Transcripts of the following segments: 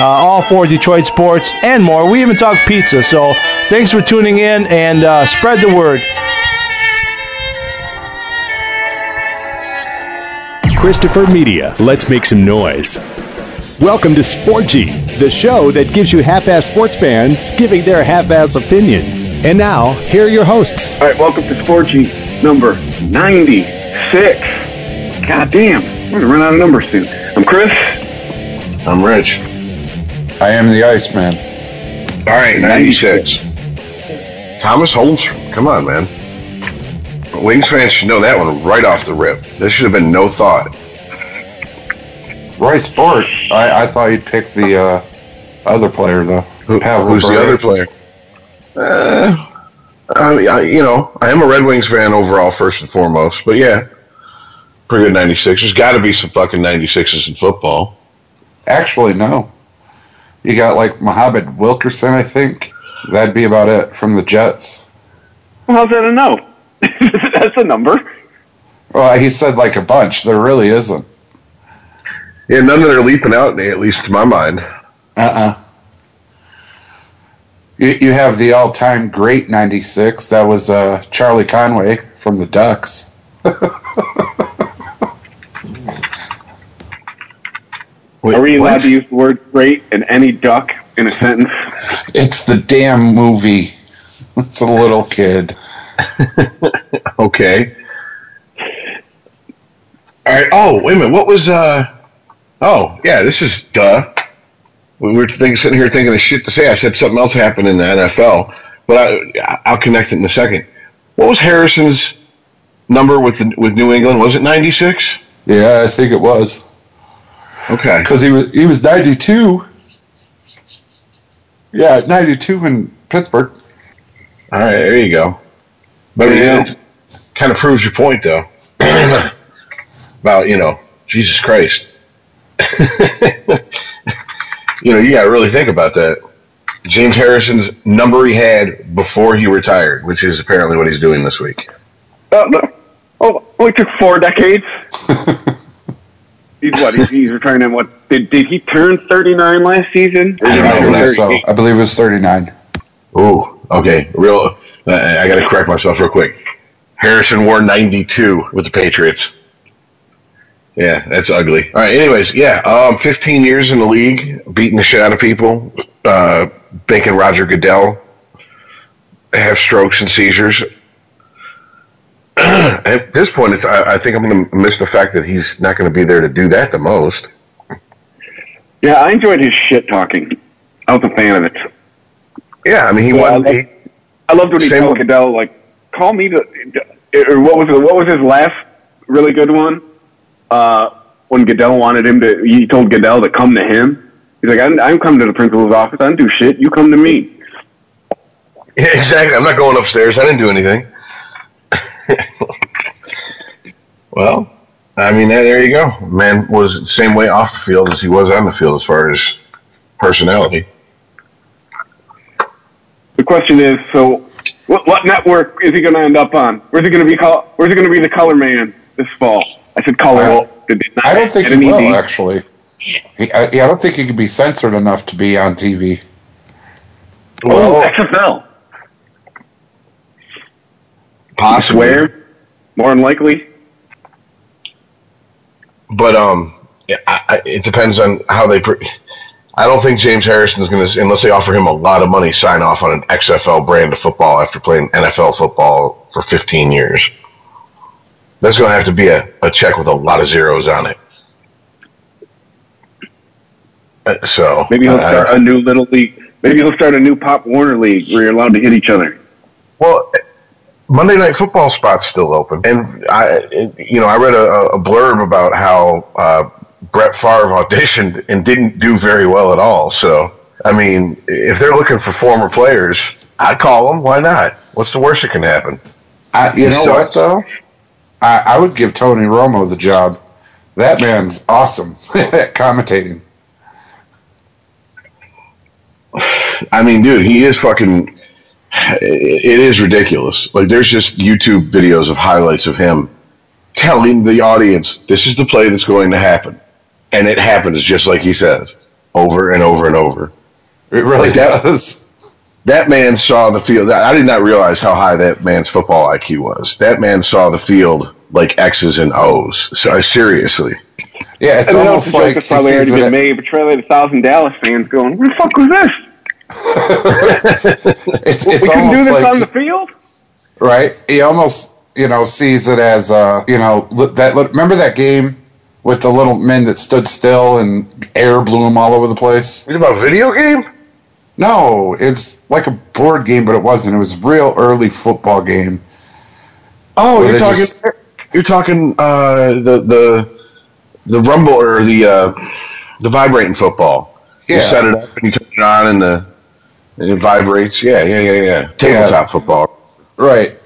uh, all for Detroit sports and more. We even talk pizza. So thanks for tuning in and uh, spread the word. Christopher Media. Let's make some noise. Welcome to Sporgy, the show that gives you half-ass sports fans giving their half-ass opinions. And now, here are your hosts. All right, welcome to Sporgy number 96. God damn, we're gonna run out of numbers soon. I'm Chris. I'm Rich. I am the Iceman. All right, 96. Thomas Holmstrom. Come on, man. Wings fans should know that one right off the rip. There should have been no thought. Roy Sport. I, I thought you'd pick the uh, other player, though. Who, Pavel who's the other player? Uh, I, I, you know, I am a Red Wings fan overall, first and foremost. But yeah, pretty good 96. There's got to be some fucking 96s in football. Actually, no. You got like Muhammad Wilkerson, I think. That'd be about it from the Jets. Well, how's that a no? That's a number. Well, he said like a bunch. There really isn't. Yeah, none that are leaping out at me, at least to my mind. Uh-uh. You, you have the all-time great 96. That was uh, Charlie Conway from the Ducks. Wait, Are we allowed what? to use the word great in any duck in a sentence? It's the damn movie. It's a little kid. Okay. All right. Oh, wait a minute. What was? uh Oh, yeah. This is duh. We were thinking, sitting here thinking of shit to say. I said something else happened in the NFL, but I, I'll connect it in a second. What was Harrison's number with the, with New England? Was it ninety six? Yeah, I think it was. Okay. Because he was he was 92. Yeah, 92 in Pittsburgh. All right. There you go. But Yeah. it kind of proves your point, though. About you know, Jesus Christ. you know, you got to really think about that. James Harrison's number he had before he retired, which is apparently what he's doing this week. Uh, no. Oh, only took four decades. he's what? He's, he's retiring in what? Did, did he turn 39 last season? I don't he I know, believe so. I believe it was 39. Ooh, okay, real. Uh, I got to correct myself real quick. Harrison wore 92 with the Patriots. Yeah, that's ugly. All right. Anyways, yeah, um, 15 years in the league, beating the shit out of people, uh, making Roger Goodell have strokes and seizures. At this point, it's, I, I think I'm going to miss the fact that he's not going to be there to do that the most. Yeah, I enjoyed his shit talking. I was a fan of it. Yeah, I mean, he won. I He, I loved when he told with- Goodell, like, call me to, or what was it, what was his last really good one? Uh, when Goodell wanted him to, he told Goodell to come to him. He's like, I'm, I'm coming to the principal's office. I don't do shit. You come to me. Yeah, exactly. I'm not going upstairs. I didn't do anything. well, I mean, there there you go. Man was the same way off the field as he was on the field as far as personality. The question is, so what, what network is he going to end up on? Where's he going to be? Call, where's he going to be the color man this fall? I said color. Well, Did they not I don't think get he an will, ED? actually. He, I, I don't think he could be censored enough to be on TV. Oh, XFL. Possibly. More than likely. But um, I, I, it depends on how they. Pre- I don't think James Harrison is going to, unless they offer him a lot of money, sign off on an XFL brand of football after playing NFL football for 15 years. That's going to have to be a, a check with a lot of zeros on it. Uh, So Maybe he'll I- start a new little league. Maybe he'll start a new Pop Warner league where you're allowed to hit each other. Monday Night Football spot's still open, and I, you know, I read a, a blurb about how uh, Brett Favre auditioned and didn't do very well at all. So I mean, if they're looking for former players, I'd call them. Why not? What's the worst that can happen? I, you He know what sucks. though? I, I would give Tony Romo the job. That man's awesome at commentating. I mean, dude, he is fucking. It is ridiculous. Like, there's just YouTube videos of highlights of him telling the audience, "This is the play that's going to happen," and it happens just like he says, over and over and over. It really Like that- does. That man saw the field. I did not realize how high that man's football IQ was. That man saw the field like X's and O's. So seriously, Yeah, it's And then almost also joke like that's he probably already sees been it- made, but surely a thousand Dallas fans going, "What the fuck was this? It's we it's couldn't do this like on the field." right. He almost you know sees it as uh you know that. Remember that game with the little men that stood still and air blew them all over the place. it's about a video game. No, it's like a board game, but it wasn't. It was a real early football game. Oh, you're talking. just- You're talking uh, the the the rumble or the uh, the vibrating football. You set it up and you turn it on and the and it vibrates. Yeah, yeah, yeah, yeah. Tabletop football. Right.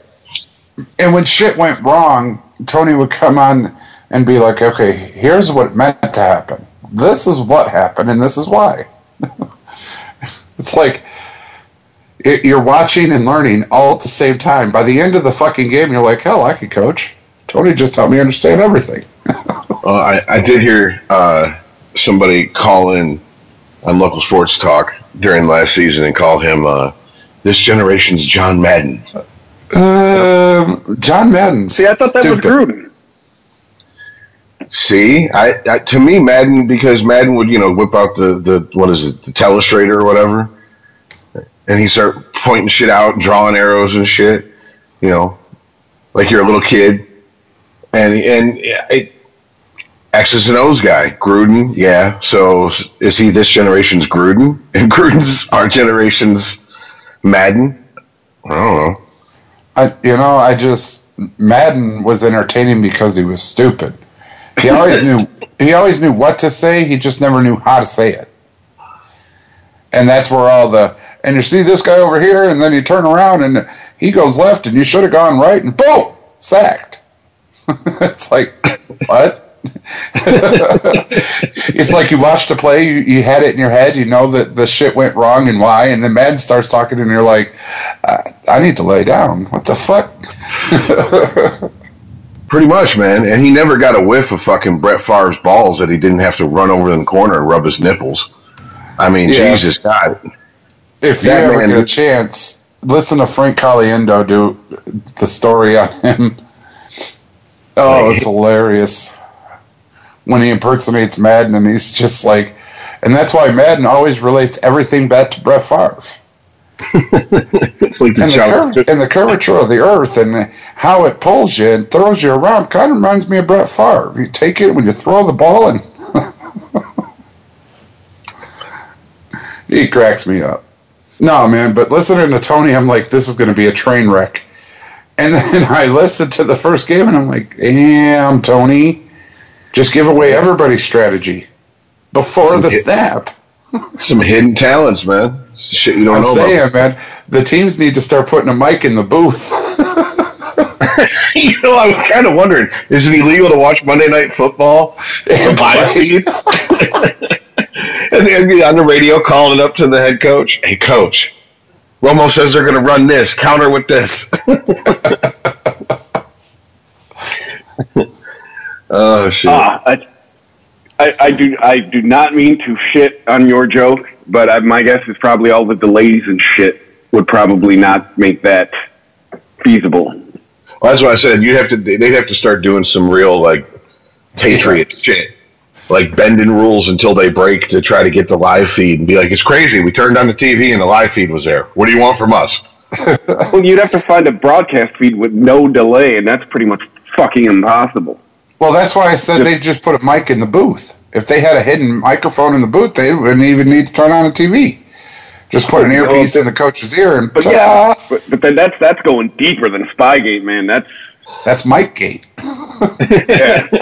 And when shit went wrong, Tony would come on and be like, okay, here's what it meant to happen. This is what happened, and this is why. it's like it, you're watching and learning all at the same time. By the end of the fucking game, you're like, hell, I could coach. Tony just helped me understand everything. Well, I, I did hear uh, somebody call in on local sports talk during last season and call him uh, this generation's John Madden. Um, John Madden. See, I thought that was stupid. Gruden. See, I, I to me Madden because Madden would you know whip out the the what is it the telestrator or whatever, and he start pointing shit out, and drawing arrows and shit, you know, like you're a little kid, and and it, X's and O's guy Gruden, yeah. So is he this generation's Gruden, and Gruden's our generation's Madden? I don't know. I, you know, I just Madden was entertaining because he was stupid. He always knew he always knew what to say. He just never knew how to say it. And that's where all the and you see this guy over here, and then you turn around and he goes left, and you should have gone right, and boom, sacked. it's like what? it's like you watched a play, you, you had it in your head, you know that the shit went wrong and why, and then Madden starts talking, and you're like, I, I need to lay down. What the fuck? Pretty much, man. And he never got a whiff of fucking Brett Favre's balls that he didn't have to run over in the corner and rub his nipples. I mean, Yeah. Jesus God. If you ever man- get a chance, listen to Frank Caliendo do the story on him. Oh, it's hilarious. When he impersonates Madden and he's just like, and that's why Madden always relates everything back to Brett Favre. It's like the And the, curv- and the curvature of the earth and how it pulls you and throws you around kind of reminds me of Brett Favre. You take it when you throw the ball and he cracks me up. No, man, but listening to Tony, I'm like, this is going to be a train wreck. And then I listened to the first game and I'm like, damn, Tony, just give away everybody's strategy before the Yeah. snap. Some hidden talents, man. Shit you don't know. I'm know saying, man, the teams need to start putting a mic in the booth. you know, I was kind of wondering, is it illegal to watch Monday Night Football live feed? and then be on the radio calling it up to the head coach. Hey, coach, Romo says they're going to run this. Counter with this. oh shit! Ah, I, I, I do. I do not mean to shit on your joke, but I, my guess is probably all the delays and shit would probably not make that feasible. Well, that's what I said. You have to. They'd have to start doing some real like patriot shit, like bending rules until they break to try to get the live feed and be like, "It's crazy. We turned on the TV and the live feed was there. What do you want from us?" Well, you'd have to find a broadcast feed with no delay, and that's pretty much fucking impossible. Well, that's why I said they just put a mic in the booth. If they had a hidden microphone in the booth, they wouldn't even need to turn on a TV. Just put an Well, earpiece but- in the coach's ear and But yeah, but, but then that's that's going deeper than Spygate, man. That's that's Mike Gate. yeah.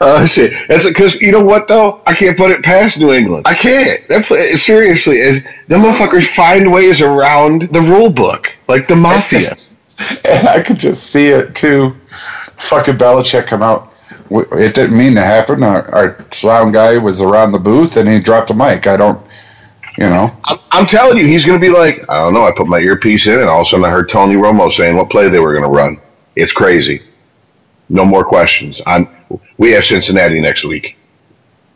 oh shit! That's because you know what though? I can't put it past New England. I can't. That seriously, is the motherfuckers find ways around the rule book, like the mafia. and I could just see it too. Fucking Belichick come out. It didn't mean to happen. Our, our sound guy was around the booth and he dropped the mic. I don't, you know. I'm, I'm telling you, he's going to be like, I don't know. I put my earpiece in, and all of a sudden I heard Tony Romo saying what play they were going to run. It's crazy. No more questions. I'm. We have Cincinnati next week.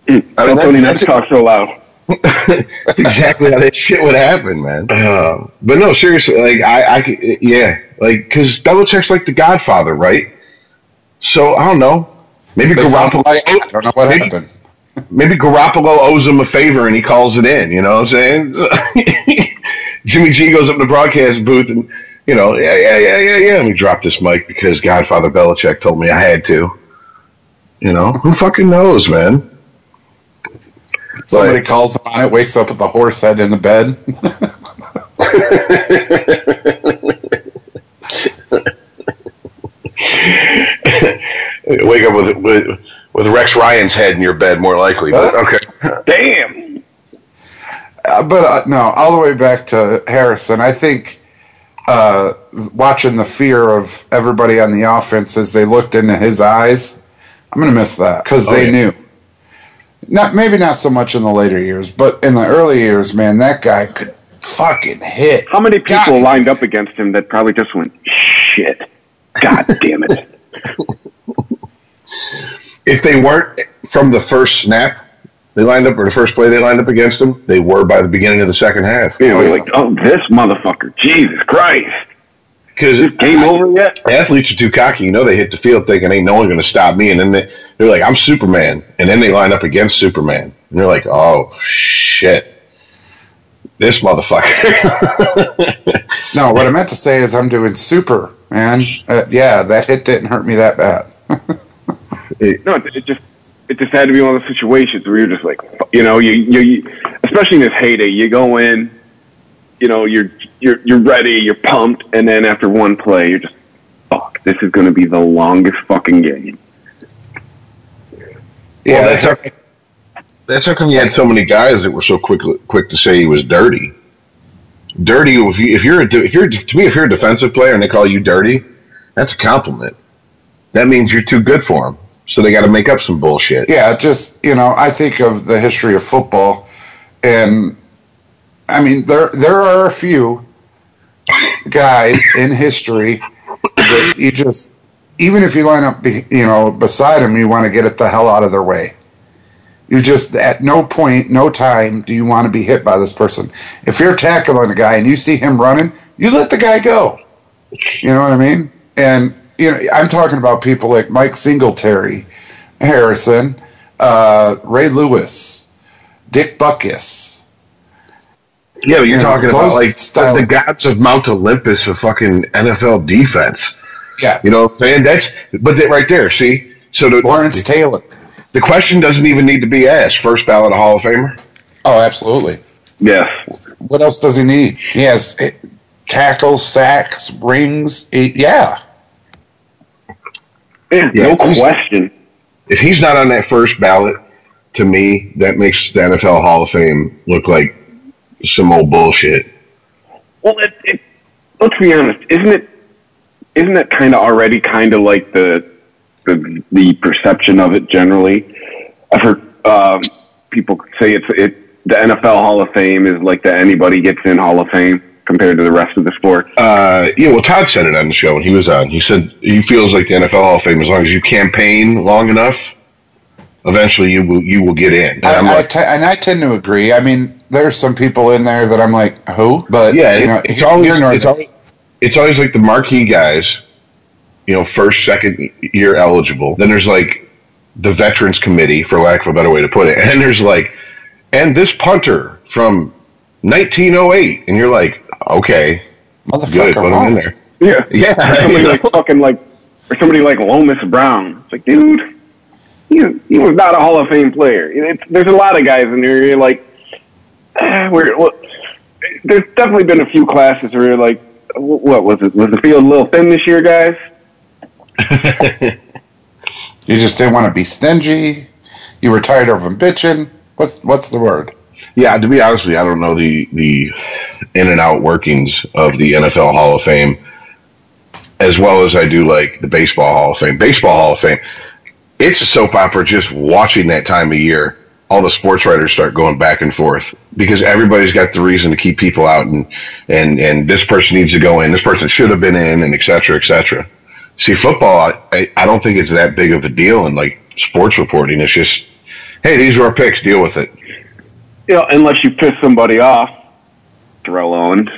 I don't that's- Tony not that's- talk so loud. That's exactly how that shit would happen, man. Um, but no, seriously, like I, I yeah, like because Belichick's like the Godfather, right? So I don't know. Maybe They Garoppolo. I don't know what maybe, happened. maybe Garoppolo owes him a favor and he calls it in. You know what I'm saying? Jimmy G goes up in the broadcast booth and you know, yeah, yeah, yeah, yeah, yeah. Let me drop this mic because Godfather Belichick told me I had to. You know, who fucking knows, man? Somebody Like- calls him on it, wakes up with the horse head in the bed. Wake up with with with Rex Ryan's head in your bed, more likely. But okay. Damn. Uh, but uh, no, all the way back to Harrison. I think uh, watching the fear of everybody on the offense as they looked into his eyes, I'm going to miss that because Oh, they yeah. knew. Not maybe not so much in the later years, but in the early years, man, that guy could fucking hit. How many people God. lined up against him that probably just went, shit. God damn it. if they weren't from the first snap they lined up or the first play they lined up against them, they were by the beginning of the second half. You know, yeah. like, oh, this motherfucker. Jesus Christ. Because Game over yet? athletes are too cocky. You know, they hit the field thinking ain't no one going to stop me, and then they, they're like, "I'm Superman," and then they line up against Superman, and they're like, "Oh shit, this motherfucker." No, what I meant to say is I'm doing super, man. Uh, yeah, that hit didn't hurt me that bad. No, it, it just it just had to be one of those situations where you're just like, you know, you you, you especially in this heyday, you go in, you know, you're you're you're ready, you're pumped, and then after one play, you're just, fuck, this is going to be the longest fucking game. Yeah, well, that's how, that's how come you had so many guys that were so quick quick to say he was dirty. Dirty. If you if you're a, if you're to me if you're a defensive player and they call you dirty, that's a compliment. That means you're too good for them. So they got to make up some bullshit. yeah, just you know, I think of the history of football, and I mean there there are a few guys in history that you just even if you line up, you know, beside them, you want to get it the hell out of their way. You just at no point, no time do you want to be hit by this person. If you're tackling a guy and you see him running, you let the guy go. You know what I mean? And you know, I'm talking about people like Mike Singletary, Harrison, uh, Ray Lewis, Dick Butkus. Yeah, but you're talking about like style- the gods of Mount Olympus of fucking NFL defense. Yeah. You know what I'm saying? That's but that right there, see? So the, Lawrence Taylor. the question doesn't even need to be asked. First ballot Hall of Famer? Oh, absolutely. Yeah. What else does he need? He has tackles, sacks, rings. yeah. Yeah, Yeah, no question. If he's not on that first ballot, to me, that makes the NFL Hall of Fame look like some old bullshit. Well, it, it, let's be honest. Isn't it? Isn't that kind of already kind of like the, the the perception of it generally? I've heard um, people say it's it. The NFL Hall of Fame is like the anybody gets in Hall of Fame compared to the rest of the sport. Uh, yeah, well, Todd said it on the show when he was on. He said he feels like the NFL Hall of Fame, as long as you campaign long enough, eventually you will you will get in. And I, I'm like, te- and I tend to agree. I mean, there's some people in there that I'm like, who? But yeah, you know, it's always it's always it's always like the marquee guys, you know, first second year eligible. Then there's like the veterans committee, for lack of a better way to put it, and there's like, and this punter from 1908, and you're like, okay, motherfucker. good, put him in there. Yeah, Yeah, Or somebody like fucking like, or somebody like Lomas Brown. It's like, dude, he, he was not a Hall of Fame player. It's, there's a lot of guys in there. You're like, ah, we're, well, there's definitely been a few classes where you're like, what was it? Was the field a little thin this year, guys? You just didn't want to be stingy. You were tired of them bitching. What's what's the word? Yeah, to be honest with you, I don't know the the in and out workings of the NFL Hall of Fame as well as I do like the Baseball Hall of Fame. Baseball Hall of Fame, it's a soap opera just watching that time of year. All the sports writers start going back and forth because everybody's got the reason to keep people out and and and this person needs to go in, this person should have been in, and et cetera, et cetera. See, football, I, I don't think it's that big of a deal in like sports reporting. It's just, hey, these are our picks, deal with it. You know, unless you piss somebody off, Terrell Owens.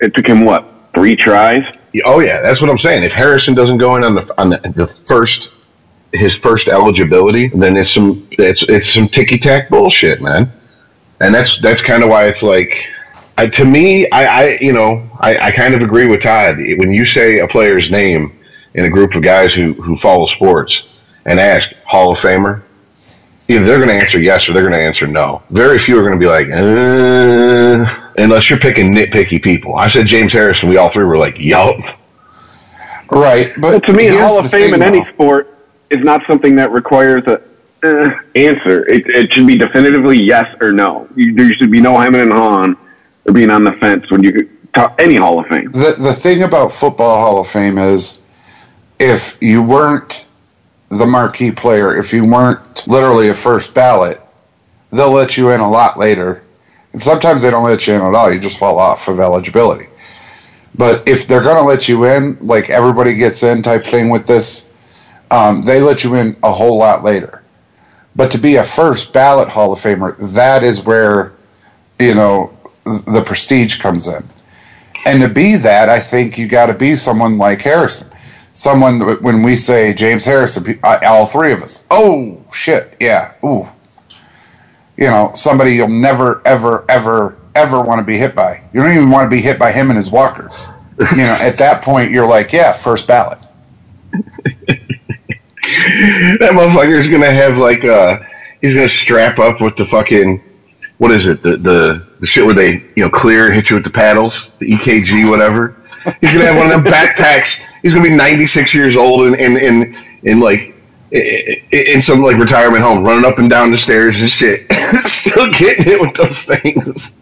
It took him what three tries. Oh yeah, that's what I'm saying. If Harrison doesn't go in on the on the, the first his first eligibility, then it's some it's it's some ticky tack bullshit, man. And that's that's kind of why it's like, I, to me, I, I you know I, I kind of agree with Todd when you say a player's name in a group of guys who who follow sports and ask Hall of Famer, either they're going to answer yes or they're going to answer no. Very few are going to be like, uh, unless you're picking nitpicky people. I said James Harrison. We all three were like, yup. Right, but Well, to me, here's Hall of Fame thing, in any though. sport is not something that requires a uh, answer. It, it should be definitively yes or no. You, there should be no hemming and hawing or being on the fence when you talk any Hall of Fame. The the thing about football Hall of Fame is if you weren't the marquee player, if you weren't literally a first ballot, they'll let you in a lot later. And sometimes they don't let you in at all. You just fall off of eligibility. But if they're going to let you in, like everybody gets in type thing with this, um, they let you in a whole lot later. But to be a first ballot Hall of Famer, that is where, you know, the prestige comes in. And to be that, I think you got to be someone like Harrison. Someone when we say James Harrison, uh, all three of us, oh shit, yeah, ooh, you know, somebody you'll never, ever, ever, ever want to be hit by. You don't even want to be hit by him and his walker. You know, at that point, you're like, yeah, first ballot. that motherfucker's gonna have like uh he's gonna strap up with the fucking what is it the the the shit where they you know clear hit you with the paddles the EKG whatever he's gonna have one of them backpacks he's gonna be 96 years old and in in in like in some like retirement home running up and down the stairs and shit still getting hit with those things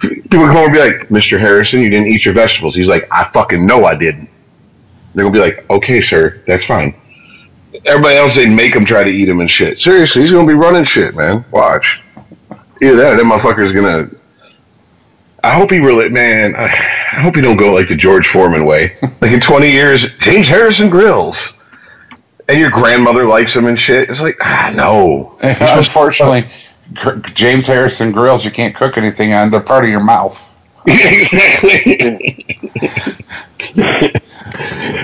people come over and be like Mr. Harrison you didn't eat your vegetables he's like I fucking know I didn't they're gonna be like okay sir that's fine everybody else they'd make him try to eat him and shit. Seriously, he's gonna be running shit, man. Watch. Either that or that motherfucker's gonna. I hope he really, man. I, I hope he don't go like the George Foreman way. like in twenty years, James Harrison grills, and your grandmother likes him and shit. It's like, ah, no. Unfortunately, James Harrison grills you can't cook anything on. They're part of your mouth. exactly.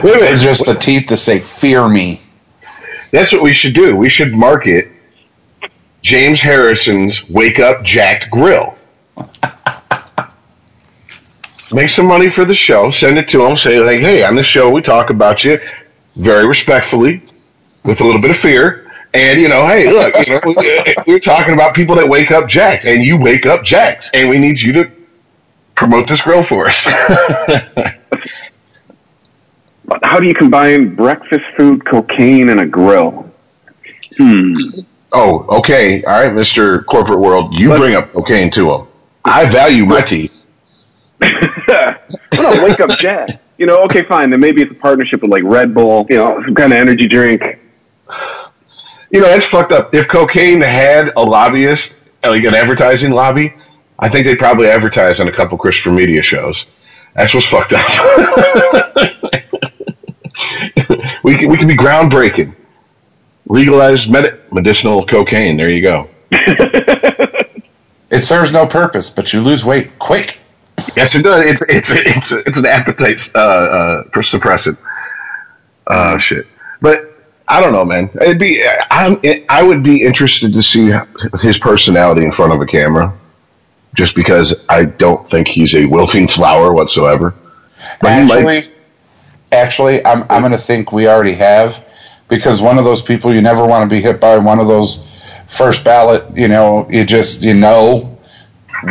It's just the teeth that say "Fear me." That's what we should do. We should market James Harrison's Wake Up Jacked Grill. Make some money for the show, send it to them, say like, "Hey, on this show we talk about you very respectfully, with a little bit of fear, and you know, hey, look, you know, we're talking about people that wake up jacked, and you wake up jacked, and we need you to promote this grill for us." But how do you combine breakfast food, cocaine, and a grill? Hmm. oh, okay, all right, Mister Corporate World, you bring up cocaine to them. I value my teeth. well, no, wake up Jack. You know, okay, fine. Then maybe it's a partnership with like Red Bull. You know, some kind of energy drink. You know, that's fucked up. If cocaine had a lobbyist, like an advertising lobby, I think they'd probably advertise on a couple Christopher Media shows. That's what's fucked up. we can, we could be groundbreaking. Legalized med- medicinal cocaine. There you go. It serves no purpose, but you lose weight quick. Yes, it does. It's it's it's it's an appetite uh, uh, suppressant. Uh, shit. But I don't know, man. It'd be I'm I would be interested to see his personality in front of a camera, just because I don't think he's a wilting flower whatsoever. But he might- Actually, actually, I'm I'm going to think we already have because one of those people you never want to be hit by. One of those first ballot, you know, you just you know,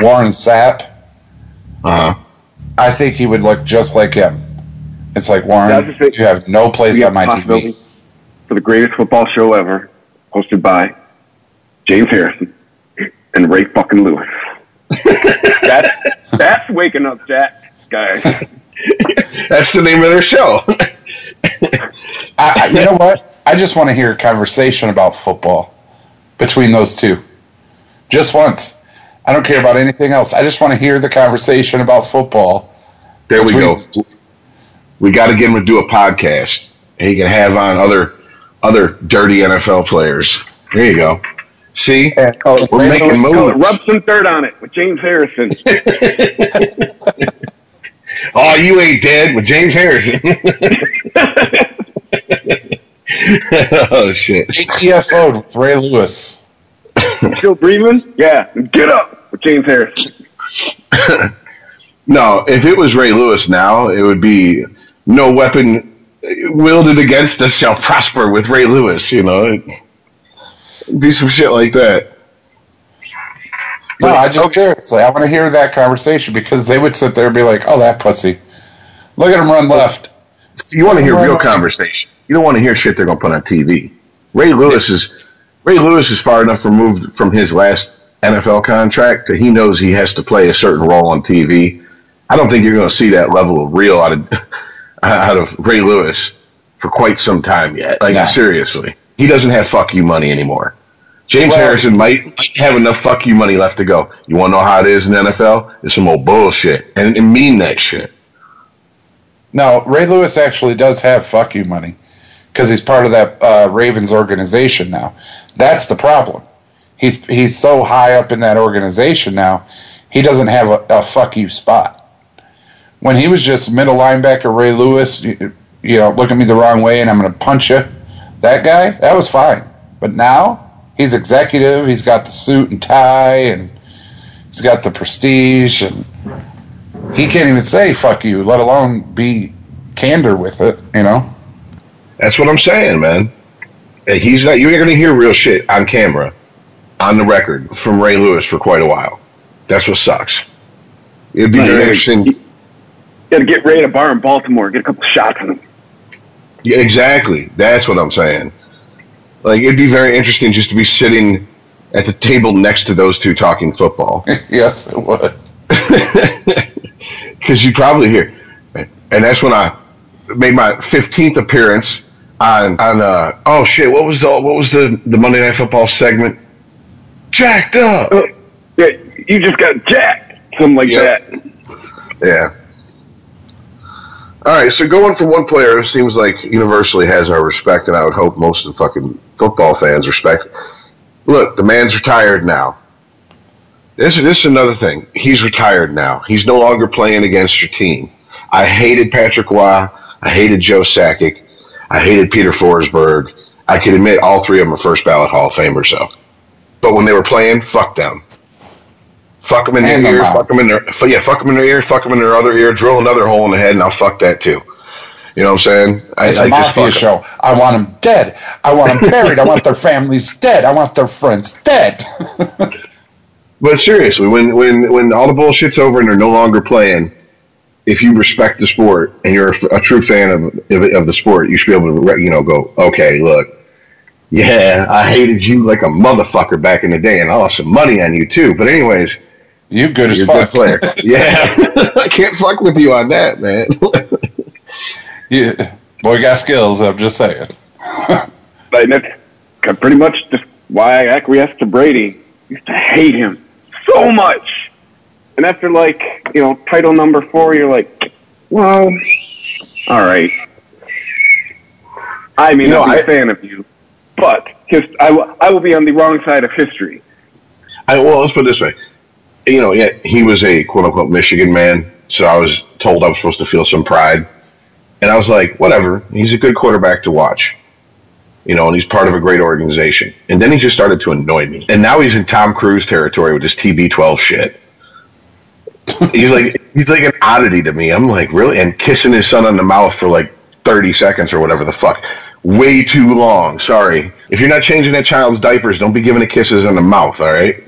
Warren Sapp. Uh, I think he would look just like him. It's like Yeah, Warren, just you have no place on my TV. for the greatest football show ever, hosted by James Harrison and Ray fucking Lewis. that's, that's waking up, Jack, guys. That's the name of their show. I, I- you know what? I just want to hear a conversation about football between those two. Just once. I don't care about anything else. I just want to hear the conversation about football. There we go. We got to get him to do a podcast. And he can have on other other dirty NFL players. There you go. See, Oh, we're making moves. Rub some dirt on it with James Harrison. Oh, you ain't dead with James Harrison. oh shit! ATFO'd with Ray Lewis. Still breathing? Yeah. Get up with James Harrison. No, if it was Ray Lewis now, it would be no weapon wielded against us shall prosper with Ray Lewis. You know, It'd be some shit like that. No, I just seriously, I want to hear that conversation because they would sit there and be like, "Oh, that pussy! Look at him run left." You want to hear real conversation. You don't want to hear shit they're going to put on TV. Ray Lewis is Ray Lewis is far enough removed from his last NFL contract that he knows he has to play a certain role on TV. I don't think you're going to see that level of real out of out of Ray Lewis for quite some time yet. Like seriously, he doesn't have fuck you money anymore. James Well- Harrison might might have enough fuck you money left to go. You want to know how it is in the NFL? It's some old bullshit and, and mean that shit. No, Ray Lewis actually does have fuck you money because he's part of that uh, Ravens organization now. That's the problem. He's he's so high up in that organization now, he doesn't have a, a fuck you spot. When he was just middle linebacker Ray Lewis, you, you know, look at me the wrong way and I'm going to punch you. That guy, that was fine. But now he's executive. He's got the suit and tie and he's got the prestige and he can't even say fuck you, let alone be candor with it, you know? That's what I'm saying, man. He's not. You're going to hear real shit on camera, on the record from Ray Lewis for quite a while. That's what sucks. It'd be No, very interesting. you- Got to get Ray at a bar in Baltimore. Get a couple shots on him. Yeah, exactly. That's what I'm saying. Like it'd be very interesting just to be sitting at the table next to those two talking football. yes, it would. because you probably hear, and that's when I made my 15th appearance on on uh oh shit what was the what was the the Monday Night Football segment jacked up Uh, Yeah, you just got jacked. Something like Yep. that. yeah all right so going from one player who seems like universally has our respect and I would hope most of the fucking football fans respect look the man's retired now this, this is another thing he's retired now he's no longer playing against your team I hated Patrick Roy. I hated Joe Sakic. I hated Peter Forsberg. I could admit all three of them are first ballot Hall of Famers, though. But when they were playing, fuck them. Fuck them in their ear. out. Fuck them in their yeah. Fuck them in their ear. Fuck them in their other ear. Drill another hole in the head, and I'll fuck that too. You know what I'm saying? I, It's I a just mafia show. I want them dead. I want them buried. I want their families dead. I want their friends dead. But seriously, when when when all the bullshit's over and they're no longer playing, if you respect the sport and you're a, a true fan of, of of the sport, you should be able to you know go okay look. Yeah, I hated you like a motherfucker back in the day, and I lost some money on you too. But anyways, you good as you're a good player. yeah, I can't fuck with you on that, man. Yeah. Boy got skills, I'm just saying. But that's pretty much just why I acquiesced to Brady. I used to hate him so much. And after like, you know, title number four, you're like, well, all right. I mean, You know, not be I- a fan of you, but his, I, will- I will be on the wrong side of history. I, well, let's put it this way. You know, yeah, he was a quote unquote Michigan man, so I was told I was supposed to feel some pride. And I was like, whatever. He's a good quarterback to watch. You know, and he's part of a great organization. And then he just started to annoy me. And now he's in Tom Cruise territory with this TB12 shit. he's like he's like an oddity to me. I'm like, really? And kissing his son on the mouth for like 30 seconds or whatever the fuck. Way too long. Sorry. If you're not changing that child's diapers, don't be giving it kisses on the mouth, all right?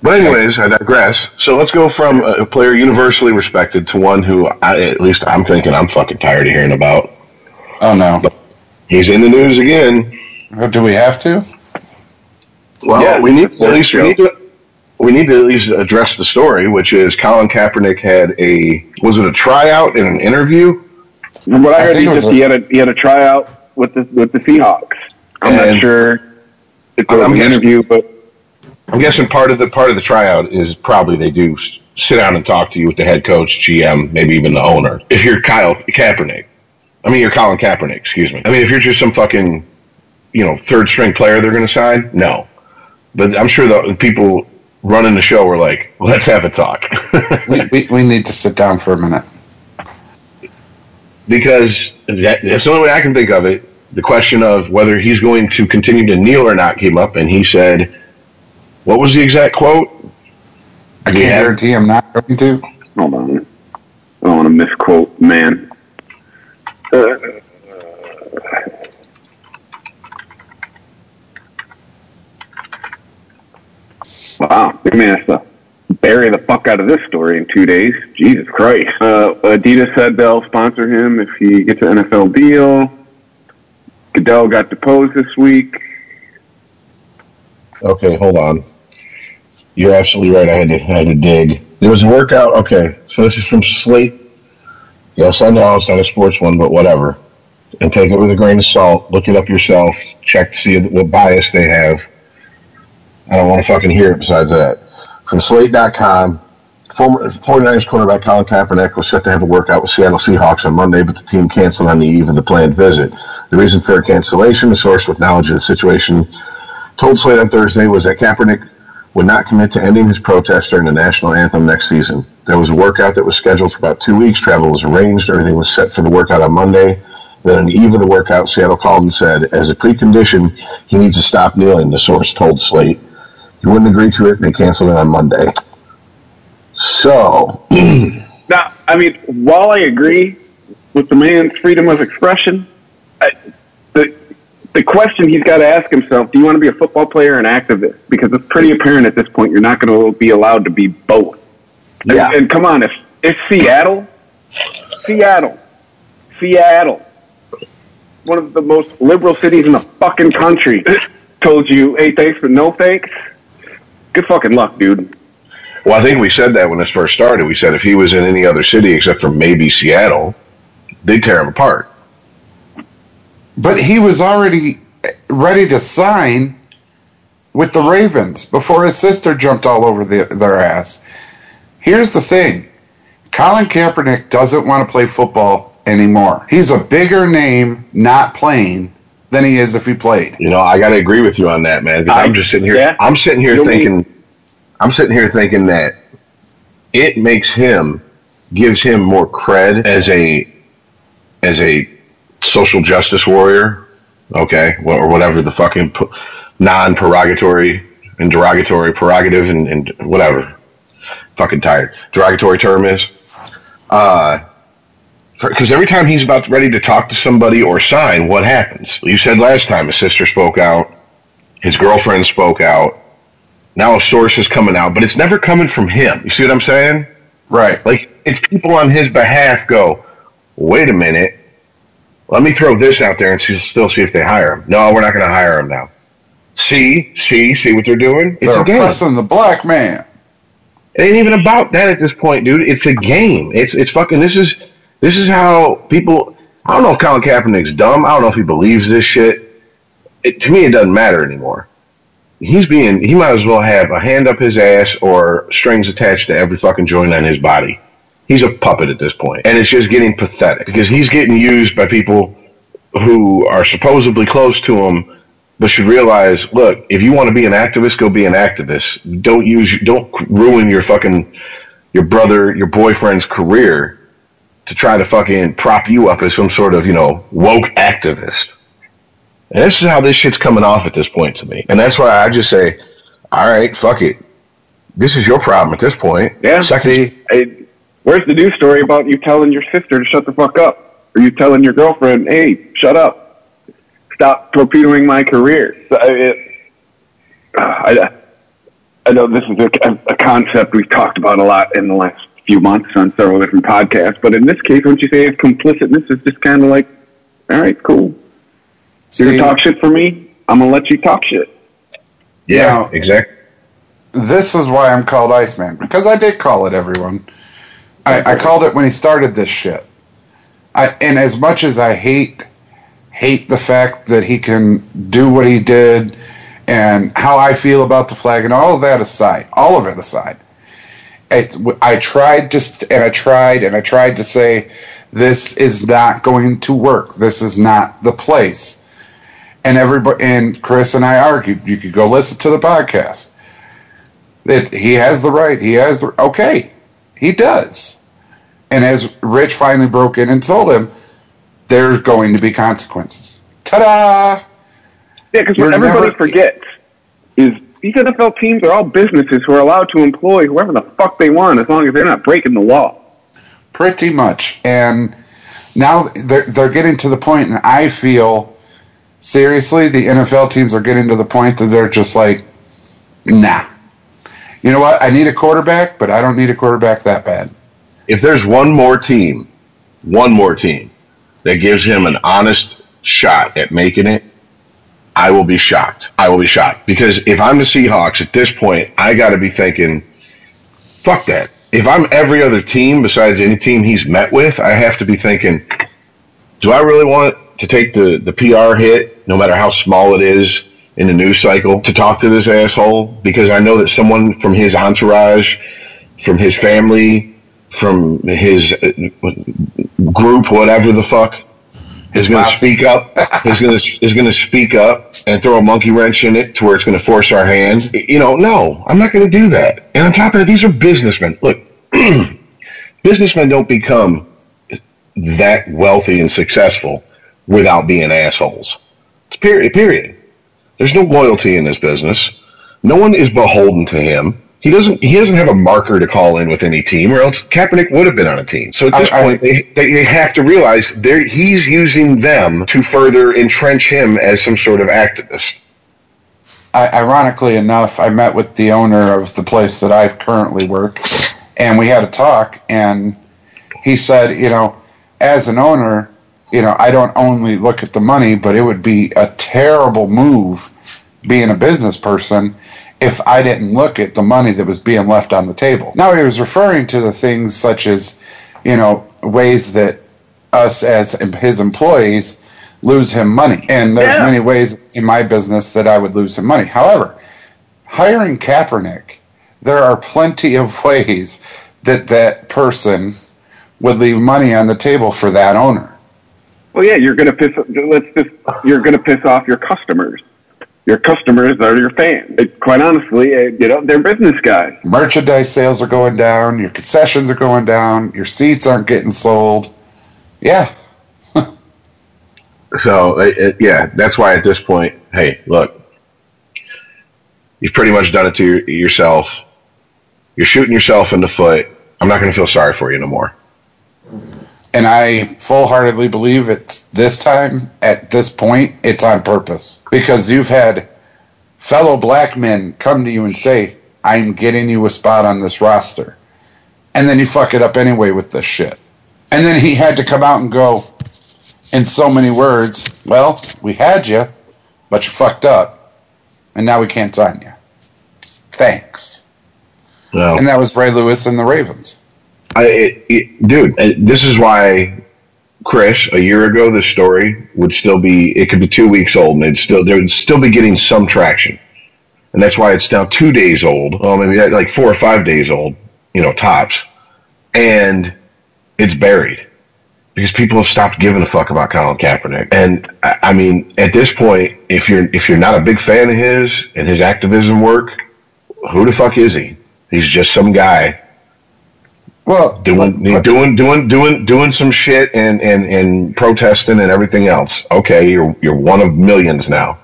But anyways, I digress. So let's go from a player universally respected to one who, I, at least I'm thinking, I'm fucking tired of hearing about. Oh no. He's in the news again. Do we have to? Well, Yeah, we need at least we need to we need to at least address the story, which is Colin Kaepernick had a was it a tryout and an interview? From what I, I heard, think he just a- he had a he had a tryout with the with the Seahawks. I'm not sure if it was I'm an guessing- interview, but I'm guessing part of the part of the tryout is probably they do sit down and talk to you with the head coach, GM, maybe even the owner. If you're Kyle Kaepernick, I mean you're Colin Kaepernick, excuse me. I mean if you're just some fucking you know third string player they're going to sign, no. But I'm sure the people running the show were like, let's have a talk. We, we, we need to sit down for a minute. Because that, that's the only way I can think of it. The question of whether he's going to continue to kneel or not came up, and he said, "What was the exact quote?" I can't Yeah. guarantee I'm not going to. hold on, I don't want to misquote man. Uh, wow, they may have to bury the fuck out of this story in two days. Jesus Christ. Uh, Adidas said they'll sponsor him if he gets an NFL deal. Goodell got deposed this week. Okay, hold on. You're absolutely right. I had to, I had to dig. There was a workout. Okay, so this is from Slate. Yes, I know it's not a sports one, but whatever. And take it with a grain of salt. Look it up yourself. Check to see what bias they have. I don't want to fucking hear it besides that. From Slate.com, former 49ers cornerback Colin Kaepernick was set to have a workout with Seattle Seahawks on Monday, but the team canceled on the eve of the planned visit. The reason for cancellation, a source with knowledge of the situation told Slate on Thursday was that Kaepernick would not commit to ending his protest during the national anthem next season. There was a workout that was scheduled for about two weeks. Travel was arranged. Everything was set for the workout on Monday. Then on the eve of the workout, Seattle called and said, as a precondition, he needs to stop kneeling, the source told Slate. He wouldn't agree to it, and they canceled it on Monday. So, Now, I mean, while I agree with the man's freedom of expression, I, the the question he's got to ask himself: Do you want to be a football player or an activist? Because it's pretty apparent at this point you're not going to be allowed to be both. And- Yeah. And, come on, if it's Seattle, Seattle, Seattle, one of the most liberal cities in the fucking country, told you, "Hey, thanks, but no thanks." Good fucking luck, dude. well, I think we said that when this first started. We said if he was in any other city except for maybe Seattle, they'd tear him apart. But he was already ready to sign with the Ravens before his sister jumped all over the, their ass. Here's the thing Colin Kaepernick doesn't want to play football anymore. He's a bigger name not playing than he is if he played. You know, I got to agree with you on that, man. Because I- I'm just sitting here. yeah. I'm sitting here You'll thinking. I'm sitting here thinking that it makes him, gives him more cred as a, as a social justice warrior. Okay, or whatever the fucking non-derogatory and derogatory prerogative and, and whatever. Fucking tired. Derogatory term is. Uh, because every time he's about ready to talk to somebody or sign, what happens? You said last time his sister spoke out, his girlfriend spoke out. Now a source is coming out, but it's never coming from him. You see what I'm saying? Right. Like it's people on his behalf go, wait a minute, let me throw this out there and see, still see if they hire him. No, we're not going to hire him now. See, see, see what they're doing? It's They're a game. oppressing the black man. It ain't even about that at this point, dude. It's a game. It's it's fucking. This is this is how people. I don't know if Colin Kaepernick's dumb. I don't know if he believes this shit. It, to me, it doesn't matter anymore. He's being. He might as well have a hand up his ass or strings attached to every fucking joint on his body. He's a puppet at this point, and it's just getting pathetic because he's getting used by people who are supposedly close to him but should realize, look, if you want to be an activist, go be an activist. Don't use, don't ruin your fucking, your brother, your boyfriend's career to try to fucking prop you up as some sort of, you know, woke activist. And this is how this shit's coming off at this point to me. And that's why I just say, all right, fuck it. This is your problem at this point. Yeah. Second, See, I, where's the news story about you telling your sister to shut the fuck up, or you telling your girlfriend, "Hey, shut up, stop torpedoing my career"? So, I, it, I, I know this is a, a concept we've talked about a lot in the last few months on several different podcasts, but in this case, wouldn't you say it's complicitness is just kind of like, all right, cool. You're gonna talk shit for me. I'm gonna let you talk shit. Yeah, Now- exactly. this is why I'm called Iceman because I did call it everyone. I, I called it when he started this shit. I, and as much as I hate hate the fact that he can do what he did and how I feel about the flag and all of that aside, all of it aside, it, I tried to st- and I tried and I tried to say this is not going to work. This is not the place. And everybody and Chris and I argued. You could go listen to the podcast that he has the right. He has the okay. He does. And as Rich finally broke in and told him, there's going to be consequences. Ta-da! Yeah, because what everybody never- forgets is these NFL teams are all businesses who are allowed to employ whoever the fuck they want as long as they're not breaking the law. Pretty much. And now they're they're getting to the point, and I feel seriously the NFL teams are getting to the point that they're just like, nah. You know what? I need a quarterback, but I don't need a quarterback that bad. If there's one more team, one more team that gives him an honest shot at making it, I will be shocked. I will be shocked because if I'm the Seahawks at this point, I got to be thinking, fuck that. If I'm every other team besides any team he's met with, I have to be thinking, do I really want to take the, the PR hit, no matter how small it is, in the news cycle to talk to this asshole? Because I know that someone from his entourage, from his family, from his uh, group, whatever the fuck, is going to speak up. is going to is going to speak up and throw a monkey wrench in it to where it's going to force our hand. You know, no, I'm not going to do that. And on top of that, these are businessmen. Look, businessmen don't become that wealthy and successful without being assholes. It's period. Period. There's no loyalty in this business. No one is beholden to him. He doesn't. He doesn't have a marker to call in with any team, or else Kaepernick would have been on a team. So at this I- I- point, they, they they have to realize he's using them to further entrench him as some sort of activist. I, ironically enough, I met with the owner of the place that I currently work, and we had a talk. And he said, you know, as an owner, you know, I don't only look at the money, but it would be a terrible move being a business person if I didn't look at the money that was being left on the table. Now he was referring to the things such as, you know, ways that us as his employees lose him money. And there's Yeah. many ways in my business that I would lose him money. However, hiring Kaepernick, there are plenty of ways that that person would leave money on the table for that owner. Well, yeah, you're gonna piss. Let's just you're gonna piss off your customers. Your customers are your fans. It, quite honestly, uh, you know they're business guys. Merchandise sales are going down, your concessions are going down, your seats aren't getting sold. Yeah, So it, it- yeah, that's why at this point, hey, look, you've pretty much done it to your, yourself. You're shooting yourself in the foot. I'm not going to feel sorry for you no more. And I full heartedly believe it's this time, at this point, it's on purpose. Because you've had fellow black men come to you and say, I'm getting you a spot on this roster. And then you fuck it up anyway with this shit. And then he had to come out and go, in so many words, well, we had you, but you fucked up, and now we can't sign you. Thanks. No. And that was Ray Lewis and the Ravens. I, it, it, dude, this is why Chris a year ago this story would still be it could be two weeks old and it'd still there would still be getting some traction, and that's why it's now two days old. Well, maybe like four or five days old, you know, tops, and it's buried because people have stopped giving a fuck about Colin Kaepernick. And I mean, at this point, if you're if you're not a big fan of his and his activism work, who the fuck is he? He's just some guy Well, doing but- doing doing doing doing some shit and, and, and protesting and everything else. Okay, you're you're one of millions now.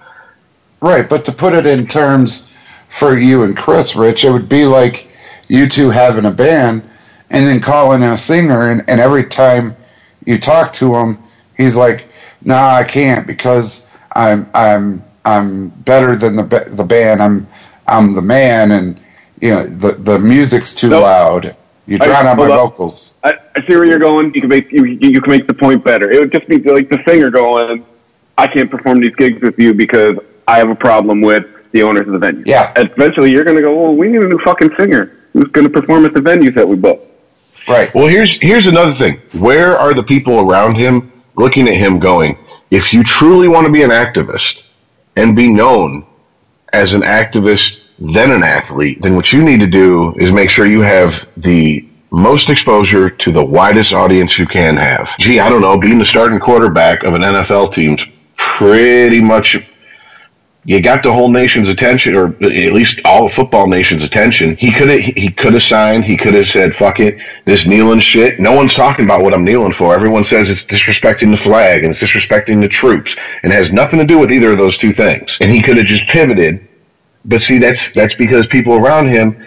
Right, but to put it in terms for you and Chris, Rich, it would be like you two having a band and then calling a singer, and, and every time you talk to him, he's like, "Nah, I can't because I'm I'm I'm better than the the band. I'm I'm the man, and you know the the music's too Nope. loud. You I- drown out my up. vocals." I, I see where you're going. You can make you, you can make the point better. It would just be like the singer going, I can't perform these gigs with you because I have a problem with the owners of the venue. Yeah. Eventually, you're going to go, well, we need a new fucking singer who's going to perform at the venues that we book. Right. Well, here's here's another thing. Where are the people around him looking at him going, if you truly want to be an activist and be known as an activist then an athlete, then what you need to do is make sure you have the most exposure to the widest audience you can have. Gee, I don't know, being the starting quarterback of an NFL team's pretty much you got the whole nation's attention, or at least all of football nation's attention. He could have he could have signed. He could have said, "Fuck it, this kneeling shit." No one's talking about what I'm kneeling for. Everyone says it's disrespecting the flag and it's disrespecting the troops, and it has nothing to do with either of those two things. And he could have just pivoted. But see, that's that's because people around him,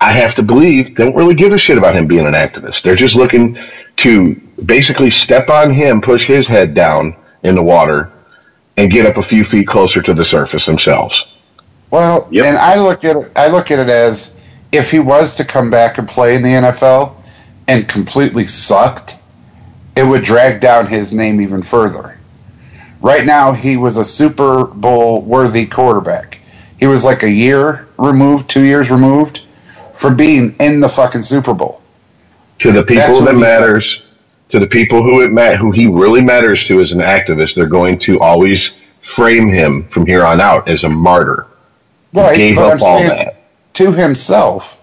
I have to believe, don't really give a shit about him being an activist. They're just looking to basically step on him, push his head down in the water and get up a few feet closer to the surface themselves. Well, Yep. and I look at it, I look at it as if he was to come back and play in the NFL and completely sucked, it would drag down his name even further. Right now, he was a Super Bowl worthy quarterback. He was like a year removed, two years removed from being in the fucking Super Bowl. To the people that he matters, to the people who it ma- who he really matters to as an activist, they're going to always frame him from here on out as a martyr. He Right, gave but up I'm all that. to himself,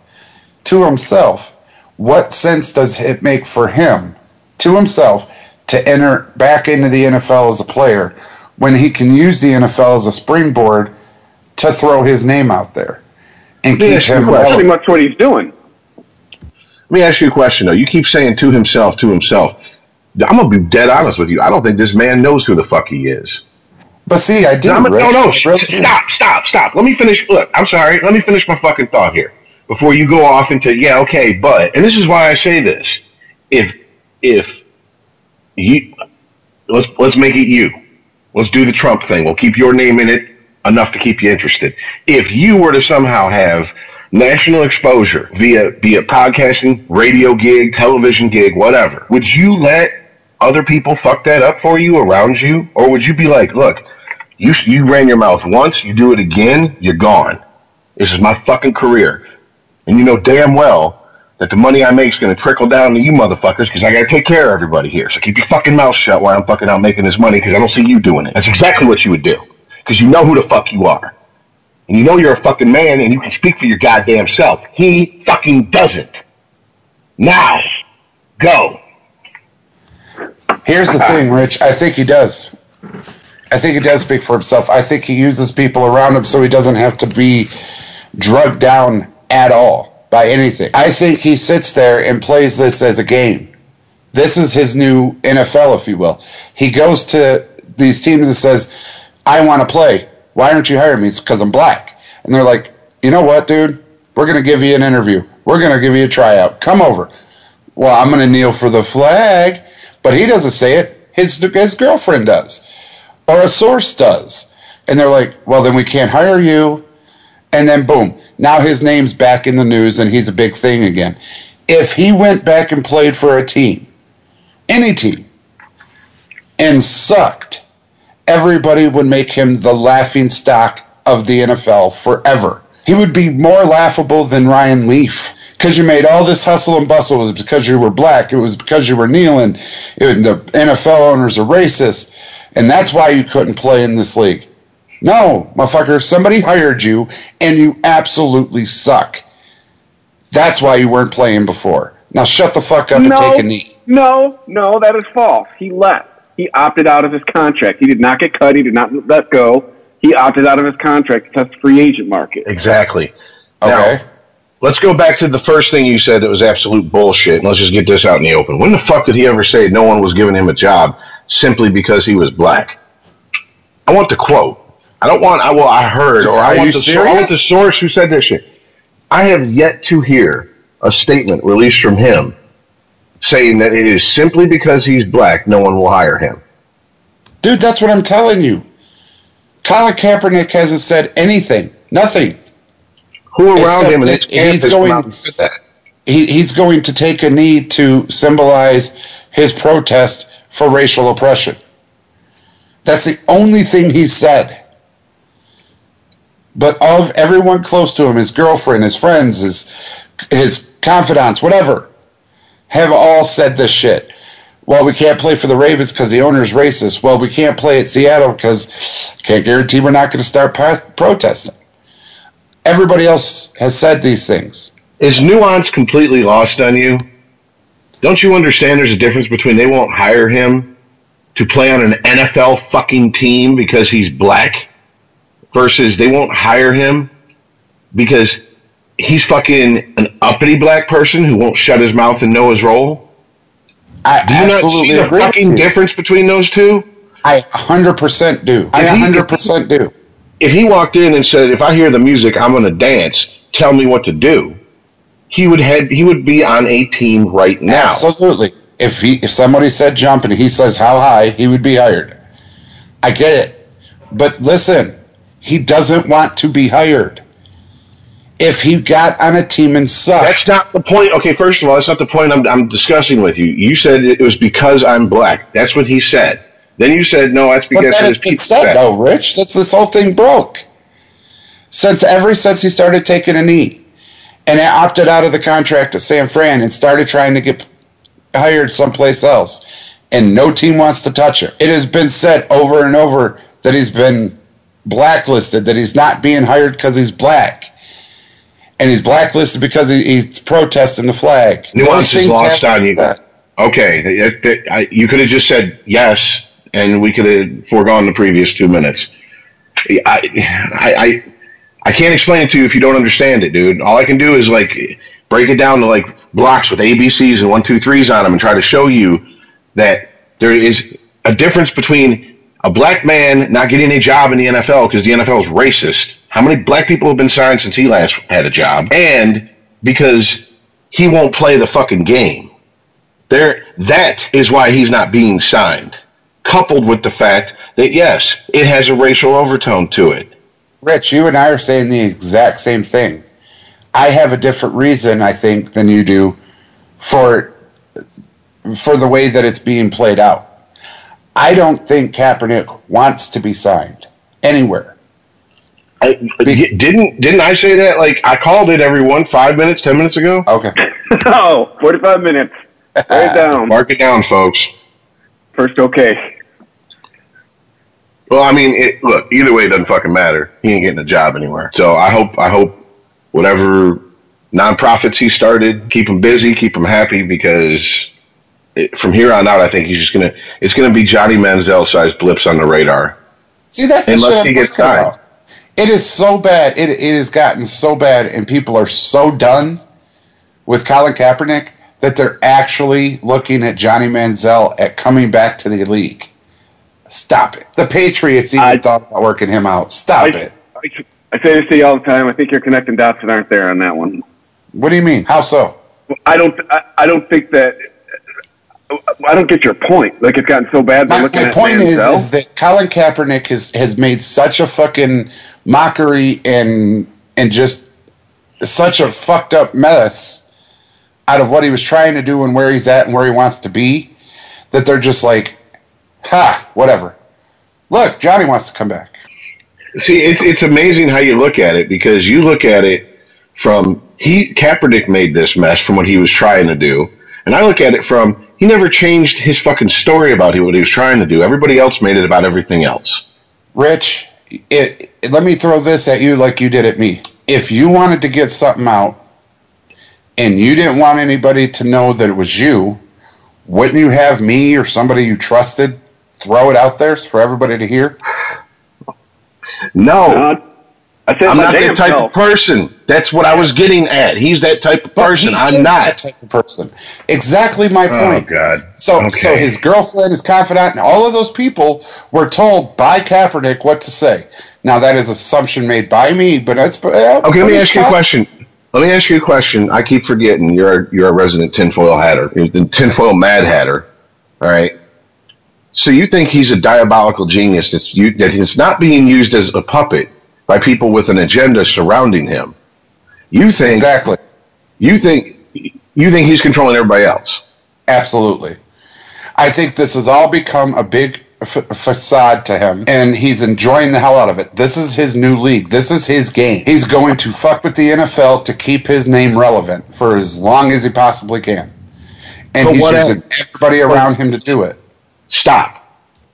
to himself, what sense does it make for him, to himself, to enter back into the NFL as a player when he can use the NFL as a springboard to throw his name out there and keep ask you him a question. Pretty much what he's doing. Let me ask you a question though. You keep saying to himself, to himself. I'm gonna be dead honest with you. I don't think this man knows who the fuck he is. But see, I do. I'm a, no, no, sh- really sh- do. stop, stop, stop. Let me finish. Look, I'm sorry. Let me finish my fucking thought here before you go off into yeah, okay, but and this is why I say this. If if you let's let's make it you. Let's do the Trump thing. We'll keep your name in it enough to keep you interested. If you were to somehow have national exposure via via podcasting, radio gig, television gig, whatever, would you let other people fuck that up for you around you, or would you be like, look, you you ran your mouth once, you do it again, you're gone. This is my fucking career, and you know damn well that the money I make is going to trickle down to you motherfuckers because I got to take care of everybody here. So keep your fucking mouth shut while I'm fucking out making this money because I don't see you doing it. That's exactly what you would do because you know who the fuck you are. And you know you're a fucking man and you can speak for your goddamn self. He fucking doesn't. Now, go. Here's the thing, uh. Rich. I think he does. I think he does speak for himself. I think he uses people around him so he doesn't have to be drugged down at all by anything. I think he sits there and plays this as a game. This is his new NFL, if you will. He goes to these teams and says, I want to play. Why aren't you hiring me? It's because I'm black. And they're like, you know what, dude? We're going to give you an interview. We're going to give you a tryout. Come over. Well, I'm going to kneel for the flag. But he doesn't say it. His, his girlfriend does. Or a source does. And they're like, well, then we can't hire you. And then boom, now his name's back in the news and he's a big thing again. If he went back and played for a team, any team, and sucked, everybody would make him the laughing stock of the NFL forever. He would be more laughable than Ryan Leaf. Because you made all this hustle and bustle. It was because you were black. It was because you were kneeling. It, the NFL owners are racist. And that's why you couldn't play in this league. No, motherfucker, somebody hired you and you absolutely suck. That's why you weren't playing before. Now shut the fuck up and take a knee. no, no, that is false. He left. He opted out of his contract. He did not get cut. He did not let go. He opted out of his contract to test the free agent market. Exactly. Okay. Now, let's go back to the first thing you said that was absolute bullshit, and let's just get this out in the open. When the fuck did he ever say no one was giving him a job simply because he was black? I want the quote. I don't want. I well, I heard, or I want the sor- I want the source who said this shit. I have yet to hear a statement released from him saying that it is simply because he's black no one will hire him. Dude, that's what I'm telling you. Colin Kaepernick hasn't said anything. Nothing. Who around Except him that he's going- out and said that? He, he's going to take a knee to symbolize his protest for racial oppression. That's the only thing he said. But of everyone close to him, his girlfriend, his friends, his his confidants, whatever, have all said this shit. Well, we can't play for the Ravens because the owner's racist. Well, we can't play at Seattle because can't guarantee we're not going to start protesting. Everybody else has said these things. Is nuance completely lost on you? Don't you understand there's a difference between they won't hire him to play on an NFL fucking team because he's black versus they won't hire him because he's fucking an uppity black person who won't shut his mouth and know his role? I do you not see the fucking difference between those two? I 100% do. I 100% do. If he walked in and said, "If I hear the music, I'm going to dance. Tell me what to do," he would head. He would be on a team right now. Absolutely. If he, if somebody said jump and he says how high, he would be hired. I get it, but listen, he doesn't want to be hired if he got on a team and sucked. That's not the point. Okay, first of all, that's not the point I'm, I'm discussing with you. You said it was because I'm black. That's what he said. Then you said no. That's because but that has been said, though, Rich. Since this whole thing broke, since ever since he started taking a knee, and opted out of the contract at San Fran and started trying to get hired someplace else, and no team wants to touch him. It has been said over and over that he's been blacklisted, that he's not being hired because he's black and he's blacklisted because he, he's protesting the flag. Nuance is lost on you. Okay, you could have just said yes, and we could have foregone the previous two minutes. I, I, I, I can't explain it to you if you don't understand it, dude. All I can do is like break it down to like blocks with ABCs and one, two, threes on them, and try to show you that there is a difference between a black man not getting a job in the NFL because the NFL is racist how many black people have been signed since he last had a job, and because he won't play the fucking game. There, that is why he's not being signed. Coupled with the fact that yes, it has a racial overtone to it. Rich, you and I are saying the exact same thing. I have a different reason, I think, than you do for for the way that it's being played out. I don't think Kaepernick wants to be signed anywhere. I, didn't didn't I say that? Like I called it everyone five minutes, ten minutes ago. Okay. oh, 45 minutes. Write it down. Mark it down, folks. First, okay. Well, I mean, it, look. Either way, it doesn't fucking matter. He ain't getting a job anywhere. So I hope I hope whatever nonprofits he started, keep him busy, keep him happy, because it, from here on out, I think he's just gonna. It's gonna be Johnny Manziel sized blips on the radar. See, that's the unless he gets signed. About. It is so bad. It, it has gotten so bad, and people are so done with Colin Kaepernick that they're actually looking at Johnny Manziel at coming back to the league. Stop it. The Patriots even I, thought about working him out. Stop I, it. I, I say this to you all the time. I think you're connecting dots that aren't there on that one. What do you mean? How so? I don't. I, I don't think that I don't get your point. Like it's gotten so bad. My, my point is, is that Colin Kaepernick has has made such a fucking mockery and and just such a fucked up mess out of what he was trying to do and where he's at and where he wants to be that they're just like, ha, whatever. Look, Johnny wants to come back. See, it's it's amazing how you look at it because you look at it from he Kaepernick made this mess from what he was trying to do, and I look at it from he never changed his fucking story about what he was trying to do. Everybody else made it about everything else. Rich, it, it, let me throw this at you like you did at me. If you wanted to get something out and you didn't want anybody to know that it was you, wouldn't you have me or somebody you trusted throw it out there for everybody to hear? No. I am not that type self. of person. That's what I was getting at. He's that type of person. I'm not that type of person. Exactly my oh, point. Oh God. So, okay. so his girlfriend, his confidant, and all of those people were told by Kaepernick what to say. Now that is assumption made by me, but that's uh, okay. Let me ask you a question. Let me ask you a question. I keep forgetting you're a, you're a resident tinfoil hatter, you're the tinfoil mad hatter. All right. So you think he's a diabolical genius that's you, that is not being used as a puppet by people with an agenda surrounding him. You think exactly. You think you think he's controlling everybody else. Absolutely. I think this has all become a big f- facade to him, and he's enjoying the hell out of it. This is his new league. This is his game. He's going to fuck with the NFL to keep his name relevant for as long as he possibly can. And But he's using everybody around him to do it. Stop.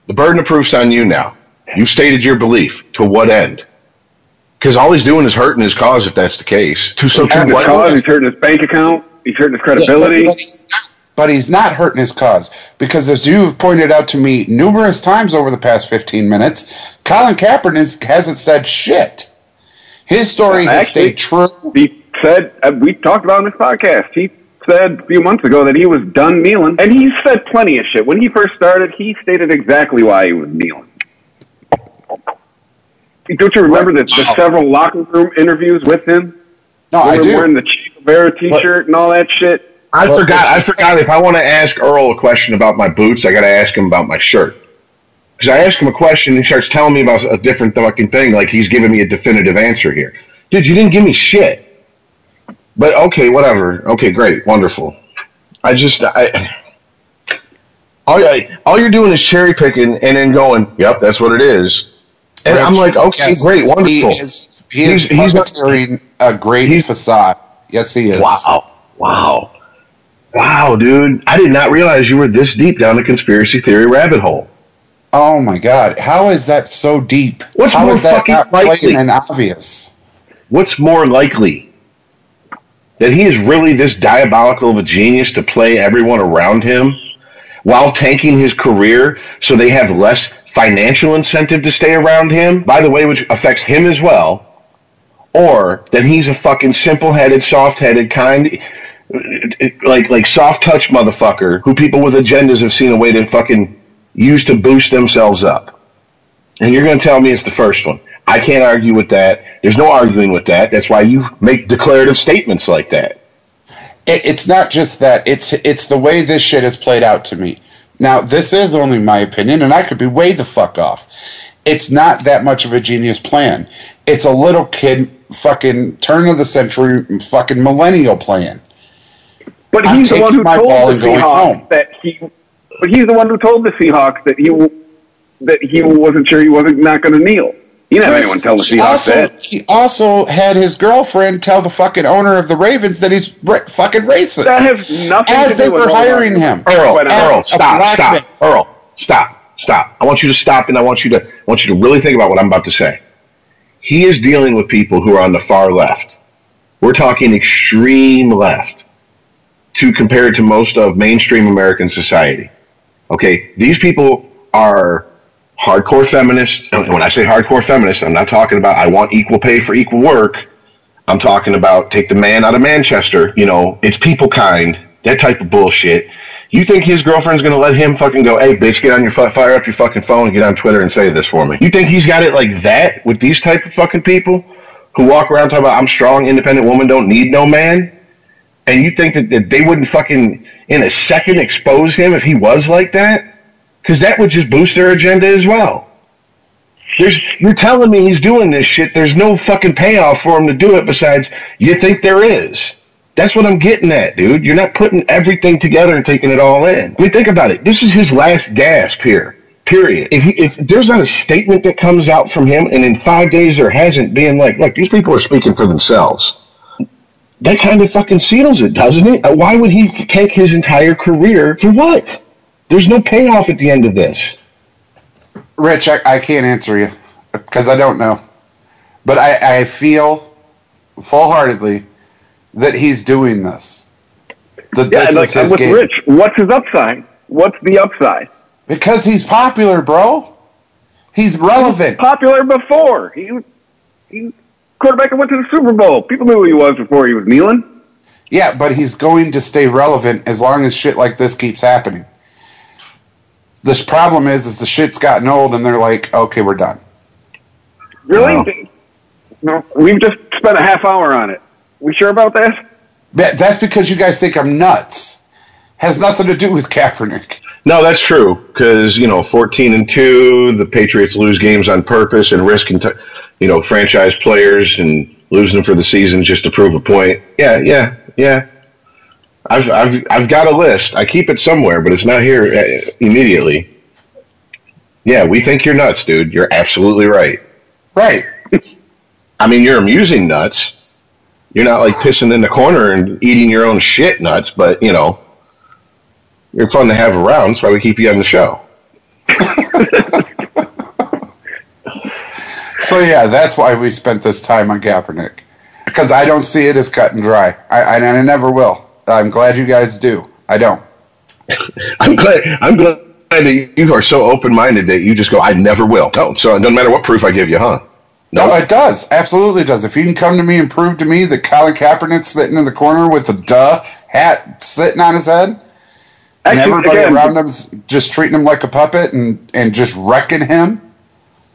The burden of proof's on you now. You stated your belief. To what end? Because all he's doing is hurting his cause if that's the case. To so He's to hurting his cause. He's hurting his bank account. He's hurting his credibility. But, but he's not, but he's not hurting his cause because, as you've pointed out to me numerous times over the past 15 minutes, Colin Kaepernick hasn't said shit. His story has Actually- stayed true. he said uh, we talked about on this podcast. He said a few months ago that he was done kneeling, and he said plenty of shit. When he first started, he stated exactly why he was kneeling. Don't you remember the, the Wow. several locker room interviews with him? No, I Where do. Wearing the Che Guevara T-shirt and all that shit. I Well, forgot. I forgot. If I want to ask Earl a question about my boots, I got to ask him about my shirt. Because I ask him a question, and he starts telling me about a different fucking thing, like he's giving me a definitive answer here. Dude, you didn't give me shit. But okay, whatever. Okay, great, wonderful. I just, I, all, all you're doing is cherry picking and then going, "Yep, that's what it is." And I'm like, okay, yes, great, wonderful. He is, he is He's- he's not- puppeteering a great He's- facade. Yes, he is. Wow. Wow. Wow, dude. I did not realize you were this deep down the conspiracy theory rabbit hole. Oh my God! How is that so deep? What's How more is that fucking not likely? blatant and obvious? What's more likely? That he is really this diabolical of a genius to play everyone around him while tanking his career so they have less financial incentive to stay around him, by the way, which affects him as well, or that he's a fucking simple headed, soft headed, kind, like, like soft touch motherfucker who people with agendas have seen a way to fucking use to boost themselves up. And you're going to tell me it's the first one. I can't argue with that. There's no arguing with that. That's why you make declarative statements like that. It, it's not just that. It's it's the way this shit has played out to me. Now, this is only my opinion, and I could be way the fuck off. It's not that much of a genius plan. It's a little kid fucking turn of the century fucking millennial plan. But I'm he's the one who told the Seahawks that he. But he's the one who told the Seahawks that he that he wasn't sure he wasn't not going to kneel. He didn't have anyone tell the he Seahawks also, that. He also had his girlfriend tell the fucking owner of the Ravens that he's ra- fucking racist. That has nothing as to they do with were hiring that. him. Earl, Earl, stop, stop, man. Earl, stop, stop. I want you to stop, and I want you to, I want you to really think about what I'm about to say. He is dealing with people who are on the far left. We're talking extreme left, to compare it to most of mainstream American society. Okay, these people are hardcore feminists. And when I say hardcore feminists, I'm not talking about I want equal pay for equal work. I'm talking about take the man out of Manchester. You know, it's people kind, that type of bullshit. You think his girlfriend's gonna let him fucking go, hey bitch, get on your fire up your fucking phone and get on Twitter and say this for me? You think he's got it like that with these type of fucking people who walk around talking about I'm strong, independent woman, don't need no man? And you think that, that they wouldn't fucking in a second expose him if he was like that? Because that would just boost their agenda as well. There's, you're telling me he's doing this shit. There's no fucking payoff for him to do it besides you think there is. That's what I'm getting at, dude. You're not putting everything together and taking it all in. I mean, think about it. This is his last gasp here. Period. If he, if there's not a statement that comes out from him, and in five days there hasn't, being like, look, these people are speaking for themselves. That kind of fucking seals it, doesn't it? Why would he take his entire career for what? There's no payoff at the end of this. Rich, I, I can't answer you because I don't know. But I, I feel full heartedly that he's doing this. That Yeah, this like is his with game. Rich, what's his upside? What's the upside? Because he's popular, bro. He's relevant. Popular before he was he quarterback that went to the Super Bowl. People knew who he was before he was kneeling. Yeah, but he's going to stay relevant as long as shit like this keeps happening. This problem is, is the shit's gotten old, and they're like, okay, we're done. Really? No, we've just spent a half hour on it. We sure about that? That- That's because you guys think I'm nuts. Has nothing to do with Kaepernick. No, that's true because you know, fourteen and two, the Patriots lose games on purpose and risk, and you know, franchise players and losing them for the season just to prove a point. Yeah, yeah, yeah. I've I've I've got a list. I keep it somewhere, but it's not here uh, immediately. Yeah, we think you're nuts, dude. You're absolutely right. Right. I mean, you're amusing nuts. You're not like pissing in the corner and eating your own shit nuts, but you know, you're fun to have around. That's why we keep you on the show. So yeah, that's why we spent this time on Kaepernick because I don't see it as cut and dry. I, I, I never will. I'm glad you guys do. I don't. I'm glad. I'm glad that you are so open minded that you just go, I never will. No, so it doesn't matter what proof I give you, huh? No, it does. Absolutely does. If you can come to me and prove to me that Colin Kaepernick's sitting in the corner with a duh hat sitting on his head, and everybody again, around him's just treating him like a puppet and, and just wrecking him,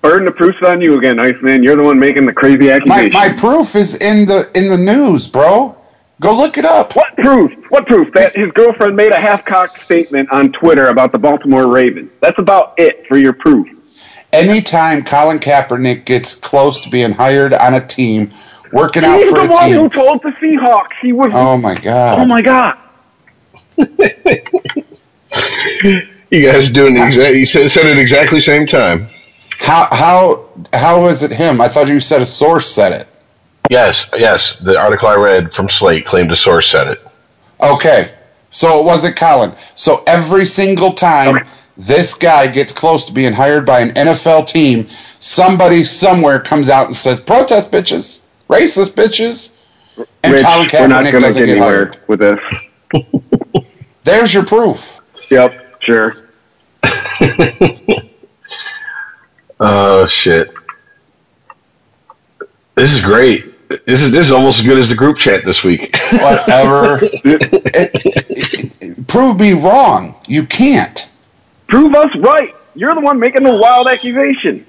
burden of proof's on you again, Iceman. You're the one making the crazy my, accusation. my proof is in the in the news, bro. Go look it up. What proof? What proof? That his girlfriend made a half-cocked statement on Twitter about the Baltimore Ravens. That's about it for your proof. Anytime Colin Kaepernick gets close to being hired on a team, working out He's for the one who told the Seahawks he was. Oh my god. oh my god! You guys doing the exact? You said, said it exactly same time. How how how is it him? I thought you said a source said it. Yes, yes. The article I read from Slate claimed a source said it. Okay. So it wasn't Colin. So every single time Okay. this guy gets close to being hired by an NFL team, somebody somewhere comes out and says, "Protest, bitches, racist bitches," and Rich, Colin we're not Kaepernick going to doesn't get get anywhere hired. with this. There's your proof. Yep, sure. Oh shit! This is great. This is this is almost as good as the group chat this week. Whatever. It- it- prove me wrong. You can't. Prove us right. You're the one making the wild accusation.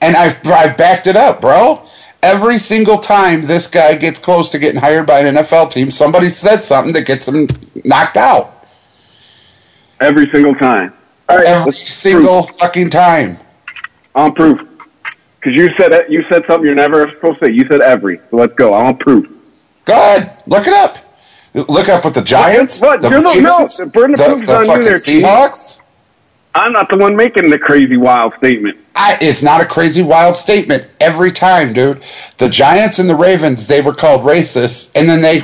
And I've, I've backed it up, bro. Every single time this guy gets close to getting hired by an NFL team, somebody says something that gets him knocked out. Every single time. All right, Every let's single fucking time. On proof. Because you said you said something you're never supposed to say. You said every. So let's go. I want proof. Go ahead. Look it up. Look up with the Giants. What? The You're the- no, Ravens, the the, the on you fucking there. Seahawks. I'm not the one making the crazy wild statement. I, it's not a crazy wild statement every time, dude. The Giants and the Ravens, they were called racist, and then they,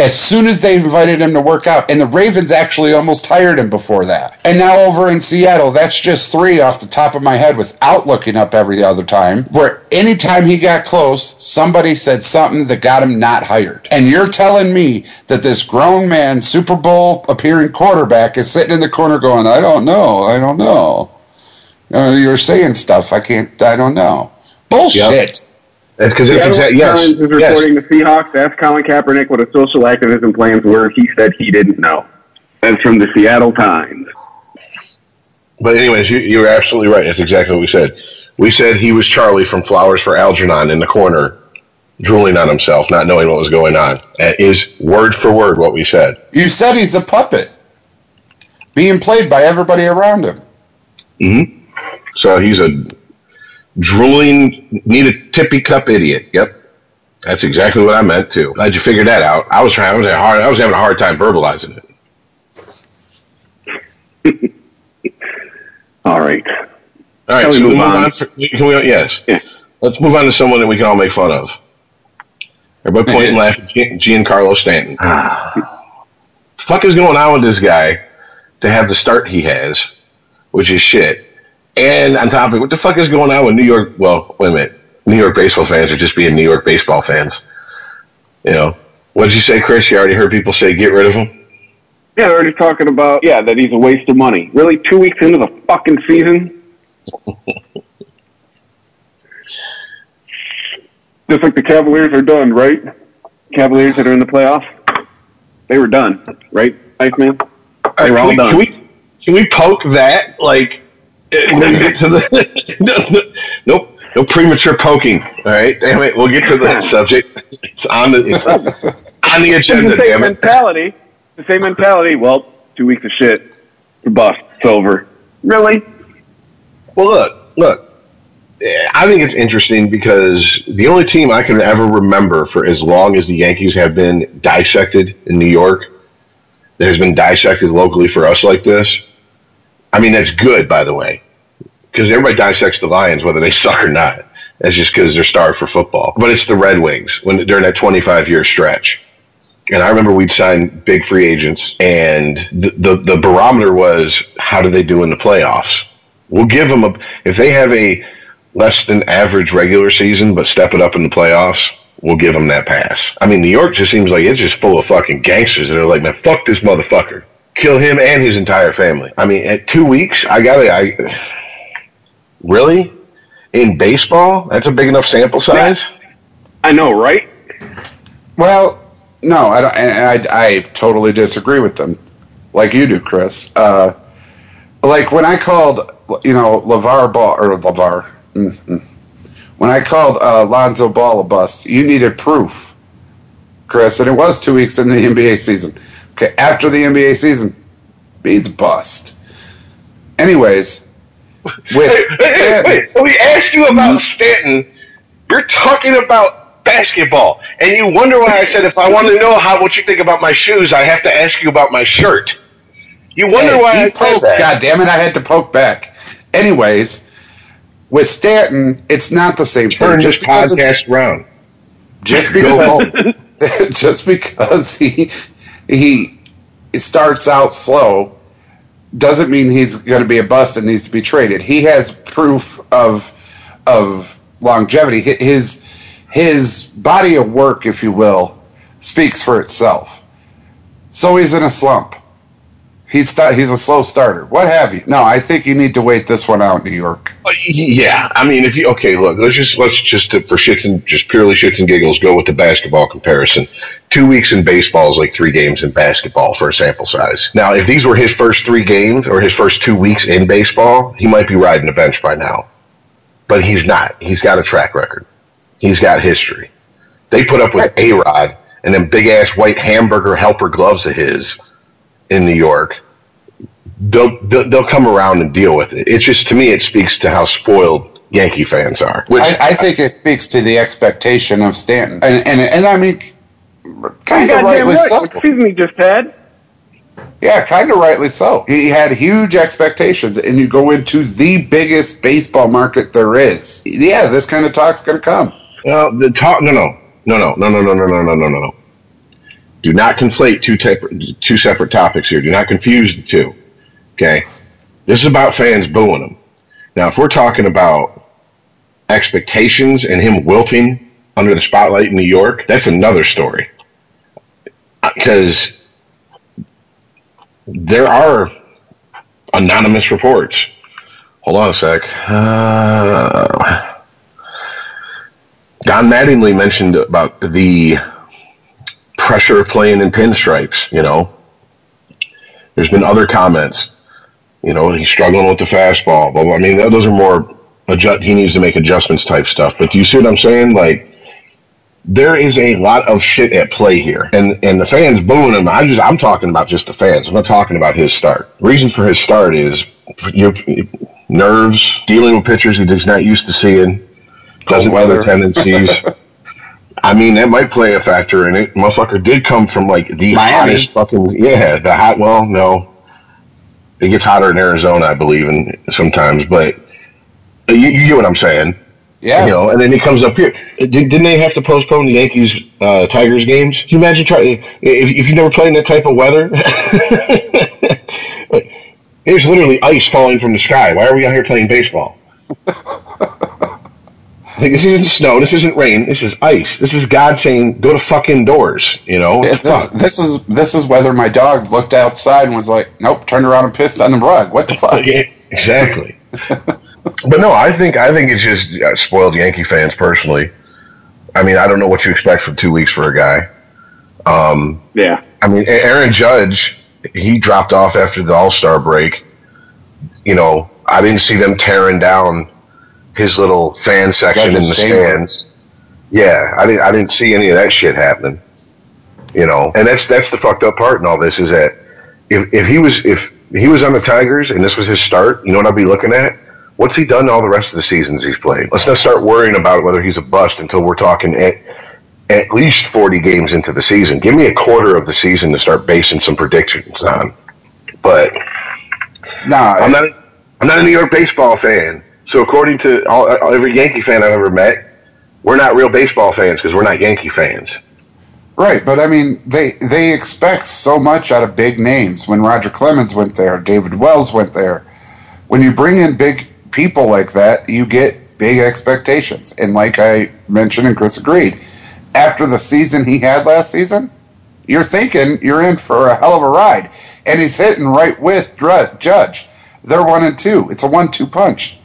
as soon as they invited him to work out, and the Ravens actually almost hired him before that. And now over in Seattle, that's just three off the top of my head without looking up every other time, where anytime he got close, somebody said something that got him not hired. And you're telling me that this grown man, Super Bowl appearing quarterback, is sitting in the corner going, I don't know, I don't know. Uh, you're saying stuff I can't. I don't know. Bullshit. That's because it's Seattle exactly yes. Times is yes. reporting the Seahawks asked Colin Kaepernick what his social activism plans were. He said he didn't know. That's from the Seattle Times. But anyways, you, you were absolutely right. That's exactly what we said. We said he was Charlie from Flowers for Algernon in the corner, drooling on himself, not knowing what was going on. That is word for word what we said. You said he's a puppet, being played by everybody around him. So he's a drooling, need a tippy cup idiot. Yep. That's exactly what I meant too. Glad you figured that out. I was trying. I was having a hard. I was having a hard time verbalizing it. All right. All right, Shall we move move on? on. for- can we, yes. Yeah. Let's move on to someone that we can all make fun of. Everybody point and laugh at Gian- Giancarlo Stanton. Ah. fuck is going on with this guy to have the start he has, which is shit. And on top of it, what the fuck is going on with New York? Well, wait a minute. New York baseball fans are just being New York baseball fans. You know, what did you say, Chris? You already heard people say get rid of him. Yeah, they're already talking about yeah that he's a waste of money. Really, two weeks into the fucking season. Just like the Cavaliers are done, right? Cavaliers that are in the playoffs, they were done, right, Iceman? They were can, all we, done. can we can we poke that like and then get to the no, no, nope no premature poking all right damn it we'll get to the subject it's on the it's on the agenda the same damn it mentality. The same mentality. Well, two weeks of shit, bust, it's over. Really? well look look I think it's interesting because the only team I can ever remember for as long as the Yankees have been dissected in New York that has been dissected locally for us like this I mean that's good by the way because everybody dissects the Lions whether they suck or not. That's just because they're starved for football. But it's the Red Wings when during that 25 year stretch. And I remember we'd sign big free agents, and the, the, the barometer was how do they do in the playoffs? We'll give them a if they have a less than average regular season, but step it up in the playoffs. We'll give them that pass. I mean, New York just seems like it's just full of fucking gangsters, and they're like, man, fuck this motherfucker, kill him and his entire family. I mean, at two weeks, I gotta, I really in baseball, that's a big enough sample size. I know, right? Well, no, I don't. And I, I totally disagree with them, like you do, Chris. Uh, like when I called, you know, Lavar Ball or Lavar, mm-hmm. when I called uh, Lonzo Ball a bust, you needed proof, Chris, and it was two weeks in the NBA season. Okay, after the NBA season, he's bust. Anyways, with Wait, wait, Stanton- wait, we asked you about mm-hmm. Stanton. You're talking about basketball, and you wonder why I said if I want to know how what you think about my shoes, I have to ask you about my shirt. You wonder Hey, why he I said poked- that. God damn it, I had to poke back. Anyways, with Stanton, it's not the same Turn thing. Just because, podcast around. just because, just because he he starts out slow doesn't mean he's going to be a bust and needs to be traded. He has proof of of longevity. His his body of work, if you will, speaks for itself. So he's in a slump. He's sta- he's a slow starter. What have you? No, I think you need to wait this one out, New York. Uh, Yeah, I mean, if you okay, look, let's just let's just to, for shits and just purely shits and giggles go with the basketball comparison. Two weeks in baseball is like three games in basketball for a sample size. Now, if these were his first three games or his first two weeks in baseball, he might be riding the bench by now. But he's not. He's got a track record. He's got history. They put up with A Rod and them big ass white hamburger helper gloves of his in New York they'll, they'll they'll come around and deal with it. It's just to me, it speaks to how spoiled Yankee fans are. Which I, I think it speaks to the expectation of Stanton, and and, and I mean, kind of rightly right. so. What season he just had? Yeah, kind of rightly so. He had huge expectations, and you go into the biggest baseball market there is. Yeah, this kind of talk's going to come. well, the talk. No, no, no, no, no, no, no, no, no, no, no, no, no. Do not conflate two type, two separate topics here. Do not confuse the two. Okay, this is about fans booing him. Now, if we're talking about expectations and him wilting under the spotlight in New York, that's another story. Because there are anonymous reports. Hold on a sec. Uh, Don Mattingly mentioned about the pressure of playing in pinstripes. You know, there's been other comments. You know, he's struggling with the fastball. But I mean, those are more adjust. He needs to make adjustments type stuff. But do you see what I'm saying? Like, there is a lot of shit at play here, and and the fans booing him. I just I'm talking about just the fans. I'm not talking about his start. The reason for his start is your nerves, dealing with pitchers he is not used to seeing, doesn't know their tendencies. I mean, that might play a factor in it. Motherfucker did come from like the Miami. hottest fucking yeah, the hot. Well, no, it gets hotter in Arizona, I believe, and sometimes, but you, you get what I'm saying. Yeah, You know, and then he comes up here. Did, didn't they have to postpone the Yankees uh, Tigers games? Can you imagine try, if, if you never played in that type of weather? There's literally ice falling from the sky. Why are we out here playing baseball? Like, this isn't snow. This isn't rain. This is ice. This is God saying, "Go to fucking doors." You know, Yeah, What the this, fuck? this is this is whether my dog looked outside and was like, "Nope," turned around and pissed on the rug. What the fuck? Yeah, exactly. but no, I think I think it's just uh, spoiled Yankee fans personally. I mean, I don't know what you expect from two weeks for a guy. Um, Yeah. I mean, Aaron Judge, he dropped off after the All Star break. You know, I didn't see them tearing down his little fan section in the stands. Yeah, I didn't. I didn't see any of that shit happening. You know, and that's that's the fucked up part in all this is that if if he was if he was on the Tigers and this was his start, you know what I'd be looking at? What's he done all the rest of the seasons he's played? Let's not start worrying about whether he's a bust until we're talking at at least 40 games into the season. Give me a quarter of the season to start basing some predictions on. But Nah, I'm not I'm not a New York baseball fan. So according to all, every Yankee fan I've ever met, we're not real baseball fans because we're not Yankee fans. Right, but I mean, they they expect so much out of big names. When Roger Clemens went there, David Wells went there. When you bring in big people like that, you get big expectations. And like I mentioned, and Chris agreed, after the season he had last season, you're thinking you're in for a hell of a ride. And he's hitting right with Judge. They're one and two. It's a one-two punch.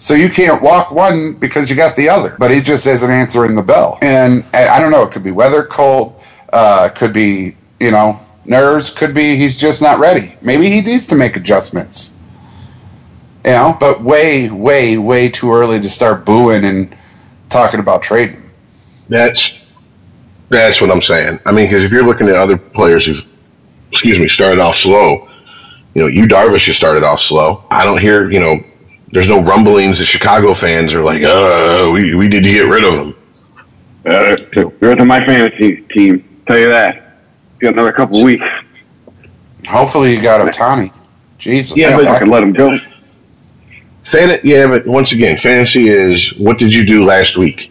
So you can't walk one because you got the other. But he just isn't answering the bell. And I don't know, it could be weather, cold, uh, could be, you know, nerves, could be he's just not ready. Maybe he needs to make adjustments. You know, but way, way, way too early to start booing and talking about trading. That's that's what I'm saying. I mean, because if you're looking at other players who've, excuse me, started off slow, you know, Yu Darvish just started off slow. I don't hear, you know, there's no rumblings that Chicago fans are like, "Uh, we we need to get rid of him." Uh, you're to my fantasy team. Tell you that. Got another couple weeks. Hopefully, you got Ohtani. Jesus, yeah, but I can let him go. Fan, yeah, but once again, fantasy is what did you do last week?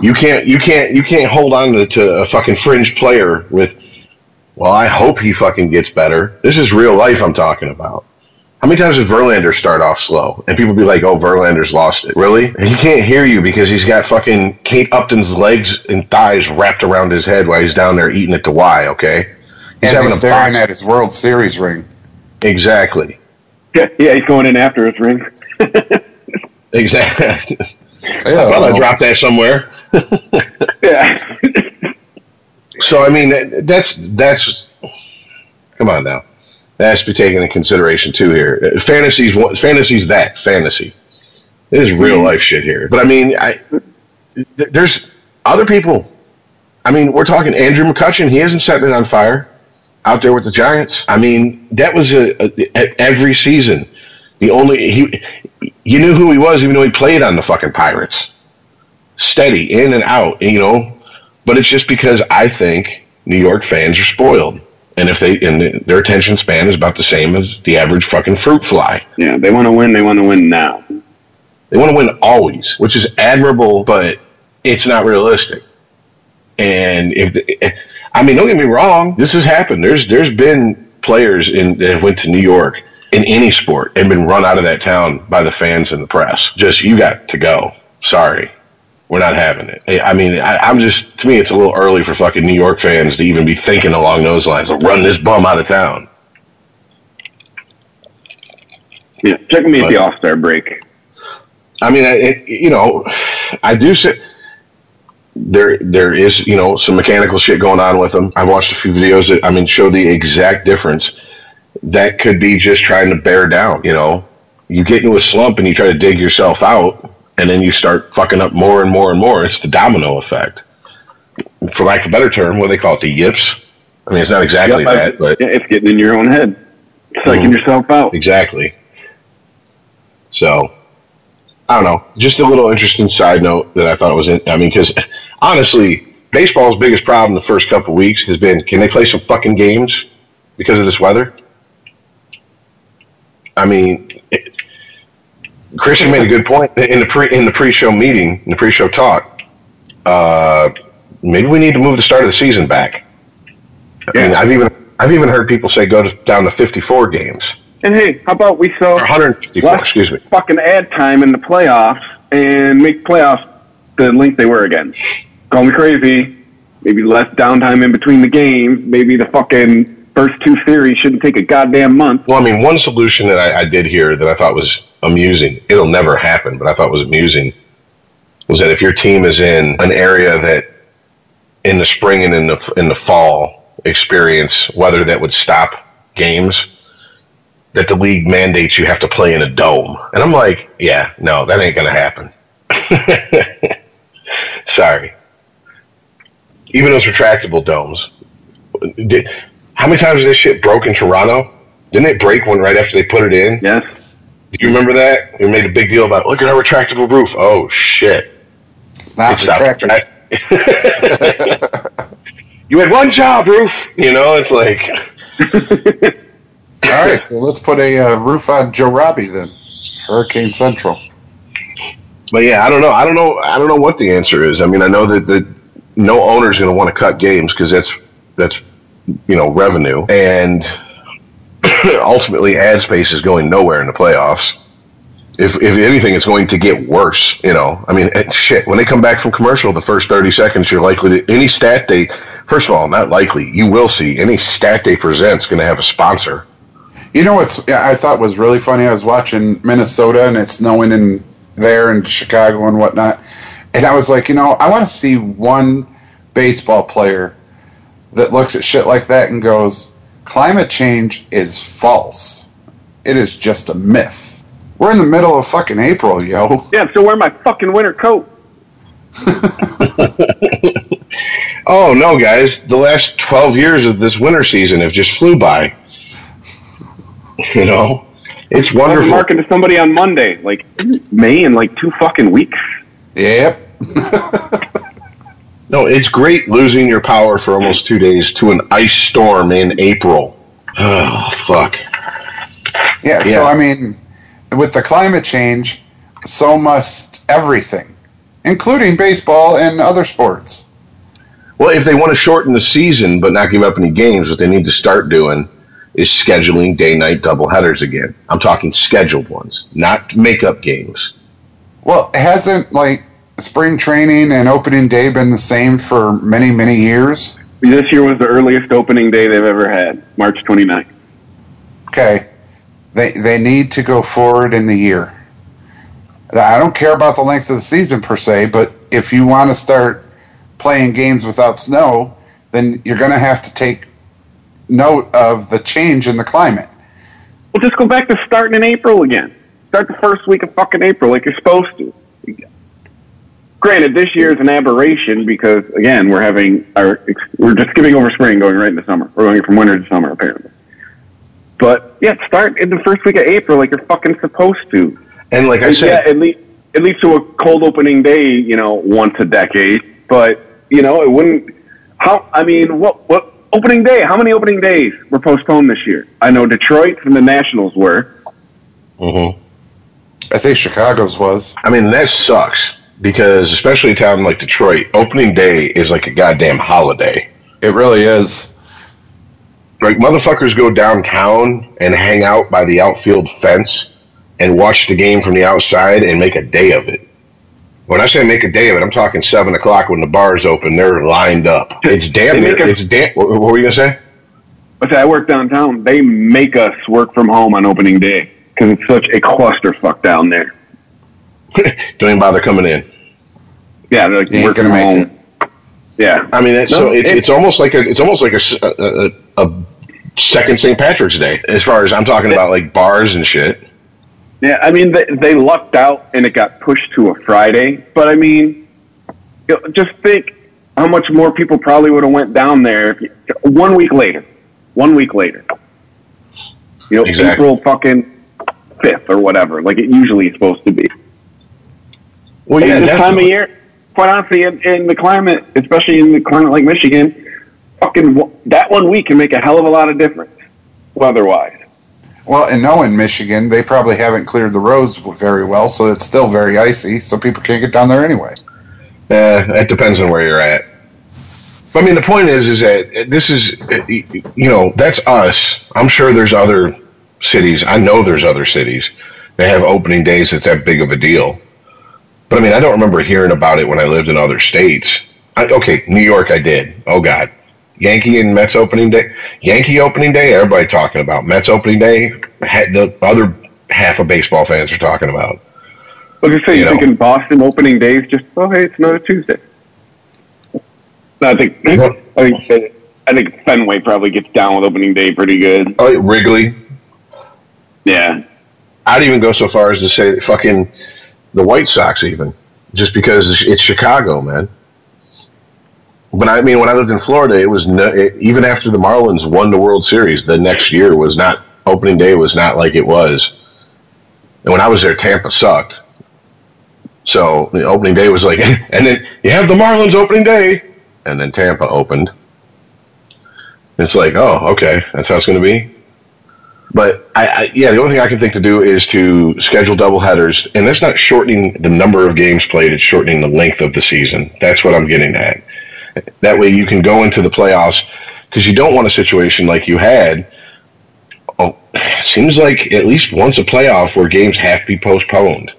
You can't, you can't, you can't hold on to, to a fucking fringe player with. Well, I hope he fucking gets better. This is real life I'm talking about. How many times did Verlander start off slow? And people be like, oh, Verlander's lost it. Really? He can't hear you because he's got fucking Kate Upton's legs and thighs wrapped around his head while he's down there eating it to Y, okay? He's As he's staring box. at his World Series ring. Exactly. Yeah, yeah, he's going in after his ring. exactly. Yeah, I thought I dropped that somewhere. yeah. so I mean, that's that's. Come on now that has to be taken into consideration too here. Fantasies, fantasies that fantasy. It is real mm-hmm. life shit here. But I mean, I there's other people. I mean, we're talking Andrew McCutchen. He hasn't set it on fire out there with the Giants. I mean, that was a, a, every season. The only he, you knew who he was, even though he played on the fucking Pirates. Steady in and out, you know. But it's just because I think New York fans are spoiled. And if they and their attention span is about the same as the average fucking fruit fly. Yeah, they want to win. They want to win now. They want to win always, which is admirable, but it's not realistic. And if the, eh, I mean, don't get me wrong, this has happened. There's there's been players in that went to New York in any sport and been run out of that town by the fans and the press. Just you got to go. Sorry we're not having it. I mean, I, am just to me, it's a little early for fucking New York fans to even be thinking along those lines. Of run this bum out of town. Yeah, check me at the All Star break. I mean, it, you know, I do say there there is you know some mechanical shit going on with them. I've watched a few videos that I mean show the exact difference. That could be just trying to bear down. You know, you get into a slump and you try to dig yourself out and then you start fucking up more and more and more. It's the domino effect. For lack of a better term, what do they call it? The yips. I mean, it's not exactly yep, that, but yeah, it's getting in your own head, psyching mm-hmm. yourself out. Exactly. So, I don't know. Just a little interesting side note that I thought was in. I mean, because honestly, baseball's biggest problem the first couple weeks has been can they play some fucking games because of this weather? I mean, it, Christian made a good point in the pre in the pre-show meeting, in the pre-show talk. Uh, maybe we need to move the start of the season back. Yeah. I mean, I've even I've even heard people say go to, down to 54 games. And hey, how about we sell 154? Excuse me. Fucking ad time in the playoffs and make playoffs the length they were again. Call me crazy. Maybe less downtime in between the games. Maybe the fucking first two series shouldn't take a goddamn month. Well, I mean, one solution that I, I did hear that I thought was amusing. It'll never happen, but I thought was amusing was that if your team is in an area that in the spring and in the in the fall experience weather that would stop games, that the league mandates you have to play in a dome. And I'm like, yeah, no, that ain't gonna happen. Sorry. Even those retractable domes. How many times is this shit broke in Toronto? Didn't it break one right after they put it in? Yes. Do you remember that? We made a big deal about look at our retractable roof. Oh shit! It's not it's retractable. Not you had one job, roof. You know, it's like All right, so let's put a uh, roof on Joe Robbie then. Hurricane Central. But yeah, I don't know. I don't know. I don't know what the answer is. I mean, I know that the no owner is going to want to cut games because that's that's you know revenue, and ultimately ad space is going nowhere in the playoffs. If if anything, it's going to get worse. You know, I mean, eh, shit. When they come back from commercial, the first thirty seconds, you're likely to any stat they. First of all, not likely. You will see any stat they present's going to have a sponsor. You know what's I thought was really funny? I was watching Minnesota and it's snowing in there in Chicago and whatnot. And I was like, you know, I want to see one baseball player that looks at shit like that and goes, climate change is false. It is just a myth. We're in the middle of fucking April, yo. Yeah, I'm still wearing my fucking winter coat. Oh no, guys! The last twelve years of this winter season have just flew by. You know, it's I was wonderful. marking to somebody on Monday, like May in like two fucking weeks. Yep. No, it's great losing your power for almost two days to an ice storm in April. Oh fuck! Yeah, Yeah. so I mean, with the climate change, so must everything, including baseball and other sports. Well, if they want to shorten the season but not give up any games, what they need to start doing is scheduling day-night doubleheaders again. I'm talking scheduled ones, not makeup games. Well, hasn't like spring training and opening day been the same for many, many years? This year was the earliest opening day they've ever had, March 29th. Okay, they they need to go forward in the year. I don't care about the length of the season per se, but if you want to start playing games without snow, then you're going to have to take note of the change in the climate. Well, just go back to starting in April again. Start the first week of fucking April like you're supposed to. Granted, this year is an aberration because again we're having our we're just skipping over spring, going right into summer. We're going from winter to summer apparently. But yeah, start in the first week of April like you're fucking supposed to. And like I yeah, said, it, le- it leads to a cold opening day, you know, once a decade. But you know, it wouldn't. How? I mean, what? What? Opening day? How many opening days were postponed this year? I know Detroit and the Nationals were. Mm-hmm. I think Chicago's was. I mean that sucks because especially a town like Detroit, opening day is like a goddamn holiday. It really is. Like motherfuckers go downtown and hang out by the outfield fence and watch the game from the outside and make a day of it. When I say make a day of it, I'm talking seven o'clock when the bars open. They're lined up. It's damn They near. make It's damn. What, what were you gonna say? I say I work downtown. They make us work from home on opening day because it's such a clusterfuck down there. Don't even bother coming in. Yeah, they're like You ain't work gonna from make home. Yeah, I mean, it's, No, so it's, it- it's almost like a, it's almost like a, s- a- a- a second St. Patrick's Day as far as I'm talking about like bars and shit. yeah. I mean, they, they lucked out and it got pushed to a Friday. But I mean, you know, just think how much more people probably would have went down there if you, one week later. One week later. You know, Exactly. April fucking fifth or whatever, like it usually is supposed to be. Well, And yeah, this time of year, quite honestly, in, in the climate, especially in the climate like Michigan, fucking that one week can make a hell of a lot of difference weather-wise. Well, and knowing Michigan, they probably haven't cleared the roads very well, so it's still very icy, so people can't get down there anyway. Uh, it depends on where you're at. I mean, the point is, is that this is, you know, that's us. I'm sure there's other cities. I know there's other cities that have opening days that's that big of a deal. But I mean, I don't remember hearing about it when I lived in other states. I, okay, New York, I did. Oh God, Yankee and Mets opening day. Yankee opening day. Everybody talking about Mets opening day. The other half of baseball fans are talking about. I was just saying, You you know. think in Boston opening days, just oh hey, it's another Tuesday. I think I think I think Fenway probably gets down with opening day pretty good. Oh, Wrigley. Yeah, I'd even go so far as to say that fucking the White Sox, even just because it's- Chicago, man. But I mean, when I lived in Florida, it was no, it, even after the Marlins won the World Series, the next year was not opening day was not like it was. And when I was there, Tampa sucked. So the opening day was like, and then you have the Marlins opening day, and then Tampa opened. It's like, oh, okay, that's how it's going to be. But I, I, yeah, the only thing I can think to do is to schedule double headers, and that's not shortening the number of games played; it's shortening the length of the season. That's what I'm getting at. That way, you can go into the playoffs because you don't want a situation like you had. Oh, seems like at least once a playoff where games have to be postponed.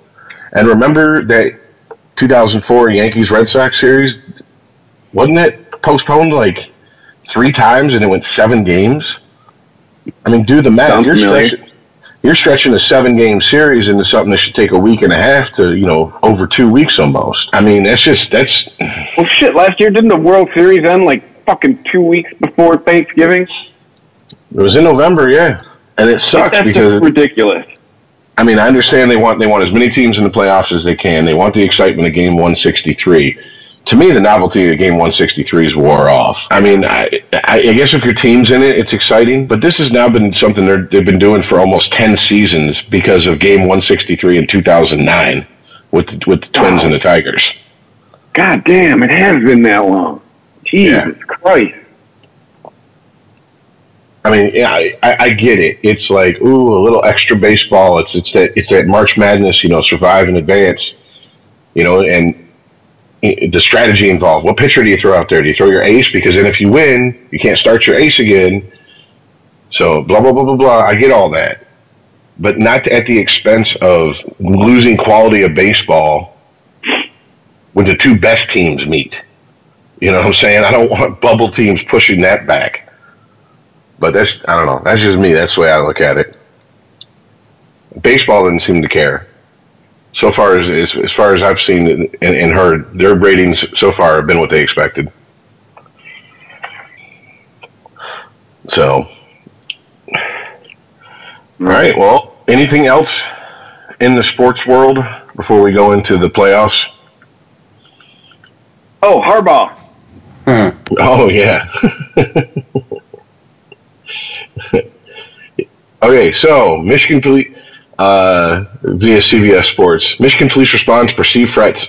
And remember that 2004 Yankees Red Sox series wasn't it postponed like three times and it went seven games? I mean, do the math. You're stretching, you're stretching a seven game series into something that should take a week and a half to, you know, over two weeks almost. I mean, that's just, that's, Well, shit. Last year, didn't the World Series end like fucking two weeks before Thanksgiving? it was in November, yeah. And it sucks That's because ridiculous. I mean, I understand they want they want as many teams in the playoffs as they can. They want the excitement of Game 163. To me, the novelty of Game 163 is wore off. I mean, I, I, guess if your team's in it, it's exciting. But this has now been something they're, they've been doing for almost 10 seasons because of Game 163 in 2009 with the, with the Twins and the Tigers. God damn, it has been that long. Jesus Yeah. Christ. I mean, yeah, I, I get it. It's like ooh, a little extra baseball. It's it's that it's that March Madness, you know, survive and advance, you know, and the strategy involved. What pitcher do you throw out there? Do you throw your ace? Because then if you win, you can't start your ace again. So blah blah blah blah blah. I get all that, but not at the expense of losing quality of baseball when the two best teams meet. You know what I'm saying? I don't want bubble teams pushing that back. But that's I don't know. That's just me. That's the way I look at it. Baseball doesn't seem to care. So far as as, as far as I've seen and, and heard, their ratings so far have been what they expected. So, all right. Well, anything else in the sports world before we go into the playoffs? Oh, Harbaugh. Huh. Oh yeah. okay, so Michigan police uh, via CBS Sports. Michigan police respond to perceived threats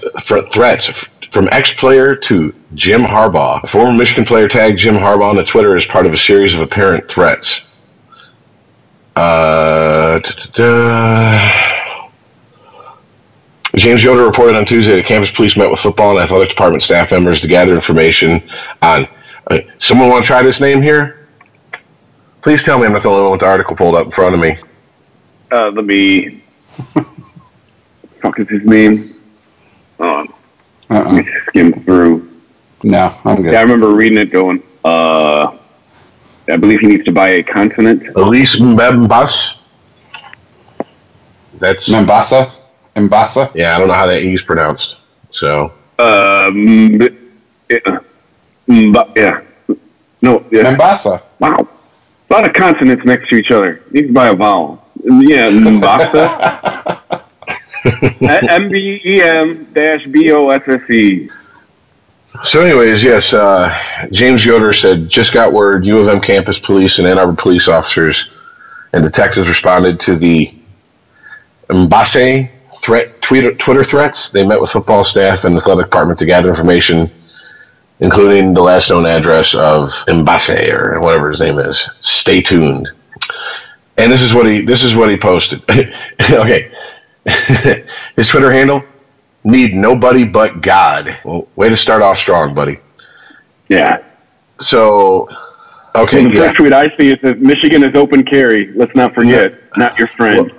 threats from ex-player to Jim Harbaugh. A former Michigan player tagged Jim Harbaugh on the Twitter as part of a series of apparent threats. Uh. James Yoder reported on Tuesday that campus police met with football and athletic department staff members to gather information on. Uh, someone want to try this name here? Please tell me I'm not the only one with the article pulled up in front of me. Uh, let me. fuck is his name? Um, let Uh-uh. me skim through. No, I'm good. Yeah, I remember reading it going, uh, I believe he needs to buy a consonant. Elise Mbembas. That's Mombasa? Mombasa? yeah. I don't know how that E's pronounced. So Uh, mm, yeah. Yeah. No, yeah. Mombasa. Wow. A lot of consonants next to each other. Needs to buy a vowel. Yeah, Mbasa. M B E M dash B O S S E. So, anyways, yes, uh, James Yoder said, just got word U of M campus police and Ann Arbor police officers and detectives responded to the Mbase threat, Twitter, Twitter threats. They met with football staff and athletic department to gather information, including the last known address of Mbase or whatever his name is. Stay tuned. And this is what he, this is what he posted. okay. his Twitter handle, need nobody but God. Well, way to start off strong, buddy. Yeah. So, okay, the yeah. first tweet I see it says Michigan is open carry. Let's not forget, not your friend.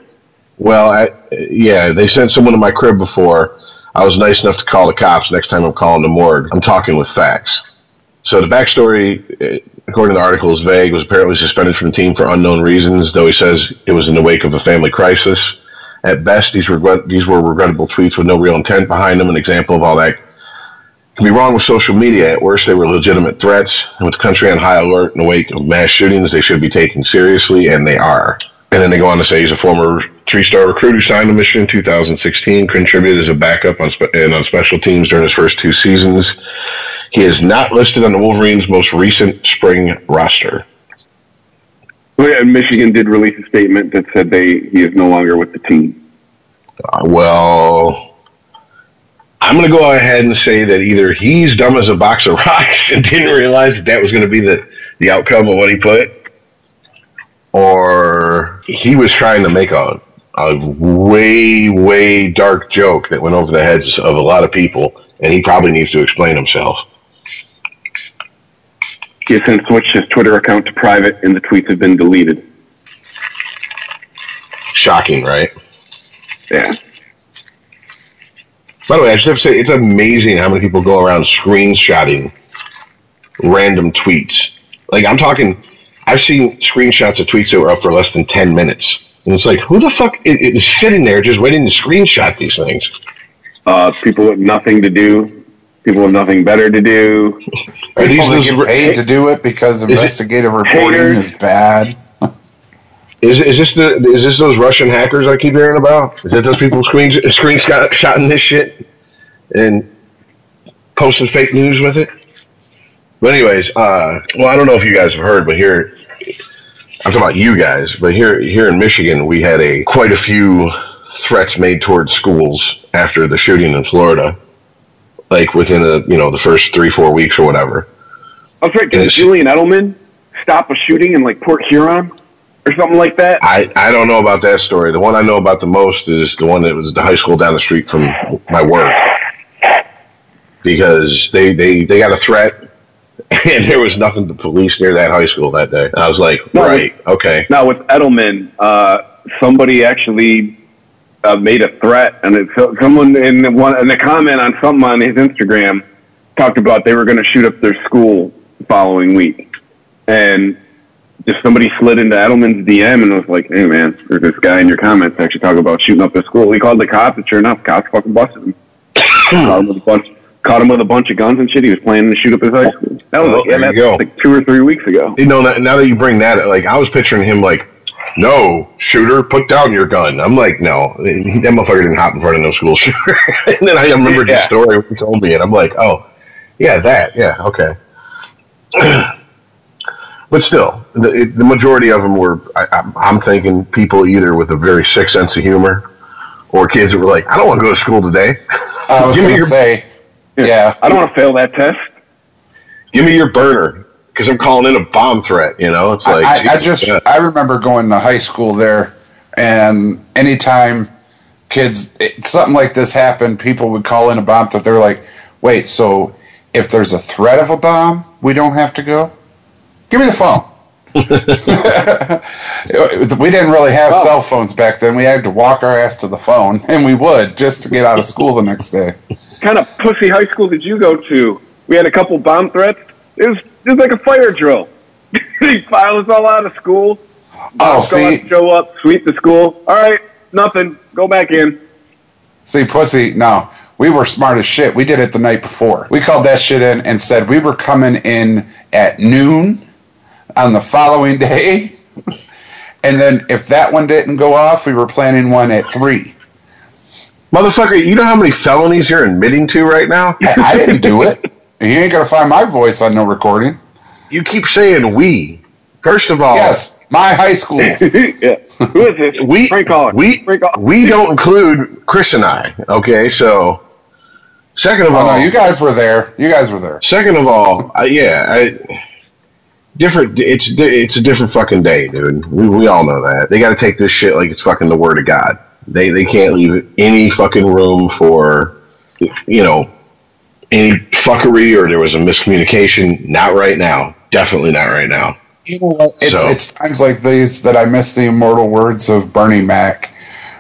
Well, I, yeah, they sent someone to my crib before. I was nice enough to call the cops. Next time I'm calling the morgue, I'm talking with facts. So the backstory, according to the article, is vague. Was apparently suspended from the team for unknown reasons, though he says it was in the wake of a family crisis. At best, these regret these were regrettable tweets with no real intent behind them. An example of all that can be wrong with social media. At worst, they were legitimate threats, and with the country on high alert in the wake of mass shootings, they should be taken seriously, and they are. And then they go on to say he's a former three-star recruit who signed to Michigan in 2016, contributed as a backup on spe- and on special teams during his first two seasons. He is not listed on the Wolverines' most recent spring roster. Well, yeah, Michigan did release a statement that said they he is no longer with the team. Uh, well, I'm going to go ahead and say that either he's dumb as a box of rocks and didn't realize that that was going to be the, the outcome of what he put, or he was trying to make a a way way dark joke that went over the heads of a lot of people, and he probably needs to explain himself. He has since switched his Twitter account to private, and the tweets have been deleted. Shocking, right? Yeah. By the way, I just have to say, it's amazing how many people go around screenshotting random tweets. Like, I'm talking, I've seen screenshots of tweets that were up for less than 10 minutes. And it's like, who the fuck is, is sitting there just waiting to screenshot these things? Uh, people with nothing to do, people have nothing better to do. Are these People that those, get paid to do it because it investigative reporting haters? is bad. is, is this the is this those Russian hackers I keep hearing about? Is that those people screen screenshotting this shit and posting fake news with it? But anyways, uh, well, I don't know if you guys have heard, but here I'm talking about you guys, but here here in Michigan, we had a quite a few threats made towards schools after the shooting in Florida, like within a you know the first three four weeks or whatever. I was right. Did Julian Edelman stop a shooting in like Port Huron or something like that? I, I don't know about that story. The one I know about the most is the one that was the high school down the street from my work. Because they, they, they got a threat and there was nothing to police near that high school that day. And I was like, No, right, okay. Now with Edelman, uh, somebody actually uh, made a threat, and it, so someone in one in the comment on something on his Instagram talked about they were going to shoot up their school the following week, and just somebody slid into Edelman's DM and was like, "Hey man, there's this guy in your comments actually talking about shooting up the school." He called the cops, and sure enough, cops fucking busted him. caught him with a bunch. Caught him with a bunch of guns and shit. He was planning to shoot up his high school. That was Well, like, yeah, that's like two or three weeks ago. You know, now now that you bring that, like, I was picturing him like, no, shooter, put down your gun. I'm like, no, that motherfucker didn't hop in front of no school shooter. and then I remembered the story he told me, and I'm like, oh, yeah, that, yeah, okay. but still, the, the majority of them were, I, I'm, I'm thinking, people either with a very sick sense of humor or kids that were like, I don't want to go to school today. I was Give me going to your- say, yeah, I don't want to fail that test. Give me your burner because I'm calling in a bomb threat. You know, it's like I, I Jesus, just yeah. I remember going to high school there, and anytime kids it, something like this happened, people would call in a bomb threat. They're like, "Wait, so if there's a threat of a bomb, we don't have to go? Give me the phone." we didn't really have Oh. cell phones back then. We had to walk our ass to the phone, and we would just to get out of school the next day. kind of pussy high school did you go to? We had a couple bomb threats. It was it was like a fire drill. they file us all out of school. Oh, Go see, up, show up, sweep the school. All right, nothing. Go back in. See, pussy, no. We were smart as shit. We did it the night before. We called that shit in and said we were coming in at noon on the following day. And then if that one didn't go off, we were planning one at three. motherfucker. You know how many felonies you're admitting to right now? I, I didn't do it. And you ain't gonna find my voice on no recording. You keep saying we. First of all, Yes, my high school. yeah. Who is this? we Frank Caller. we Frank Caller. we don't include Chris and I. Okay, so second of Oh all, no, you guys were there. You guys were there. Second of all, uh, yeah, I, different. It's it's a different fucking day, dude. We, we all know that. They got to take this shit like it's fucking the word of God. They they can't leave any fucking room for, you know, any fuckery or there was a miscommunication. Not right now. Definitely not right now. You know what? It's, So- it's times like these that I miss the immortal words of Bernie Mac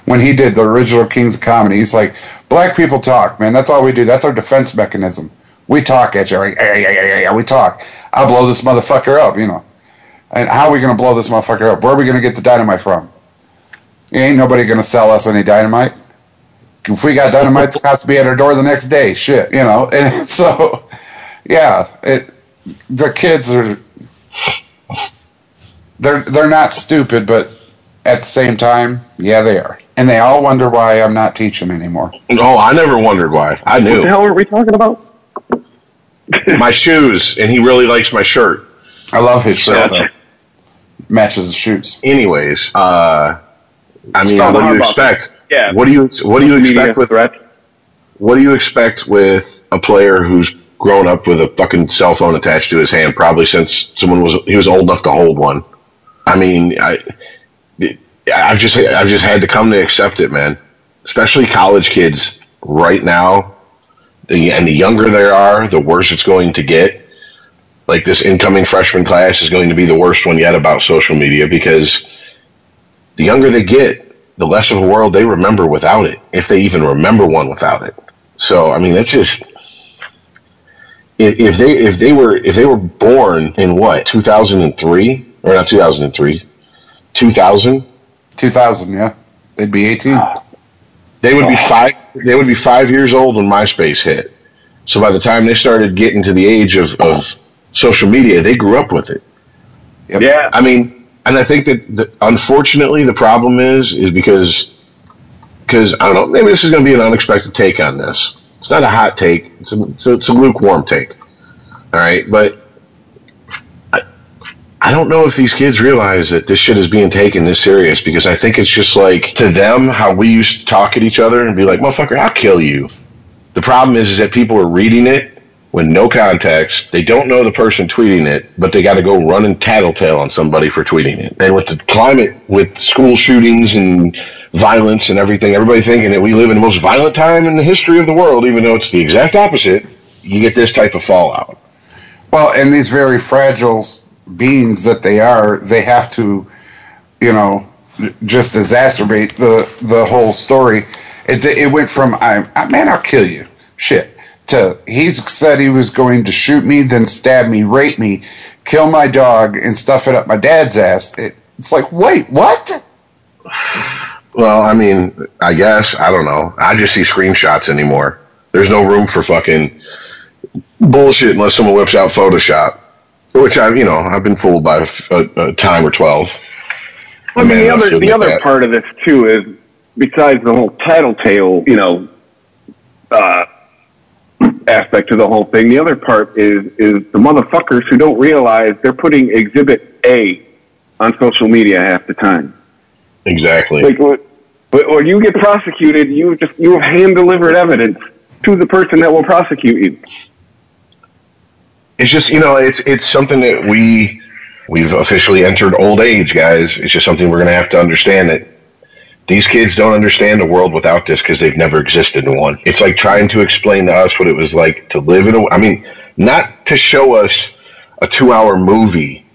when he did the original Kings of Comedy. He's like, "Black people talk, man. That's all we do. That's our defense mechanism. We talk at you. Like, yeah, yeah, yeah, yeah, yeah. We talk. I'll blow this motherfucker up, you know. And how are we gonna blow this motherfucker up? Where are we gonna get the dynamite from? Ain't nobody gonna sell us any dynamite. If we got dynamite, it has to be at our door the next day. Shit, you know. And so, yeah, it. The kids are they're they're not stupid, but at the same time, yeah, they are, and they all wonder why I'm not teaching anymore. Oh, I never wondered why. I What the knew hell are we talking about? my shoes, and he really likes my shirt. I love his shirt Yeah. Matches the shoes. Anyways, uh, I mean, what do you about expect? Yeah. What do you what do you expect with threat. what do you expect with a player who's grown up with a fucking cell phone attached to his hand, probably since someone was he was old enough to hold one? I mean, I, I've just, I've just had to come to accept it, man. Especially college kids right now. The, and the younger they are, the worse it's going to get. Like this incoming freshman class is going to be the worst one yet about social media because the younger they get, the less of a world they remember without it, if they even remember one without it. So, I mean, that's just if, if they if they were if they were born in what 2003 or not 2003 2000 2000, yeah. They'd be 18. Ah. they would be oh. five they would be five years old when MySpace hit. So by the time they started getting to the age of, of social media, they grew up with it. Yep. Yeah. I mean, and I think that the, unfortunately the problem is is because because I don't know maybe this is going to be an unexpected take on this. It's not a hot take. It's a, it's a, it's a lukewarm take. All right, but I, I don't know if these kids realize that this shit is being taken this serious because I think it's just like to them how we used to talk at each other and be like, "Motherfucker, I'll kill you." The problem is, is that people are reading it with no context. They don't know the person tweeting it, but they got to go run and tattletale on somebody for tweeting it. And with the climate, with school shootings and violence and everything, everybody thinking that we live in the most violent time in the history of the world, even though it's the exact opposite, you get this type of fallout. Well, and these very fragile beings that they are, they have to, you know, just exacerbate the the whole story. It it went from I, I man, I'll kill you, shit, to he's said he was going to shoot me, then stab me, rape me, kill my dog, and stuff it up my dad's ass. It, it's like, wait, what? Well, I mean, I guess I don't know. I just see screenshots anymore. There's no room for fucking bullshit unless someone whips out Photoshop, which I've you know, I've been fooled by a, a, a time or twelve. I mean, the other the other that. part of this too is besides the whole tattletale, you know, uh, aspect to the whole thing. The other part is is the motherfuckers who don't realize they're putting Exhibit A on social media half the time. Exactly. Like what- but when you get prosecuted, you just you have hand delivered evidence to the person that will prosecute you. it's just you know it's it's something that we we've officially entered old age guys it's just something we're going to have to understand that these kids don't understand a world without this because they've never existed in one it's like trying to explain to us what it was like to live in a i mean not to show us a two hour movie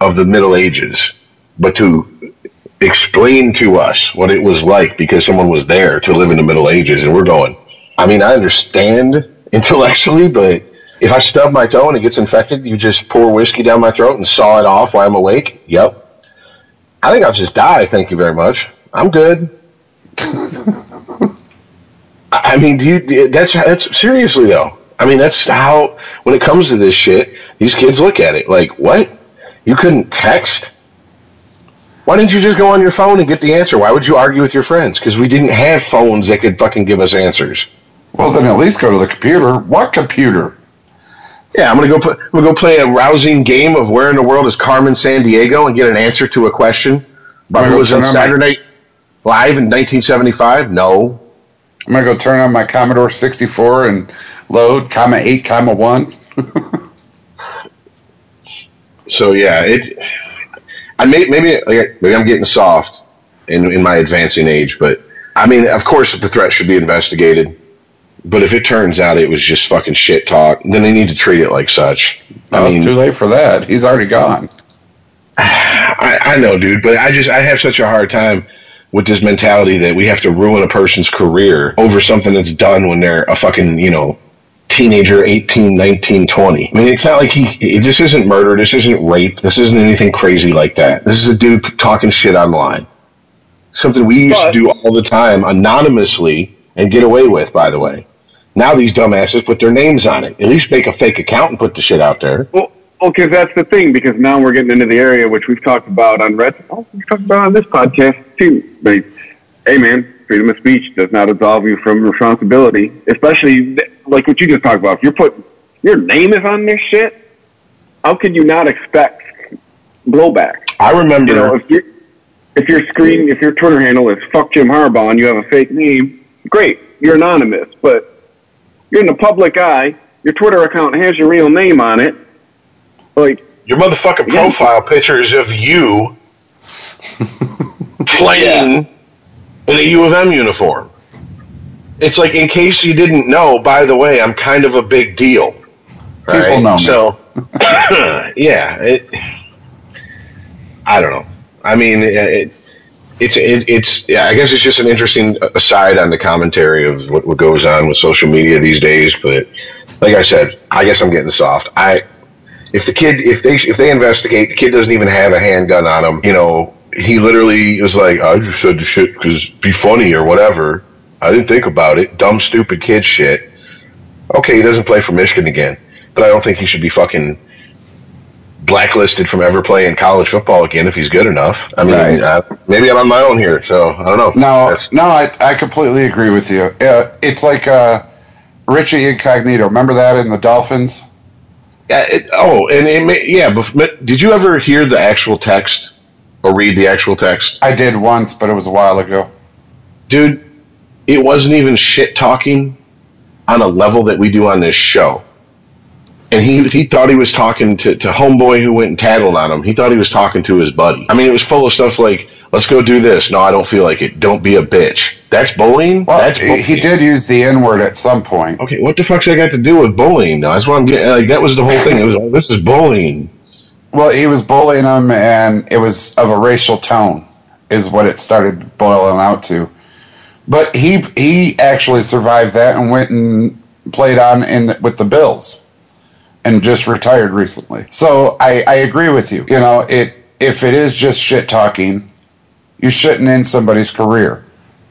of the middle ages but to explain to us what it was like because someone was there to live in the middle ages and we're going i mean i understand intellectually but if I stub my toe and it gets infected, you just pour whiskey down my throat and saw it off while I'm awake? Yep. I think I'll just die, thank you very much. I'm good. I mean, do you, that's, that's seriously though. I mean, that's how, when it comes to this shit, these kids look at it like, what? You couldn't text? Why didn't you just go on your phone and get the answer? Why would you argue with your friends? Because we didn't have phones that could fucking give us answers. Well, then at least go to the computer. What computer? Yeah, I'm gonna go. Play, I'm gonna go play a rousing game of where in the world is Carmen Sandiego and get an answer to a question I'm who was on Saturday Live in 1975. No, I'm gonna go turn on my Commodore 64 and load comma eight comma one. so yeah, it. I may maybe like, maybe I'm getting soft in in my advancing age, but I mean, of course, the threat should be investigated. But if it turns out it was just fucking shit talk, then they need to treat it like such. Oh, I it's mean, too late for that. He's already gone. I, I know, dude, but I just I have such a hard time with this mentality that we have to ruin a person's career over something that's done when they're a fucking you know teenager 18 19 20 i mean it's not like he this isn't murder this isn't rape this isn't anything crazy like that. This is a dude talking shit online. Something we used But- to do all the time anonymously and get away with by the way. Now these dumbasses put their names on it. At least make a fake account and put the shit out there. Well, well, because that's the thing. Because now we're getting into the area which we've talked about on Red. Oh, we've talked about on this podcast too. But hey, man, freedom of speech does not absolve you from responsibility. Especially like what you just talked about. If you're put your name is on this shit, how could you not expect blowback? i remember You know, if you if your screen, if your Twitter handle is "fuck Jim Harbaugh" and you have a fake name, great, you're anonymous. But you're in the public eye. Your Twitter account has your real name on it. Like, Your motherfucking Yeah. profile picture is of you playing in a U of M uniform. It's like, in case you didn't know, by the way, I'm kind of a big deal. People know me. So, yeah, it, I don't know. I mean, it, it's it, it's yeah, I guess it's just an interesting aside on the commentary of what, what goes on with social media these days. But like I said, I guess I'm getting soft. I if the kid if they if they investigate, the kid doesn't even have a handgun on him. You know, he literally was like, I just said the shit because be funny or whatever. I didn't think about it. Dumb, stupid kid shit. Okay, he doesn't play for Michigan again, but I don't think he should be fucking blacklisted from ever playing college football again if he's good enough. I mean, Right. uh, maybe I'm on my own here, so I don't know. No, That's- no, I, I completely agree with you. Uh, it's like uh, Richie Incognito. Remember that in the Dolphins? Yeah, it, oh, and it may, yeah, but did you ever hear the actual text or read the actual text? I did once, but it was a while ago. Dude, it wasn't even shit talking on a level that we do on this show. And he he thought he was talking to, to homeboy who went and tattled on him. He thought he was talking to his buddy. I mean, it was full of stuff like, "Let's go do this." No, I don't feel like it. Don't be a bitch. That's bullying. Well, That's he- bullying. he did use the N word at some point. Okay, what the fuck's that got to do with bullying? That's what I'm getting. Like that was the whole thing. It was like, this is bullying. Well, he was bullying him, and it was of a racial tone, is what it started boiling out to. But he he actually survived that and went and played on in the, with the Bills, and just retired recently. So I, I agree with you. You know, it if it is just shit talking, you shouldn't end somebody's career.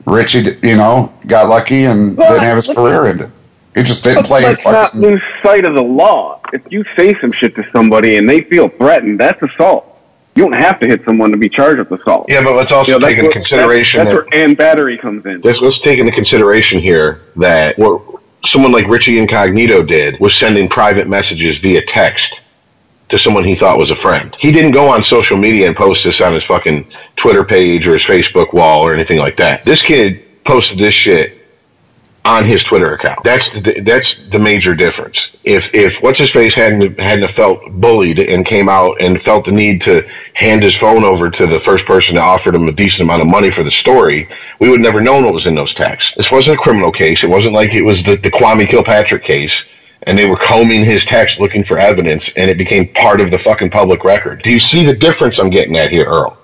Richie, you know, got lucky and Well, didn't have his let's- career ended. He just didn't play let's not fucking. lose sight of the law. If you say some shit to somebody and they feel threatened, that's assault. You don't have to hit someone to be charged with assault. Yeah, but let's also You know, take into consideration That's, that where and battery comes in. let's, let's take into consideration here that what someone like Richie Incognito did was sending private messages via text to someone he thought was a friend. He didn't go on social media and post this on his fucking Twitter page or his Facebook wall or anything like that. This kid posted this shit on his Twitter account. That's the that's the major difference. If if what's his face hadn't hadn't felt bullied and came out and felt the need to hand his phone over to the first person that offered him a decent amount of money for the story, we would never known what was in those texts. This wasn't a criminal case. It wasn't like it was the, the Kwame Kilpatrick case. And they were combing his text looking for evidence, and it became part of the fucking public record. Do you see the difference I'm getting at here, Earl?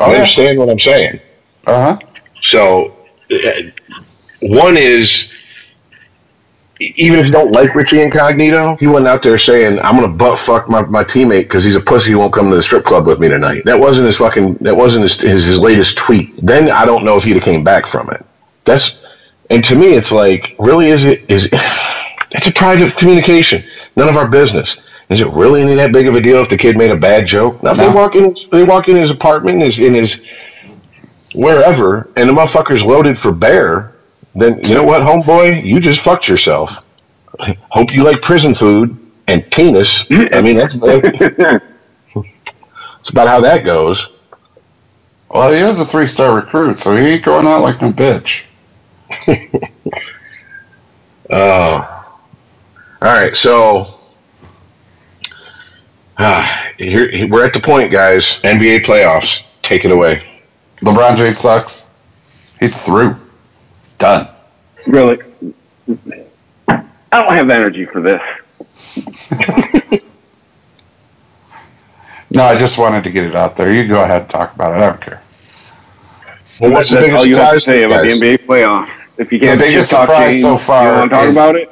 Oh, you yeah. understand what I'm saying? Uh huh. So, one is even if you don't like Richie Incognito, he went out there saying, "I'm gonna butt fuck my, my teammate because he's a pussy who won't come to the strip club with me tonight." That wasn't his fucking. That wasn't his his, his latest tweet. Then I don't know if he'd have came back from it. That's and to me, it's like, really, is it is? It's a private communication. None of our business. Is it really any that big of a deal if the kid made a bad joke? Now, if they No. walk in, they walk in his apartment, in his, in his wherever, and the motherfucker's loaded for bear, then you know what, homeboy, you just fucked yourself. Hope you like prison food and penis. I mean, that's that's about how that goes. Well, he is a three star recruit, so he ain't going out like no bitch. Uh, all right, so uh, here we're at the point, guys. NBA playoffs, take it away. LeBron James sucks. He's through. He's done. Really, I don't have the energy for this. No, I just wanted to get it out there. You go ahead and talk about it. I don't care. Well, what's the That's biggest all you have to surprise say about the? NBA playoffs. If you can't The biggest shit talk surprise James, so far you want to talk is- about it?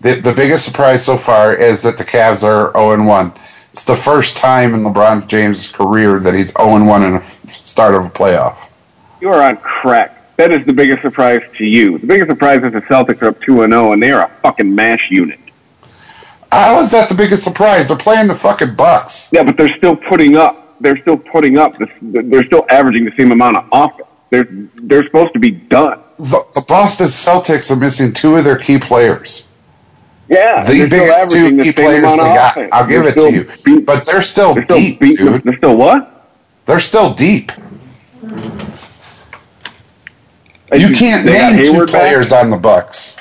The, the biggest surprise so far is that the Cavs are 0 1. It's the first time in LeBron James' career that he's 0 1 in a start of a playoff. You are on crack. That is the biggest surprise to you. The biggest surprise is the Celtics are up 2 and 0, and they are a fucking mash unit. How is that the biggest surprise? They're playing the fucking Bucks. Yeah, but they're still putting up. They're still putting up. This, they're still averaging the same amount of offense. They're they're supposed to be done. The, the Boston Celtics are missing two of their key players. Yeah, The biggest two key players they got. offense. I'll give They're it to you. beat- But they're still they're still deep, beating. dude. They're still what? They're still deep. You can't name two back? players on the Bucks.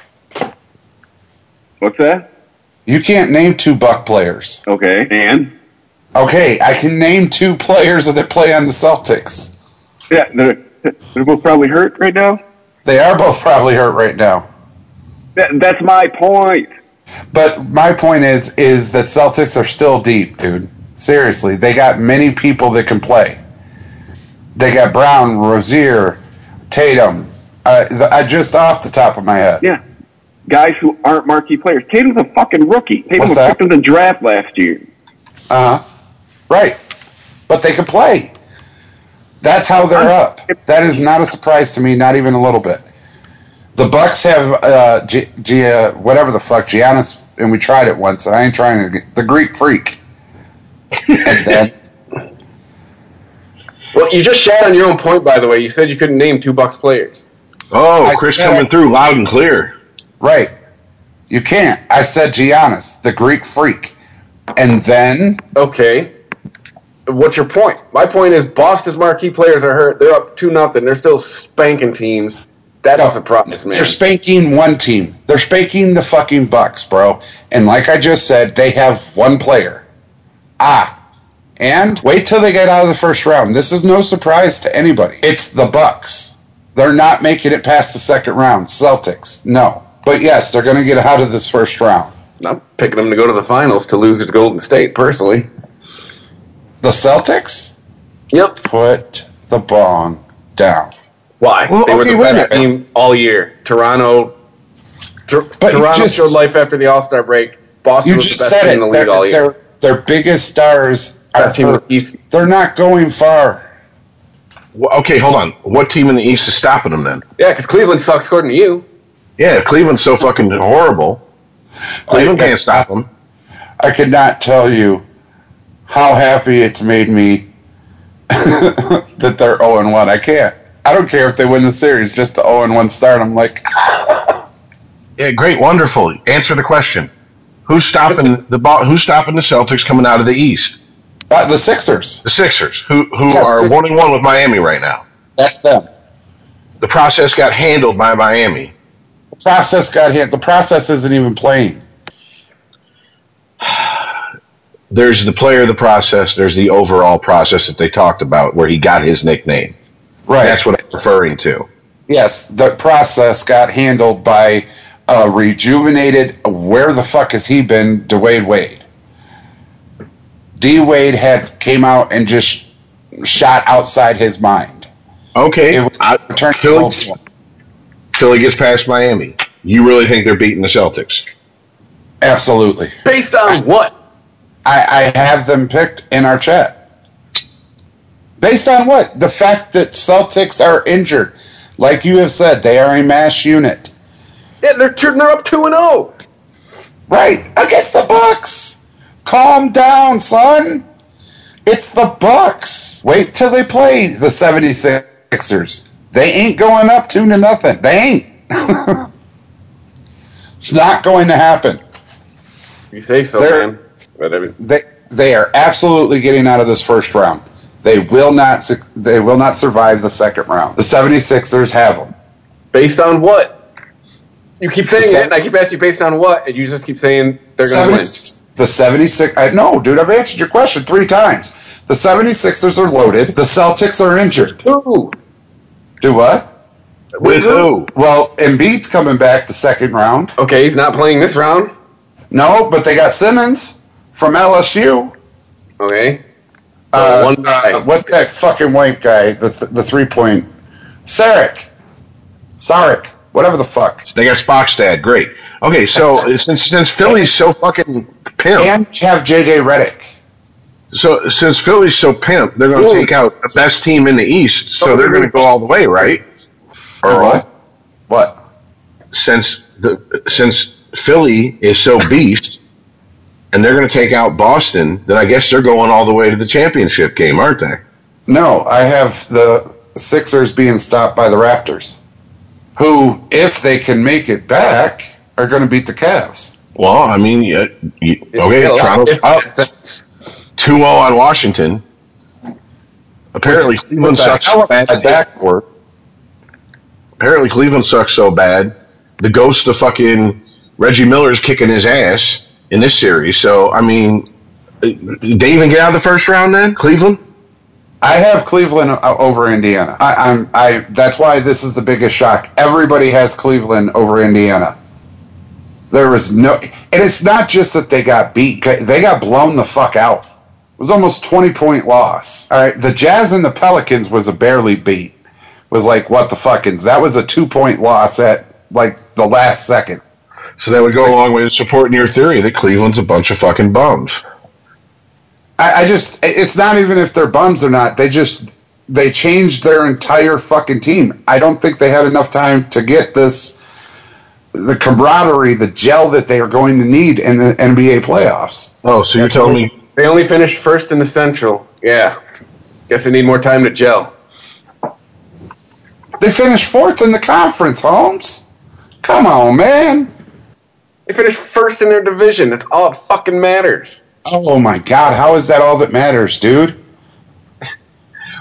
What's that? You can't name two Buck players. Okay, and Okay, I can name two players that play on the Celtics. Yeah, they're, they're both probably hurt right now. They are both probably hurt right now. That, that's my point. But my point is, is that Celtics are still deep, dude. Seriously, they got many people that can play. They got Brown, Rozier, Tatum. Uh, the, I just off the top of my head. Yeah, guys who aren't marquee players. Tatum's a fucking rookie. Tatum What's was that? picked in the draft last year. Uh huh. Right. But they can play. That's how they're up. That is not a surprise to me, not even a little bit. The Bucks have uh, G- G- uh, whatever the fuck Giannis, and we tried it once. And I ain't trying to get the Greek freak. and then Well, you just shat on your own point, by the way. You said you couldn't name two Bucks players. Oh, I Chris said- coming through loud and clear. right, you can't. I said Giannis, the Greek freak, and then Okay. What's your point? My point is Boston's marquee players are hurt. They're up two nothing. They're still spanking teams. That's No. man. They're spanking one team. They're spanking the fucking Bucks, bro. And like I just said, they have one player. Ah. And wait till they get out of the first round. This is no surprise to anybody. It's the Bucks. They're not making it past the second round. Celtics, no. But yes, they're going to get out of this first round. I'm picking them to go to the finals to lose at Golden State, personally. The Celtics Yep. put the bong down. Why? Well, they were the wait best team all year. Toronto. Tor- But Toronto just- showed life after the All Star break. Boston You was the best said team it. in the league Their, all year. their, their biggest stars are Best team in hurt. the East. They're not going far. Well, okay, hold on. What team in the East is stopping them then? Yeah, because Cleveland sucks according to you. Yeah, Cleveland's so fucking horrible. Cleveland I- can't stop them. I could not tell you how happy it's made me that they're 0 and 1. I can't. I don't care if they win the series, just the 0 and 1 start. I'm like, Yeah, great, wonderful. Answer the question. Who's stopping the ball? Who's stopping the Celtics coming out of the East? uh, the Sixers. The Sixers, who who Yeah, are Six- one and one with Miami right now. That's them. The process got handled by Miami. The process got hit. The process isn't even playing. There's the player of the process. There's the overall process that they talked about, where he got his nickname. Right. That's what I'm referring to. Yes, the process got handled by a rejuvenated, where the fuck has he been, Dwyane Wade. D Wade had came out and just shot outside his mind. Okay, It was I, turned his Philly, own form. Gets past Miami. You really think they're beating the Celtics? Absolutely. Based on what? I, I have them picked in our chat. Based on what? The fact that Celtics are injured. Like you have said, they are a mass unit. Yeah, they're they're up two and oh. zero. Right. Against the Bucks. Calm down, son. It's the Bucks. Wait till they play the 76ers. They ain't going up two to nothing. They ain't. it's not going to happen. You say so, They're- man. But I mean, They they are absolutely getting out of this first round. They will not they will not survive the second round. The 76ers have them. based on what? You keep saying The it, and I keep asking you based on what, and you just keep saying they're going to win. The 76 I no, dude, I've answered your question 3 times. The 76ers are loaded. The Celtics are injured. Ooh. Do what? With who? Well, Embiid's coming back the second round. Okay, he's not playing this round. No, but they got Simmons from LSU. Okay. Uh, one guy. uh, what's that fucking white guy? The th- the three point. Sarek. Sarek. Whatever the fuck. They got Spockstad. Great. Okay, so since since Philly's so fucking pimp, And have JJ Redick. so since Philly's so pimp, they're going to take out the best team in the East. So they're going to go all the way, right? Or what? What? since the since Philly is so beast, and they're going to take out Boston, then I guess they're going all the way to the championship game, aren't they? No, I have the Sixers being stopped by the Raptors, who, if they can make it back, are going to beat the Cavs. Well, I mean, yeah, you, okay, Toronto's up 2-0 on Washington. Apparently, Cleveland sucks hell so bad. backcourt. Apparently, Cleveland sucks so bad. The ghost of fucking Reggie Miller's kicking his ass in this series. So, I mean, did they even get out of the first round then? Cleveland? I have Cleveland uh, over Indiana. I, I'm I. That's why this is the biggest shock. Everybody has Cleveland over Indiana. There was no, and it's not just that they got beat; they got blown the fuck out. It was almost twenty point loss. All right, the Jazz and the Pelicans was a barely beat. Was like what the fuckins? That was a two point loss at like the last second. So that would go a long way to supporting your theory that Cleveland's a bunch of fucking bums. I, I just it's not even if they're bums or not. They just they changed their entire fucking team. I don't think they had enough time to get this the camaraderie, the gel that they are going to need in the NBA playoffs. Oh, so you're telling me They only finished first in the Central. Yeah. Guess they need more time to gel. They finished fourth in the conference, Holmes. Come on, man. They finished first in their division. That's all that fucking matters. Oh my god, how is that all that matters, dude?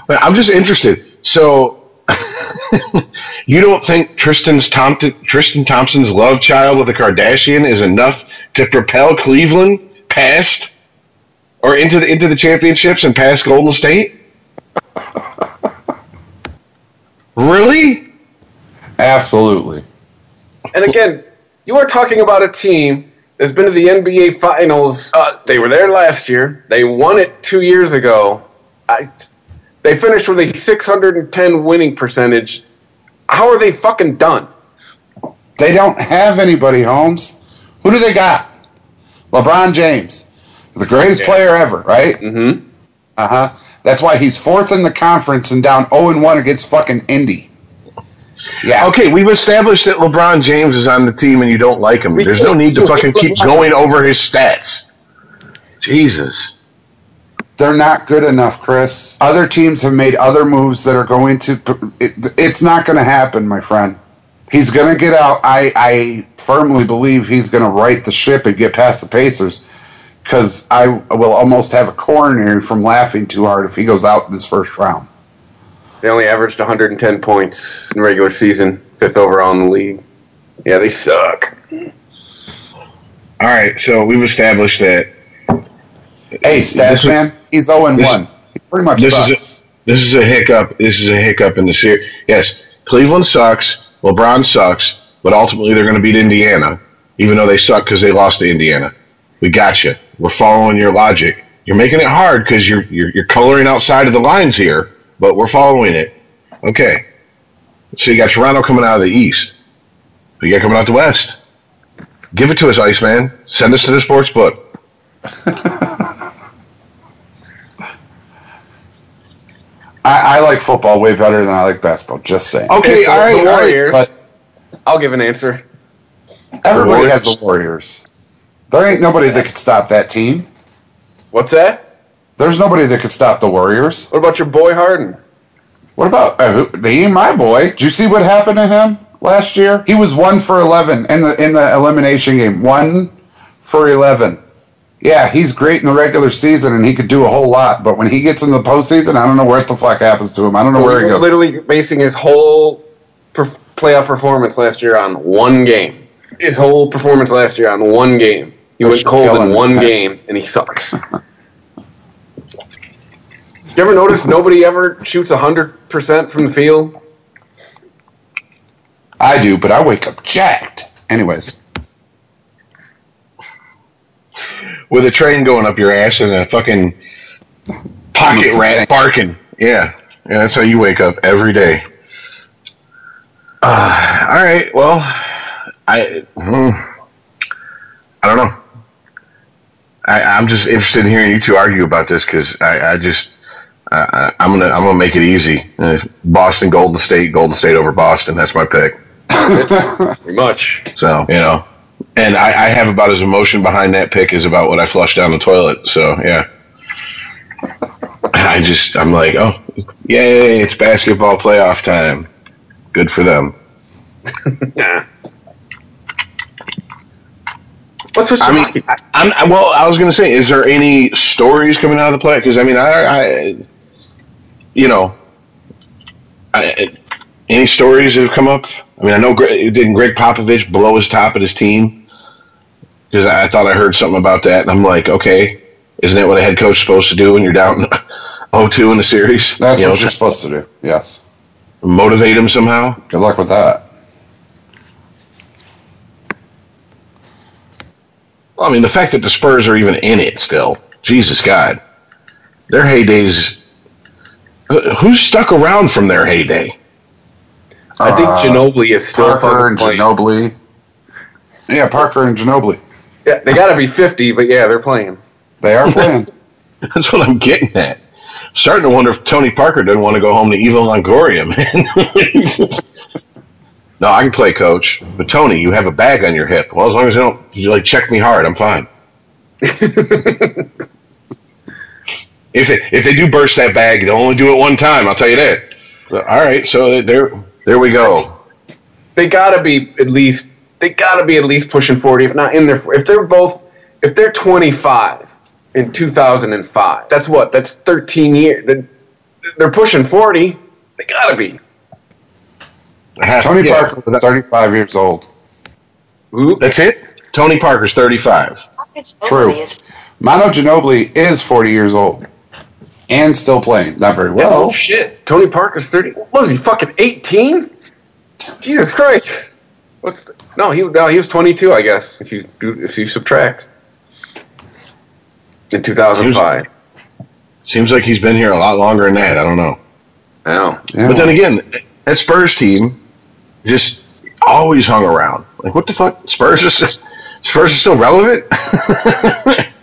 But I'm just interested. So, you don't think Tristan's Thompson, Tristan Thompson's love child with a Kardashian is enough to propel Cleveland past or into the into the championships and past Golden State? really? Absolutely. And again, you are talking about a team that's been to the NBA Finals. Uh, they were there last year. They won it two years ago. I, they finished with a 610 winning percentage. How are they fucking done? They don't have anybody, Holmes. Who do they got? LeBron James, the greatest Yeah. player ever, right? Mm-hmm. Uh huh. That's why he's fourth in the conference and down 0 1 against fucking Indy. Yeah. Okay, we've established that LeBron James is on the team and you don't like him. We There's no need to fucking keep going over his stats. Jesus. They're not good enough, Chris. Other teams have made other moves that are going to. It, it's not going to happen, my friend. He's going to get out. I, I firmly believe he's going to right the ship and get past the Pacers because I will almost have a coronary from laughing too hard if he goes out in this first round. They only averaged 110 points in regular season, fifth overall in the league. Yeah, they suck. All right, so we've established that Hey, Stats This is- man, he's 0 1. this- He pretty much this sucks. is a, this is a hiccup. This is a hiccup in the series. Yes, Cleveland sucks. LeBron sucks, but ultimately they're going to beat Indiana, even though they suck because they lost to Indiana. We got you. We're following your logic. You're making it hard because you're, you're you're coloring outside of the lines here, but we're following it. Okay. So you got Toronto coming out of the East. You got coming out the West. Give it to us, Iceman. Send us to the sports book. I, I like football way better than I like basketball, just saying. Okay, so all right, the all right. Warriors. But I'll give an answer. everybody Warriors. has the Warriors. There ain't nobody that could stop that team. What's that? There's nobody that could stop the Warriors. What about your boy Harden? What about uh, he ain't my boy? Did you see what happened to him last year? He was one for eleven in the in the elimination game. One for eleven. Yeah, he's great in the regular season and he could do a whole lot, but when he gets in the postseason, I don't know where the fuck happens to him. I don't know where he goes. Literally basing his whole per- playoff performance last year on one game. His whole performance last year on one game. He They're cold in him. one game, and he sucks. you ever notice nobody ever shoots hundred percent from the field? I do, but I wake up jacked. Anyways, with a train going up your ass and a fucking pocket rat a- barking. Yeah. yeah, that's how you wake up every day. Uh, all right. Well, I hmm, I don't know. I, I'm just interested in hearing you two argue about this because I, I just I, I- I'm gonna I'm gonna make it easy. Uh, Boston, Golden State, Golden State over Boston. That's my pick. Pretty much. So you know, and I, I have about as emotion behind that pick as about what I flushed down the toilet. So yeah, I just I'm like, oh, yay! It's basketball playoff time. Good for them. Nah. Let's switch I mean, hockey. I, I'm well. I was gonna say, is there any stories coming out of the play? Because I mean, I, I, you know, I, any stories that have come up? I mean, I know Gregg, didn't Gregg Popovich blow his top at his team? Because I, I thought I heard something about that, and I'm like, okay, Isn't that what a head coach is supposed to do when you're down 0-2 in the series? That's You what know, you're supposed to do. Yes. motivate him somehow. Good luck with that. Well, I mean, the fact that the Spurs are even in it still, Jesus God, their heydays. Who's stuck around from their heyday? I think Uh, Ginobili is still Parker and playing. Ginobili. Yeah, Parker and Ginobili. Yeah, they got to be 50, but yeah, they're playing. They are playing. That's what I'm getting at. Starting to wonder if Tony Parker doesn't want to go home to Eva Longoria, man. no, I can play coach, but Tony, you have a bag on your hip. Well, as long as you don't you like check me hard, I'm fine. if they, if they do burst that bag, they'll only do it one time. I'll tell you that. So, all right, so there there we go. They got to be at least. They got to be at least pushing 40, if not in their. If they're both, if they're 25 in 2005, that's what. That's 13 years. They're- They're pushing 40. They got to be. Tony yeah, Parker was 35 years old. Oop. That's it. Tony Parker's 35. True. Manu Ginobili is 40 years old and still playing. Not very well. Oh shit! Tony Parker's 30. What was he? Fucking 18? Jesus Christ! What's the, no? He no, he was 22, I guess. If you do, if you subtract in 2005. Seems like he's been here a lot longer than that. I don't know. I know. Yeah. But then again, that Spurs team just always hung around. Like, what the fuck? Spurs is Spurs is still relevant.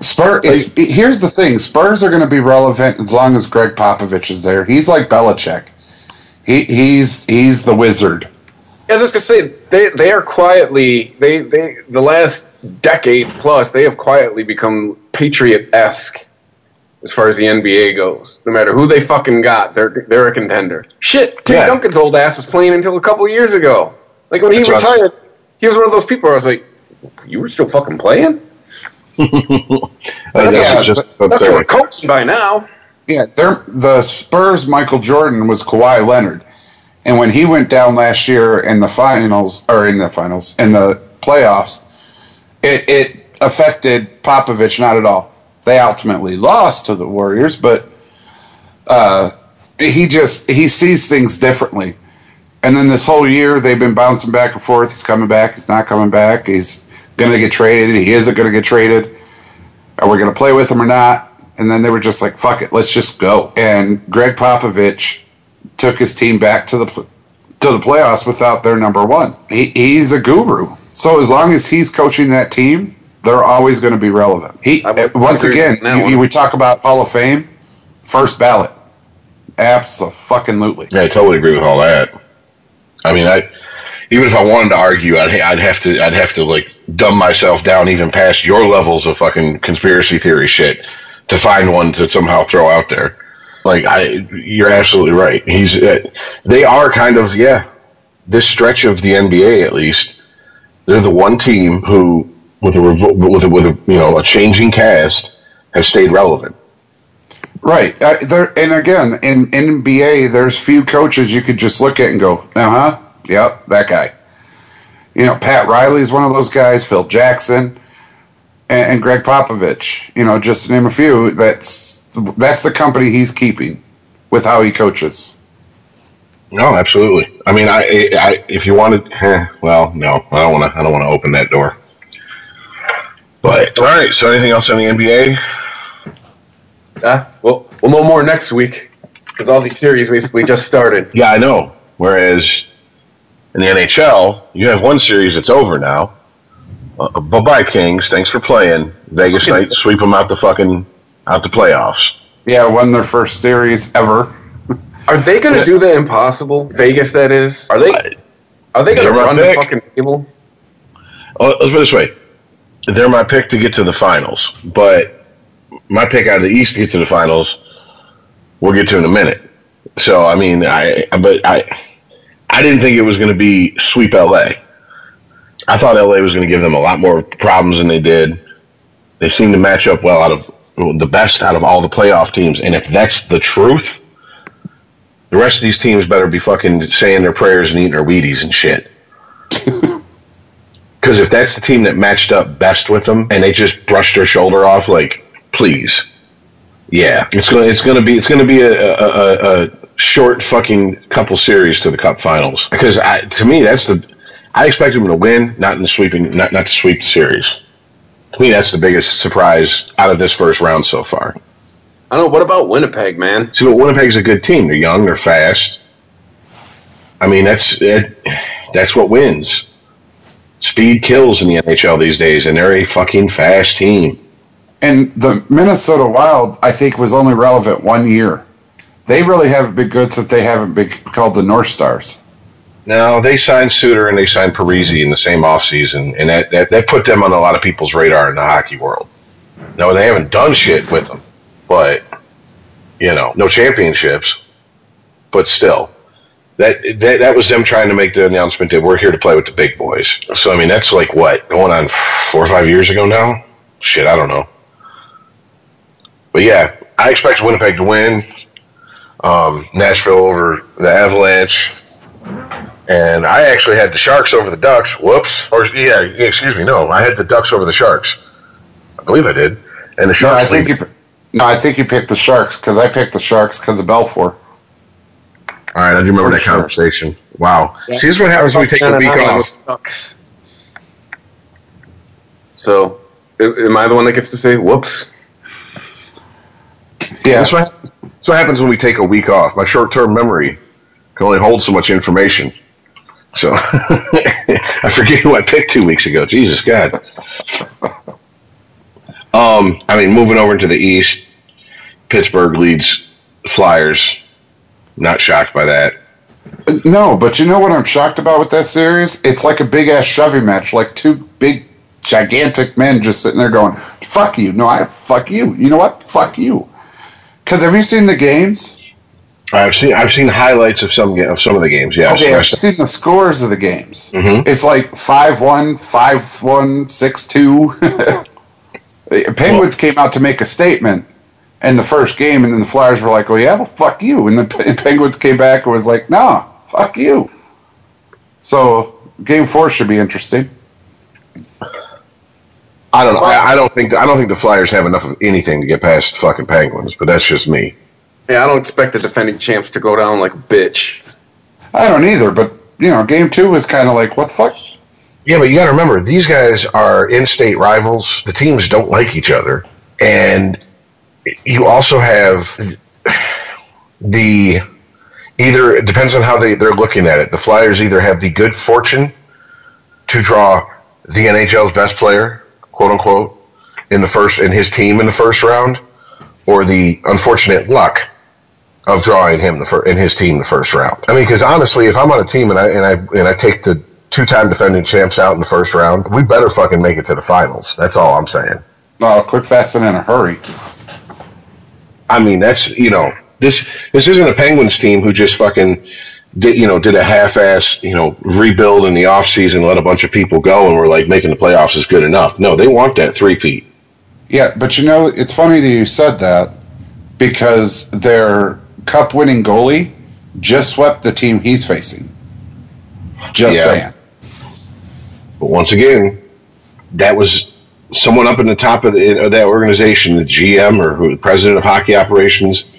Spur is, here's the thing: Spurs are going to be relevant as long as Gregg Popovich is there. He's like Belichick. He he's he's the wizard. Yeah, I was gonna say they they are quietly they they the last decade plus they have quietly become Patriot esque as far as the NBA goes. No matter who they fucking got, they're they're a contender. Shit, Tim Yeah. Duncan's old ass was playing until a couple years ago. Like when he That's what I was- retired, he was one of those people. Where I was like, you were still fucking playing. Uh, Yeah, just That's absurd. we're coaching by now. Yeah, they're, the Spurs. Michael Jordan was Kawhi Leonard, and when he went down last year in the finals or in the finals in the playoffs, it it affected Popovich not at all. They ultimately lost to the Warriors, but uh, he just he sees things differently. And then this whole year they've been bouncing back and forth. He's coming back. He's not coming back. He's going to get traded. He isn't going to get traded. Are we going to play with him or not? And then they were just like, "Fuck it, let's just go." And Gregg Popovich took his team back to the to the playoffs without their number one. He, he's a guru. So as long as he's coaching that team, they're always going to be relevant. He I uh, once agree again, you, you, we talk about Hall of Fame, first ballot, absolutely. Yeah, I totally agree with all that. I mean, I even if I wanted to argue, I'd I'd have to I'd have to like dumb myself down even past your levels of fucking conspiracy theory shit to find one to somehow throw out there. Like I, you're absolutely right. He's uh, they are kind of yeah. This stretch of the NBA, at least, they're the one team who, with a revo- with a, with a you know a changing cast, has stayed relevant. Right. Uh, there, and again, in, NBA, there's few coaches you could just look at and go, uh huh, yep, that guy. You know, Pat Riley is one of those guys, Phil Jackson, and, and Gregg Popovich. You know, just to name a few. That's that's the company he's keeping with how he coaches. No, absolutely. I mean, I, I if you wanted, eh, well, no, I don't want to. I don't want to open that door. But all right. So, anything else on the NBA? Ah, well, we'll know more next week because all these series basically just started. Yeah, I know. Whereas in the NHL, you have one series that's over now. Uh, bye bye, Kings. Thanks for playing. Vegas night, sweep them out the fucking out the playoffs. Yeah, won their first series ever. Are they going to Yeah. do the impossible? Vegas, that is. Are they? Are they going to my run the fucking table? Oh, let's put it this way: they're my pick to get to the finals, but my pick out of the East to get to the finals, we'll get to in a minute. So, I mean, I but I I didn't think it was going to be sweep LA. I thought LA was going to give them a lot more problems than they did. They seem to match up well out of the best out of all the playoff teams, and if that's the truth, the rest of these teams better be fucking saying their prayers and eating their Wheaties and shit. Because if that's the team that matched up best with them and they just brushed their shoulder off like please. Yeah, it's gonna it's gonna be it's gonna be a, a, a, a short fucking couple series to the Cup Finals because I, to me that's the I expect them to win, not in the sweeping, not not to sweep the series. To me, that's the biggest surprise out of this first round so far. I don't know. What about Winnipeg, man? See, Winnipeg's a good team. They're young, they're fast. I mean, that's it, that's what wins. Speed kills in the NHL these days, and they're a fucking fast team. And the Minnesota Wild, I think, was only relevant one year. They really haven't been good since they haven't been called the North Stars. Now they signed Suter and they signed Parise in the same offseason, and that, that that put them on a lot of people's radar in the hockey world. No, they haven't done shit with them, but you know, no championships, but still, that that that was them trying to make the announcement that we're here to play with the big boys. So I mean, that's like what going on four or five years ago now. Shit, I don't know. But yeah, I expect Winnipeg to win. Um, Nashville over the Avalanche. And I actually had the Sharks over the Ducks. Whoops. Or yeah, excuse me. No, I had the Ducks over the Sharks. I believe I did. And the No, I Sharks. think lead- you. No, I think you picked the Sharks because I picked the Sharks because of Belfour. All right, I do remember that Sure. conversation. Wow. See, this is what happens when we take a week off. Sucks. So, am I the one that gets to say whoops? Yeah, That's what, what happens when we take a week off. My short-term memory can only hold so much information. So I forget who I picked two weeks ago. Jesus God. Um, I mean, moving over to the East, Pittsburgh leads Flyers. Not shocked by that. no, but you know what I'm shocked about with that series? It's like a big ass shoving match, like two big, gigantic men just sitting there going, "Fuck you." No, I fuck you. You know what? Fuck you. Because have you seen the games? I've seen I've seen highlights of some of some of the games. Yeah, Okay, I've seen the scores of the games. Mhm. It's like 5 1, 5 1, 6 2. Penguins came out to make a statement in the first game, and then the Flyers were like, "Oh yeah, well, fuck you. And the P- Penguins came back and was like, nah, fuck you. So game four should be interesting. I don't know. I, I don't think I don't think the Flyers have enough of anything to get past the fucking Penguins, but that's just me. Yeah, I don't expect the defending champs to go down like a bitch. I don't either, but, you know, game two was kind of like, what the fuck? Yeah, but you got to remember these guys are in-state rivals. The teams don't like each other, and you also have the either it depends on how they they're looking at it. The Flyers either have the good fortune to draw the NHL's best player, quote unquote, in the first in his team in the first round, or the unfortunate luck of drawing him the fir- in his team the first round. I mean, because honestly, if I'm on a team and I and I and I take the two-time defending champs out in the first round, we better fucking make it to the finals. That's all I'm saying. Oh, quick, fast, and in a hurry. I mean, that's you know, this this isn't a Penguins team who just fucking did you know did a half-ass you know rebuild in the offseason, let a bunch of people go, and we're like making the playoffs is good enough. No, they want that three-peat. Yeah, but you know, it's funny that you said that because their cup winning goalie just swept the team he's facing. Just Yeah. saying. But once again, that was someone up in the top of, the, of that organization, the GM or who, the president of hockey operations,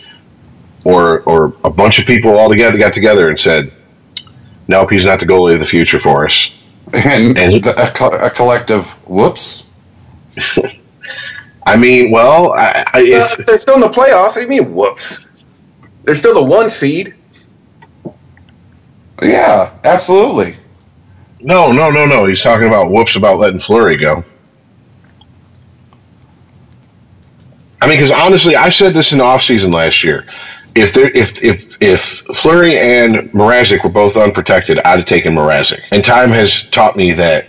or or a bunch of people all together got together and said, "Nope, he's not the goalie of the future for us." And, And he- the, a, co- a collective whoops. I mean, well, I, I, Uh, they're still in the playoffs. What do you mean, whoops? They're still the one seed. Yeah, absolutely. no, no, no, no. He's talking about whoops about letting Fleury go. I mean, because honestly, I said this in the offseason last year. If there, if if if Fleury and Mrazek were both unprotected, I'd have taken Mrazek. And time has taught me that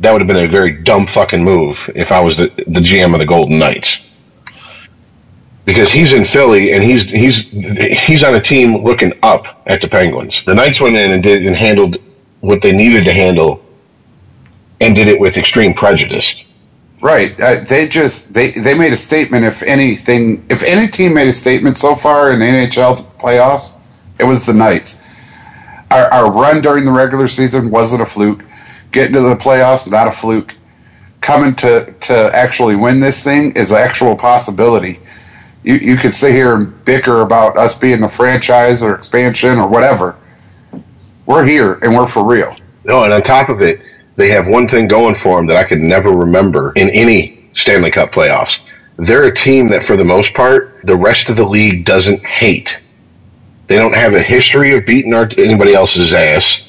that would have been a very dumb fucking move if I was the the GM of the Golden Knights. Because he's in Philly and he's he's he's on a team looking up at the Penguins. The Knights went in and did and handled what they needed to handle, and did it with extreme prejudice. Right. Uh, they just they they made a statement. If anything, if any team made a statement so far in NHL playoffs, it was the Knights. Our, our run during the regular season wasn't a fluke. Getting to the playoffs, not a fluke. coming to to actually win this thing is an actual possibility. You you could sit here and bicker about us being the franchise or expansion or whatever. We're here and we're for real. No, and on top of it, they have one thing going for them that I could never remember in any Stanley Cup playoffs. They're a team that, for the most part, the rest of the league doesn't hate. They don't have a history of beating our, anybody else's ass.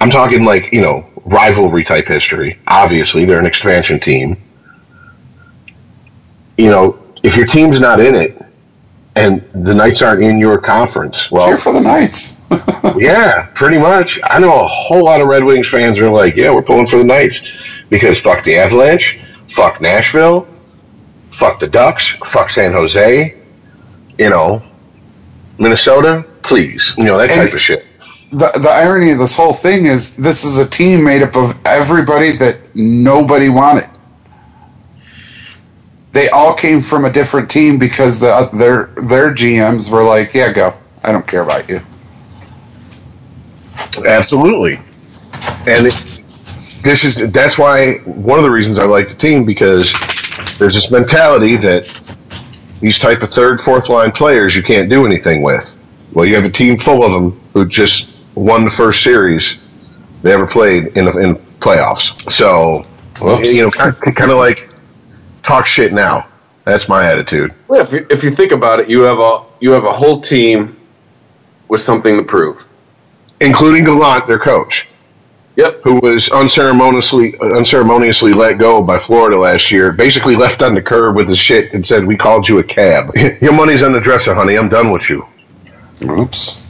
I'm talking like, you know, rivalry type history. Obviously, they're an expansion team. You know, if your team's not in it and the Knights aren't in your conference, well, Cheer for the Knights. yeah, pretty much. I know a whole lot of Red Wings fans are like, yeah, we're pulling for the Knights because fuck the Avalanche, fuck Nashville, fuck the Ducks, fuck San Jose, you know, Minnesota, please, you know that And- type of shit. the the irony of this whole thing is this is a team made up of everybody that nobody wanted. They all came from a different team because the uh, their their GMs were like, "Yeah, go. I don't care about you." Absolutely, and it, this is that's why one of the reasons I like the team because there's this mentality that these type of third, fourth line players you can't do anything with. Well, you have a team full of them who just won the first series they ever played in the, in playoffs. So Whoops. you know, kind of like talk shit now. That's my attitude. Well, if you, if you think about it, you have a you have a whole team with something to prove. including Gallant, their coach, Yep. who was unceremoniously unceremoniously let go by Florida last year. Basically left on the curb with his shit and said, "We called you a cab. Your money's on the dresser, honey. I'm done with you." Oops.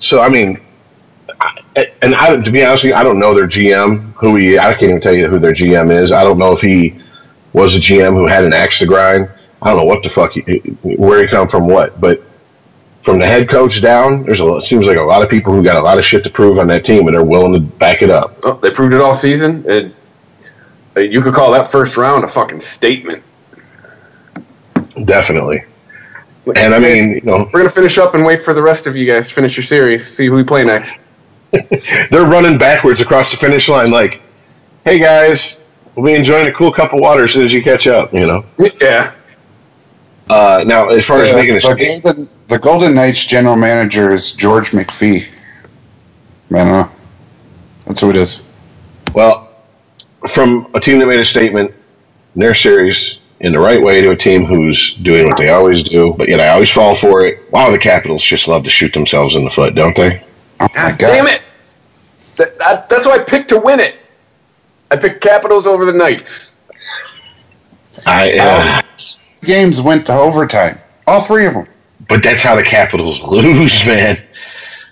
So I mean, and I, to be honest with you, I don't know their GM. Who he? I can't even tell you who their GM is. I don't know if he was a GM who had an axe to grind. I don't know what the fuck, he, where he come from, what, but. From the head coach down, there's a it seems like a lot of people who got a lot of shit to prove on that team, and they're willing to back it up. Oh, they proved it all season. And uh, you could call that first round a fucking statement. Definitely. And I mean, you know, We're gonna finish up and wait for the rest of you guys to finish your series. See who we play next. they're running backwards across the finish line like, hey guys, we'll be enjoying a cool cup of water as soon as you catch up, you know? Yeah. Uh, now, as far as making a the statement, Golden, the Golden Knights general manager is George McPhee. Man, uh, that's who it is. well, from a team that made a statement in their series in the right way to a team who's doing what they always do, but yet I always fall for it. Wow, the Capitals just love to shoot themselves in the foot, don't they? Oh God god! damn it! That, that, that's why I picked to win it. I picked Capitals over the Knights. I, uh, Games went to overtime. All three of them. but that's how the Capitals lose, man.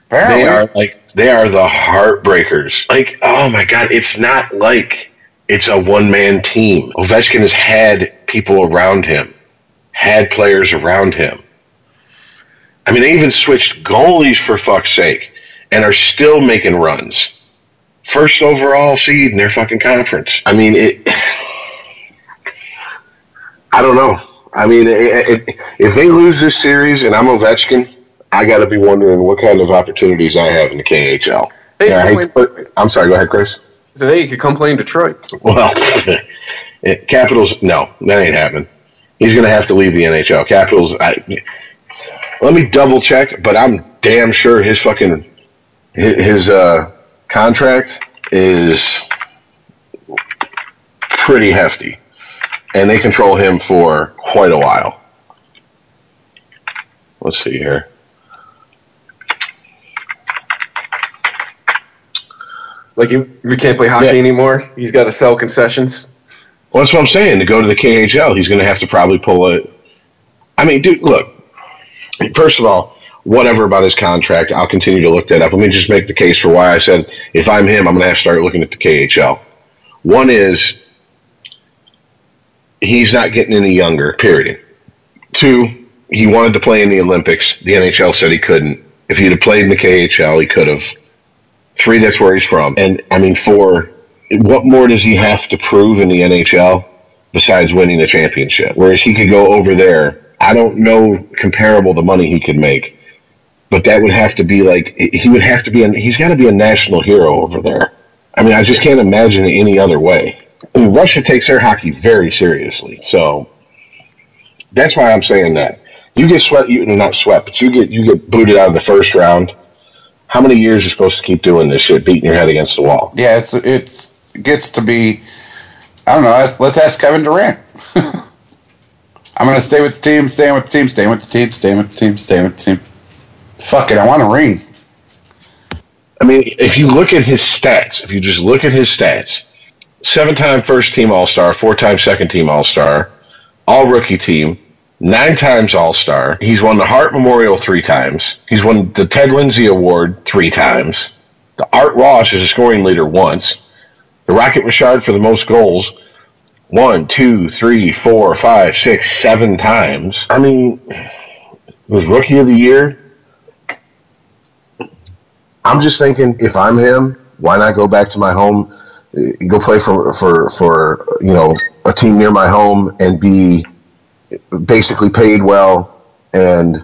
Apparently, They are like they are the heartbreakers. Like, oh my god, it's not like it's a one man team. Ovechkin has had people around him, had players around him. I mean, they even switched goalies for fuck's sake, and are still making runs. First overall seed in their fucking conference. I mean, it. I don't know. I mean, it, it, if they lose this series and I'm Ovechkin, I got to be wondering what kind of opportunities I have in the KHL. Yeah, I hate to put, I'm sorry. Go ahead, Chris. So you could come play in Detroit. Well, Capitals. No, that ain't happening. He's going to have to leave the NHL. Capitals. I, let me double check, but I'm damn sure his fucking his uh, contract is pretty hefty, and they control him for quite a while. Let's see here. Like you, we can't play hockey Yeah. anymore. He's got to sell concessions. Well, that's what I'm saying. To go to the KHL, he's going to have to probably pull a. I mean, dude, look. First of all, whatever about his contract, I'll continue to look that up. Let me just make the case for why I said if I'm him, I'm going to have to start looking at the KHL. One is he's not getting any younger. Period. Two, he wanted to play in the Olympics. The NHL said he couldn't. If he'd have played in the KHL, he could have. Three, that's where he's from. And I mean, four, what more does he have to prove in the NHL besides winning a championship? Whereas he could go over there. I don't know comparable the money he could make, but that would have to be like he would have to be. An, he's got to be a national hero over there. I mean, I just can't imagine it any other way. I mean, Russia takes their hockey very seriously. So that's why I'm saying that. You get swept, you not swept, but you get you get booted out of the first round. How many years are you supposed to keep doing this shit, beating your head against the wall? Yeah, it's it's it gets to be. I don't know. Let's, let's ask Kevin Durant. I'm gonna stay with the team, staying with the team, staying with the team, staying with the team, staying with the team. Fuck it, I want a ring. I mean, if you look at his stats, if you just look at his stats, seven-time first team All Star, four-time second team All Star, All Rookie team, nine times All Star. He's won the Hart Memorial three times. He's won the Ted Lindsay Award three times. The Art Ross is a scoring leader once. The Rocket Richard for the most goals one, two, three, four, five, six, seven times. I mean, was Rookie of the Year. I'm just thinking, if I'm him, why not go back to my home, eh, go play for for for you know a team near my home and be basically paid well and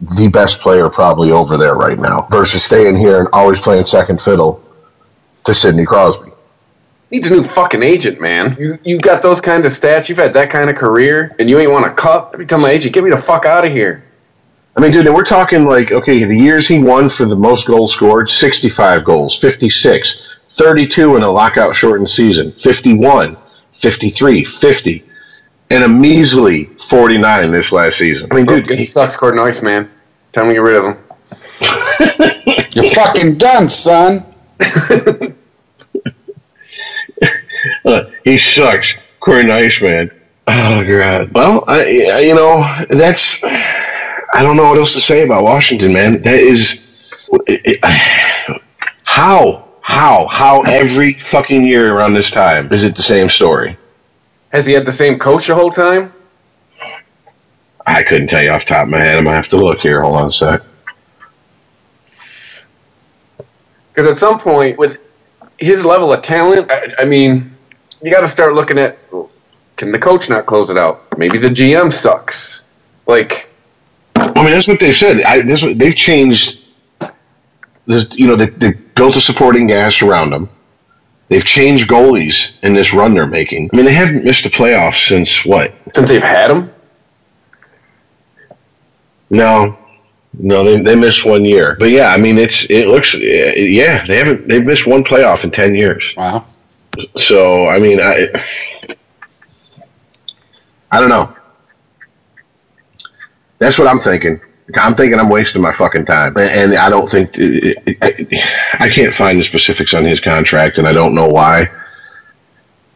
the best player probably over there right now versus staying here and always playing second fiddle to Sidney Crosby. Needs a new fucking agent, man. You you got those kind of stats, you've had that kind of career, and you ain't want a cup. Every time my agent, get me the fuck out of here. I mean, dude, and we're talking like, okay, the years he won for the most goals scored 65 goals, 56, 32 in a lockout shortened season, 51, 53, 50, and a measly 49 this last season. I mean, dude, He sucks, Cordnois, man. Time to get rid of him. You're fucking done, son. uh, he sucks. Corey Nice, man. Oh, God. Well, I, I, you know, that's. I don't know what else to say about Washington, man. That is. It, it, how? How? How every fucking year around this time is it the same story? Has he had the same coach the whole time? I couldn't tell you off the top of my head. I'm gonna have to look here. Hold on a sec. Because at some point, with his level of talent, I, I mean, you got to start looking at can the coach not close it out? Maybe the GM sucks. Like, I mean, that's what they've said. I, this, they've changed. This, you know, they, they built a supporting cast around them. They've changed goalies in this run they're making. I mean, they haven't missed the playoffs since what? since they've had them. No, no, they they missed one year. But yeah, I mean, it's it looks yeah they haven't they've missed one playoff in ten years. Wow. So I mean, I I don't know. That's what I'm thinking. I'm thinking I'm wasting my fucking time, and I don't think I can't find the specifics on his contract, and I don't know why.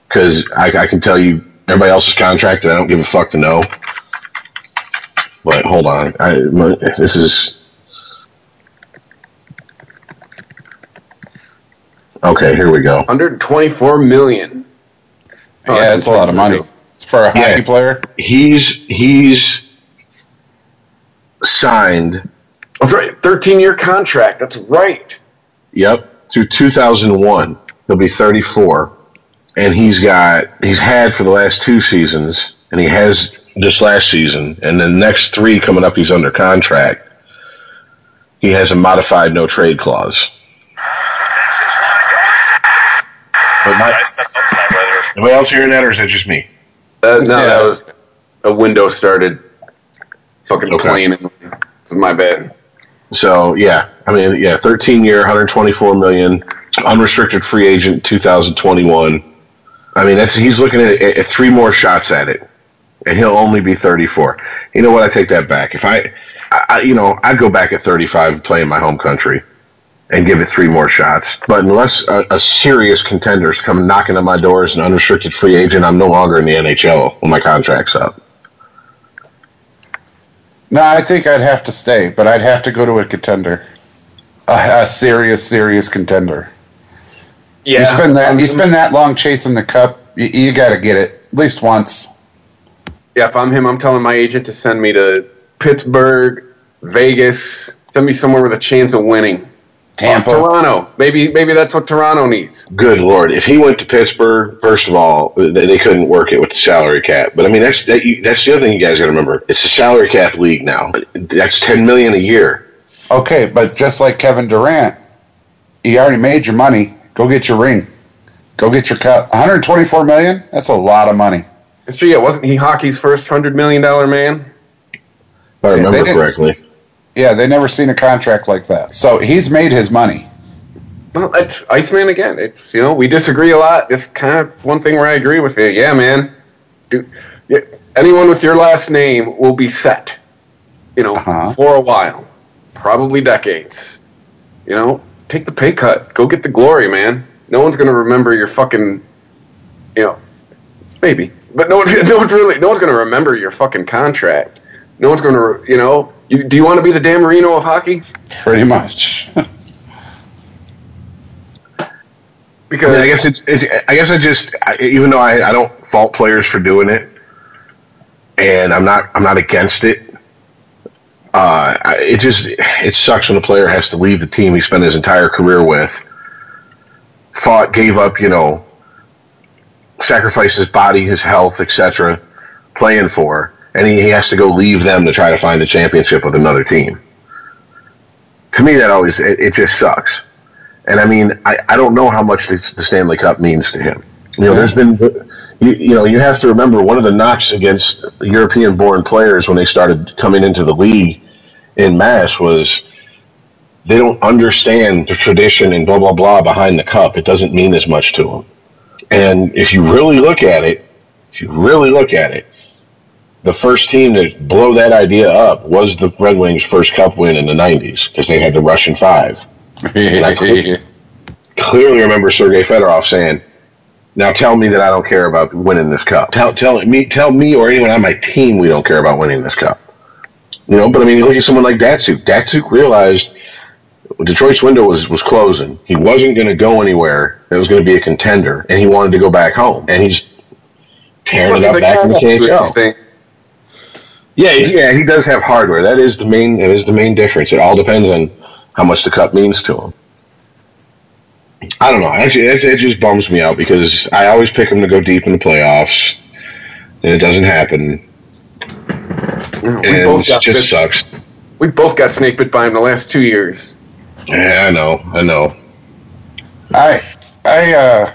Because I, I can tell you everybody else's contract, and I don't give a fuck to know. But hold on, I, this is okay. Here we go. 124 million. Oh, yeah, that's it's a lot of money for a Yeah. hockey player. He's he's signed. That's right. 13 year contract. That's right. Yep, through 2001, he'll be 34, and he's got he's had for the last two seasons, and he has this last season, and the next three coming up, he's under contract. He has a modified no trade clause. But my, anybody else hearing that, or is that just me? Uh, no, Yeah. that was a window started fucking Okay. playing. It's my bad. So yeah, I mean yeah, 13 year, 124 million, unrestricted free agent, 2021. I mean that's he's looking at, at three more shots at it, and he'll only be 34. You know what? I take that back. If I, I I- you know, I'd go back at 35 and play in my home country, and give it three more shots. But unless a, a serious contenders come knocking on my door as an unrestricted free agent, I'm no longer in the NHL when my contract's up. No, I think I'd have to stay, but I'd have to go to a contender, a, a serious, serious contender. Yeah. You spend that you um, spend that long chasing the cup, you, you got to get it at least once. Yeah, if I'm him, I'm telling my agent to send me to Pittsburgh, Vegas, send me somewhere with a chance of winning. Tampa. Toronto. Maybe maybe that's what Toronto needs. Good lord! If he went to Pittsburgh, first of all, they, they couldn't work it with the salary cap. But I mean, that's that. You, that's the other thing you guys got to remember. It's a salary cap league now. That's ten million a year. Okay, but just like Kevin Durant, you already made your money. Go get your ring. Go get your cut. 124 million. That's a lot of money. It's true. Yeah, wasn't he hockey's first hundred million dollar man? If I remember they didn't- correctly. Yeah, they never seen a contract like that. So he's made his money. Well, it's Iceman again. It's you know we disagree a lot. It's kind of one thing where I agree with you. Yeah, man. Yeah, anyone with your last name will be set. You know, Uh-huh. for a while, probably decades. You know, take the pay cut. Go get the glory, man. No one's gonna remember your fucking. You know, maybe, but no one's no one's really no one's gonna remember your fucking contract. No one's gonna you know. You, do you want to be the Dan Marino of hockey? Pretty much. Because I, mean, I guess it's, it's. I guess I just, I, even though I, I don't fault players for doing it, and I'm not, I'm not against it. Uh, it just, it sucks when a player has to leave the team he spent his entire career with, fought, gave up, you know, sacrificed his body, his health, etc., playing for, and he, he has to go leave them to try to find a championship with another team. To me, that always, it, it just sucks. And I mean, I, I don't know how much this, the Stanley Cup means to him. You know, there's been, you, you know, you have to remember one of the knocks against European born players when they started coming into the league in mass was they don't understand the tradition and blah, blah, blah behind the cup. It doesn't mean as much to them. And if you really look at it, if you really look at it, the first team to blow that idea up was the Red Wings' first cup win in the 90s because they had the Russian five I clearly remember Sergei Fedorov saying, "Now tell me that I don't care about winning this cup. Tell tell me tell me or anyone on my team we don't care about winning this cup." You know, but I mean, look at someone like Datsyuk. Datsyuk realized Detroit's window was was closing. He wasn't going to go anywhere. It was going to be a contender, and he wanted to go back home. And he's tearing Plus, it up back in the KHL. He's think." Yeah, he's, yeah, he does have hardware. That is the main. That is the main difference. It all depends on how much the cup means to him. I don't know. Actually, it, it just bums me out because I always pick him to go deep in the playoffs, and it doesn't happen. We And both it got just bit, sucks. we both got snake bit by him the last two years. Yeah, I know. I know. I, I, uh,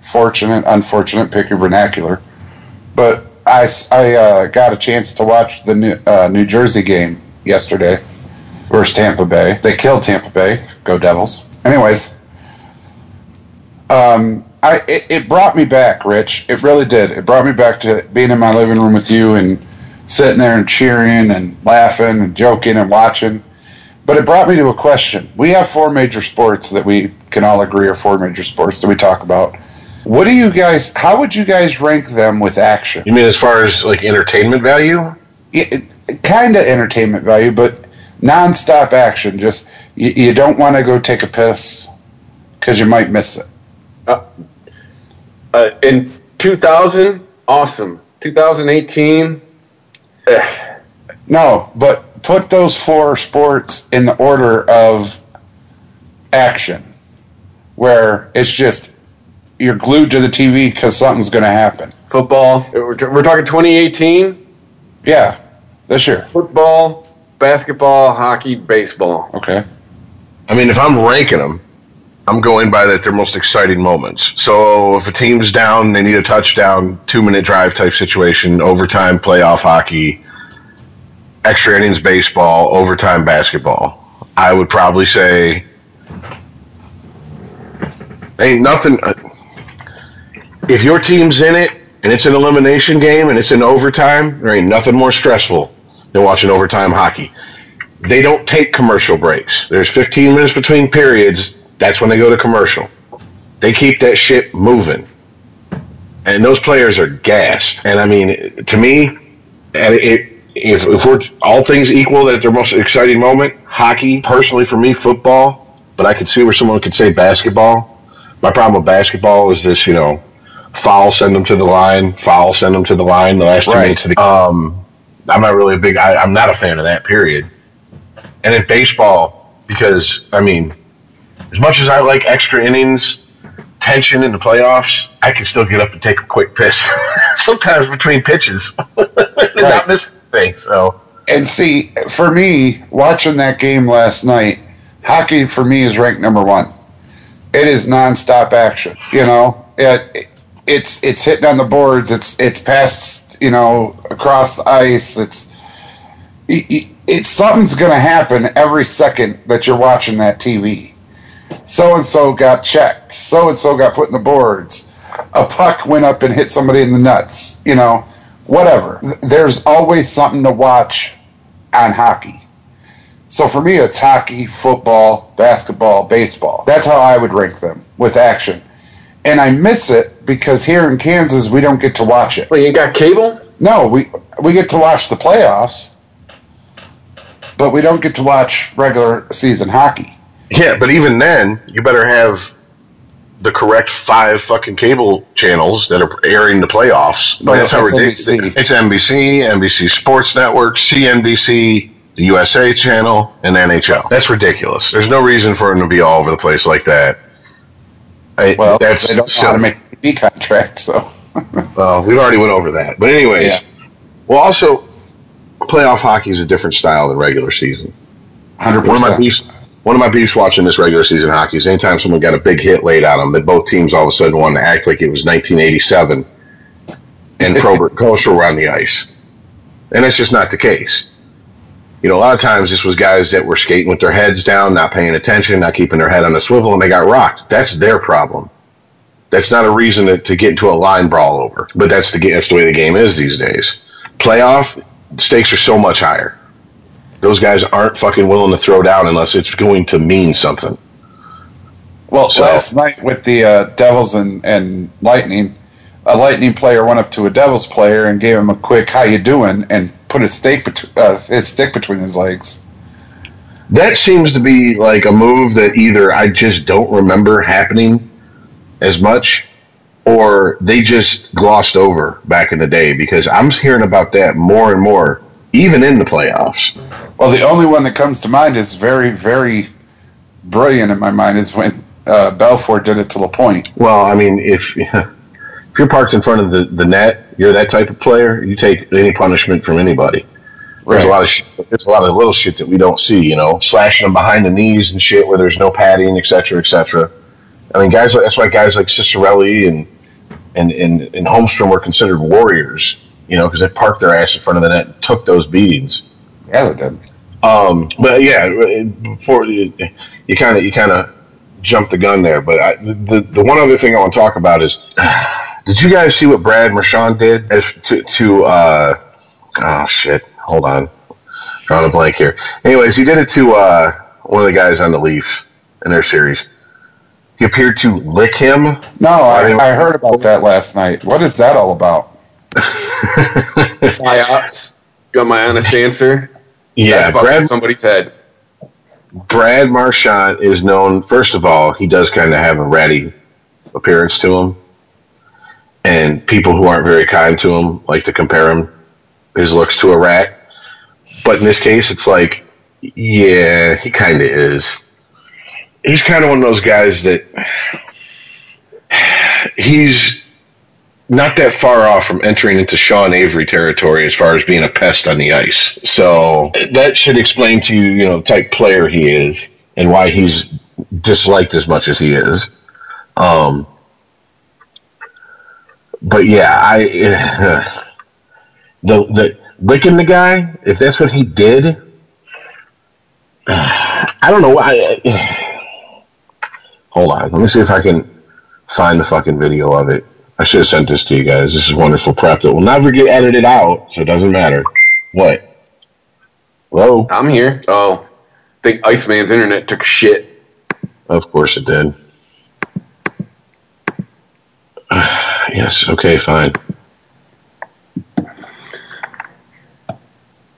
fortunate, unfortunate, pick your vernacular, but I, I, uh, got a chance to watch the New, uh, New Jersey game yesterday versus Tampa Bay. They killed Tampa Bay. Go Devils. Anyways, um, I it, it brought me back, Rich. It really did. It brought me back to being in my living room with you and sitting there and cheering and laughing and joking and watching. But it brought me to a question. We have four major sports that we can all agree are four major sports that we talk about. What do you guys? How would you guys rank them with action? You mean as far as like entertainment value? Kind of entertainment value, but nonstop action. Just you, you don't want to go take a piss because you might miss it. Uh, in 2000, awesome. 2018, eh, No, but put those four sports in the order of action, where it's just you're glued to the TV because something's going to happen. football. We're, we're talking 2018. Yeah, this year. Football, basketball, hockey, baseball. Okay. I mean, if I'm ranking them, I'm going by that their most exciting moments. So if a team's down, they need a touchdown, two minute drive type situation, overtime playoff hockey, extra innings baseball, overtime basketball. I would probably say ain't nothing. Uh, If your team's in it and it's an elimination game and it's in overtime, there ain't nothing more stressful than watching overtime hockey they don't take commercial breaks. There's 15 minutes between periods. That's when they go to commercial. They keep that shit moving. And those players are gassed. And I mean, to me, it, if, if we're all things equal at their most exciting moment, hockey, personally for me, football, but I could see where someone could say basketball. My problem with basketball is this, you know, foul, send them to the line, foul, send them to the line, the last two Right. minutes of the Um, I'm not really a big, I, I'm not a fan of that, period. And in baseball, because, I mean, as much as I like extra innings, tension in the playoffs, I can still get up and take a quick piss sometimes between pitches and not miss things. So, And see, for me, watching that game last night, hockey for me is ranked number one. it is nonstop action. You know, it, it's it's hitting on the boards. It's it's past you know across the ice. It's it, it's something's going to happen every second that you're watching that TV. So and so got checked. So and so got put in the boards. A puck went up and hit somebody in the nuts. You know, whatever. There's always something to watch on hockey. So for me, it's hockey, football, basketball, baseball. That's how I would rank them with action. And I miss it because here in Kansas, we don't get to watch it. Well, you got cable? No, we we get to watch the playoffs, but we don't get to watch regular season hockey. Yeah, but even then, you better have the correct five fucking cable channels that are airing the playoffs. Oh, That's how it's ridiculous. NBC. It's NBC, NBC Sports Network, CNBC, the USA channel, and NHL. That's ridiculous. There's no reason for them to be all over the place like that. I, Well, that's they don't know how to make a TV contract, so Well, we've already went over that. But anyways, Yeah. well, also, playoff hockey is a different style than regular season. hundred One of my beefs, one of my beefs watching this regular season hockey is anytime someone got a big hit laid on them, that both teams all of a sudden wanted to act like it was 1987 and Probert Kocur were on the ice, and that's just not the case. You know, a lot of times this was guys that were skating with their heads down, not paying attention, not keeping their head on the swivel, and they got rocked. That's their problem. That's not a reason to, to get into a line brawl over. But that's the that's the way the game is these days. Playoff stakes are so much higher. Those guys aren't fucking willing to throw down unless it's going to mean something. Well, So- last night with the uh, Devils and, and Lightning, a Lightning player went up to a Devils player and gave him a quick "How you doing?" and put his stick bet- uh, his stick between his legs. That seems to be like a move that either I just don't remember happening as much or they just glossed over back in the day because I'm hearing about that more and more, even in the playoffs. Well, the only one that comes to mind is very, very brilliant in my mind is when uh, Belfour did it to Lapointe. Well, I mean, if if you're parked in front of the, the net, you're that type of player. You take any punishment from anybody. There's a lot of shit, there's a lot of little shit that we don't see. You know, slashing them behind the knees and shit where there's no padding, etc., cetera, et cetera. I mean, guys. like- That's why guys like Ciccarelli and and and, and Holmstrom were considered warriors. You know, because they parked their ass in front of the net and took those beatings. Yeah, they did. Um, but yeah, before you you kind of you kind of jumped the gun there. But I, the the one other thing I want to talk about is, did you guys see what Brad Marchand did as to to uh, oh shit, hold on, drawing a blank here. Anyways, he did it to uh, one of the guys on the Leafs in their series. He appeared to lick him. No, I, I heard about that last night. What is that all about? Psyops. You want my honest answer? Yeah, That's Brad somebody's head. Brad Marchand is known, first of all, he does kind of have a ratty appearance to him. And people who aren't very kind to him like to compare him, his looks to a rat. But in this case, it's like, yeah, he kind of is. He's kind of one of those guys that he's not that far off from entering into Sean Avery territory as far as being a pest on the ice. So that should explain to you, you know, the type player he is and why he's disliked as much as he is. Um, but yeah, I the the licking the guy. If that's what he did, I don't know. I, hold on, let me see if I can find the fucking video of it. I should have sent this to you guys. This is wonderful prep that will never get edited out, so it doesn't matter. What? Hello? I'm here. Oh, I think Iceman's internet took shit. Of course it did. Yes, okay, fine.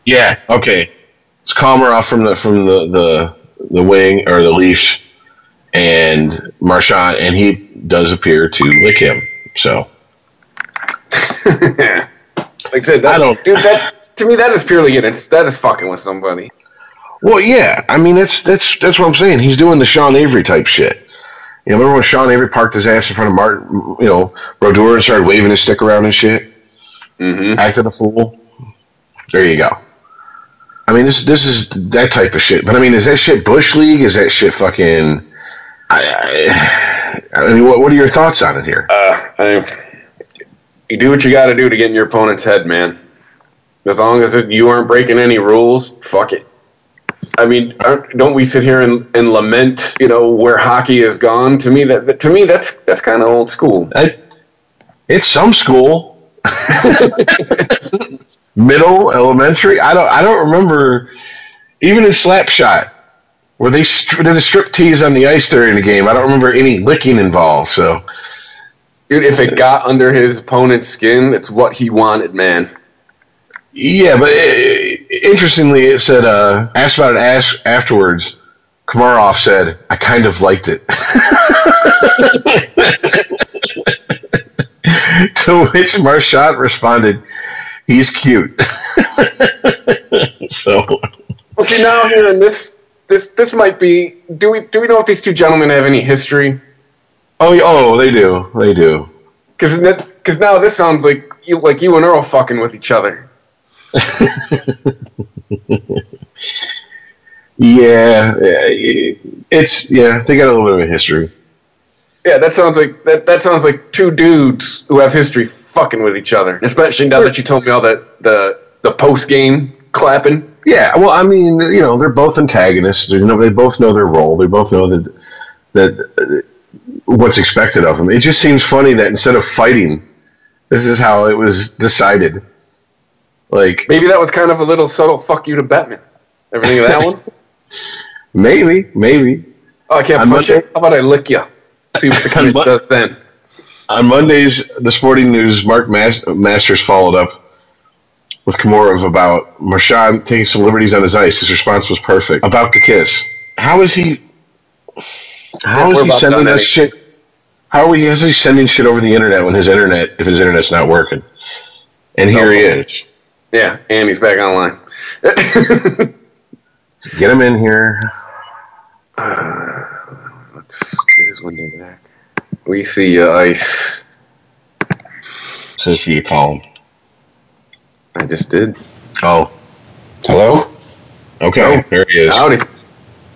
Yeah, okay. It's Komarov from the from the, the the wing or the leash and Marchand and he does appear to lick him. So like I said, that, I don't- dude. That to me, that is purely getting that is fucking with somebody. Well, yeah. I mean, that's that's that's what I'm saying. He's doing the Sean Avery type shit. You know, remember when Sean Avery parked his ass in front of Martin, you know, Brodeur and started waving his stick around and shit, Mm-hmm. acting a fool? There you go. I mean, this this is that type of shit. But I mean, is that shit bush league? Is that shit fucking? I I, I, I mean, what, what are your thoughts on it here? Uh, I, you do what you got to do to get in your opponent's head, man. As long as it, you aren't breaking any rules, fuck it. I mean, aren't, don't we sit here and, and lament, you know, where hockey has gone? To me, that to me that's that's kind of old school. I, it's some school, middle, elementary. I don't. I don't remember even in Slapshot where they did a strip tease on the ice during the game. I don't remember any licking involved. So Dude, if it got under his opponent's skin, it's what he wanted, man. yeah, but uh interestingly, it said uh, asked about it as- afterwards. Komarov said, "I kind of liked it." to which Marchand responded, "He's cute." so. Well, see now here in this this this might be. Do we do we know if these two gentlemen have any history? Oh, oh, they do. They do. Because because now this sounds like you like you and Earl fucking with each other. Yeah, it's yeah. They got a little bit of a history. Yeah, that sounds like that. That sounds like two dudes who have history fucking with each other. Especially now that you told me all that the the post game clapping. Yeah, well, I mean, you know, they're both antagonists. They know they both know their role. They both know that that uh, what's expected of them. It just seems funny that instead of fighting, this is how it was decided. Like Maybe that was kind of a little subtle fuck you to Batman. Everything of that one? maybe, maybe Oh, I can't On punch Monday- you. How about I lick you? See what the Mon- does then. on Mondays, the Sporting News, Mark Mas- Masters followed up with Komarov about Marchand taking some liberties on his ice. His response was perfect. About the kiss. How is he? How Yeah, is he sending us shit? How are he? Is he sending shit over the internet when his internet, if his internet's not working? And here he is. Yeah, and he's back online. Get him in here. Let's get his window back. We see you, Ice. Says for you to call him. I just did. Oh, Hello? okay. There he is. Howdy.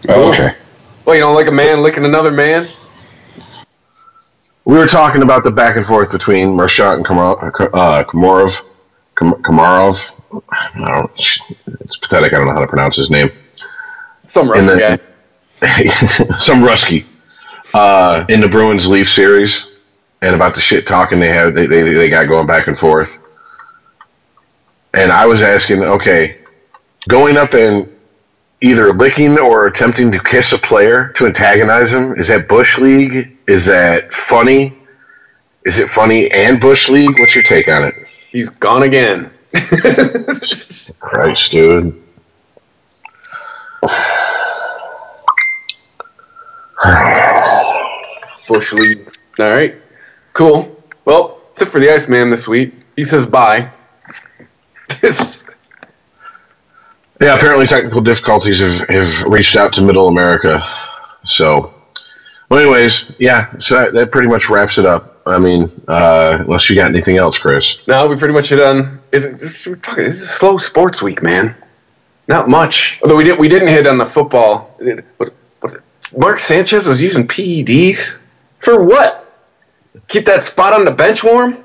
Oh, okay. Well, you don't like a man licking another man? We were talking about the back and forth between Marchand and Kamar- uh, Komarov. Kam- Kamarov. I don't, it's pathetic. I don't know how to pronounce his name. Some Russian guy. Some Rusky. Uh, in the Bruins Leaf series, and about the shit talking they had, they, they, they got going back and forth. And I was asking, okay, going up and either licking or attempting to kiss a player to antagonize him, is that Bush League? Is that funny? Is it funny and Bush League? What's your take on it? He's gone again. Christ, dude. Bush League. All right. Cool. Well, that's it for the Iceman this week. He says bye. Yeah, apparently technical difficulties have, have reached out to Middle America. So, well, anyways, yeah, so that, that pretty much wraps it up. I mean, uh, unless you got anything else, Chris. No, we pretty much hit on. Is it, it's, this is a slow sports week, man. Not much. Although we did, we didn't hit on the football. What, what, Mark Sanchez was using PEDs for what? Keep that spot on the bench warm.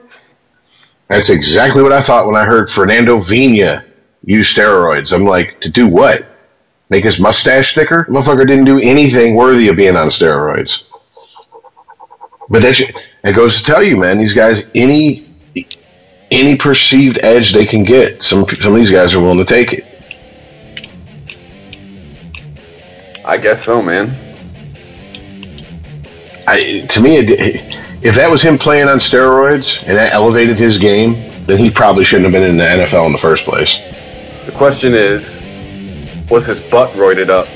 That's exactly what I thought when I heard Fernando Vina use steroids. I'm like, to do what? Make his mustache thicker? Motherfucker didn't do anything worthy of being on steroids. But that, that goes to tell you, man, these guys, any any perceived edge they can get, some some of these guys are willing to take it. I guess so, man. I, to me, it, if that was him playing on steroids and that elevated his game, then he probably shouldn't have been in the NFL in the first place. The question is, was his butt roided up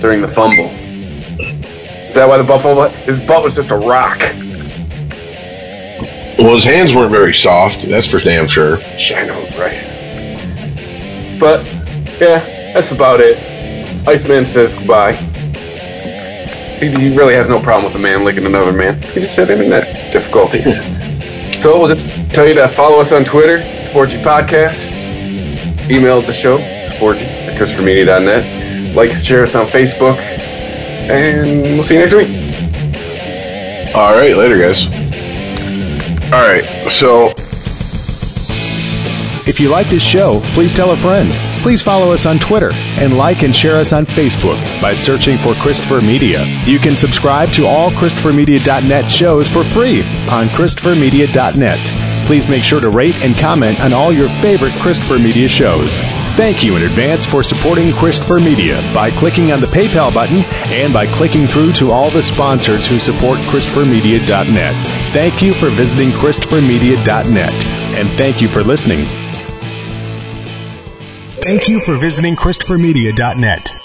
during the fumble? Is that why the Buffalo? His butt was just a rock. Well, his hands weren't very soft. That's for damn sure. I know, right? But yeah, that's about it. Iceman says goodbye. He, he really has no problem with a man licking another man. He just had internet difficulties. so we'll just tell you to follow us on Twitter, Sporgy Podcasts. Email the show, sporgy at ChristopherMedia.net. Like, share us on Facebook, and we'll see you next week. All right, later, guys. All right, so If you like this show, please tell a friend. Please follow us on Twitter and like and share us on Facebook by searching for Christopher Media. You can subscribe to all ChristopherMedia.net shows for free on ChristopherMedia.net. Please make sure to rate and comment on all your favorite Christopher Media shows. Thank you in advance for supporting Christopher Media by clicking on the PayPal button and by clicking through to all the sponsors who support ChristopherMedia.net. Thank you for visiting ChristopherMedia.net and thank you for listening. Thank you for visiting ChristopherMedia.net.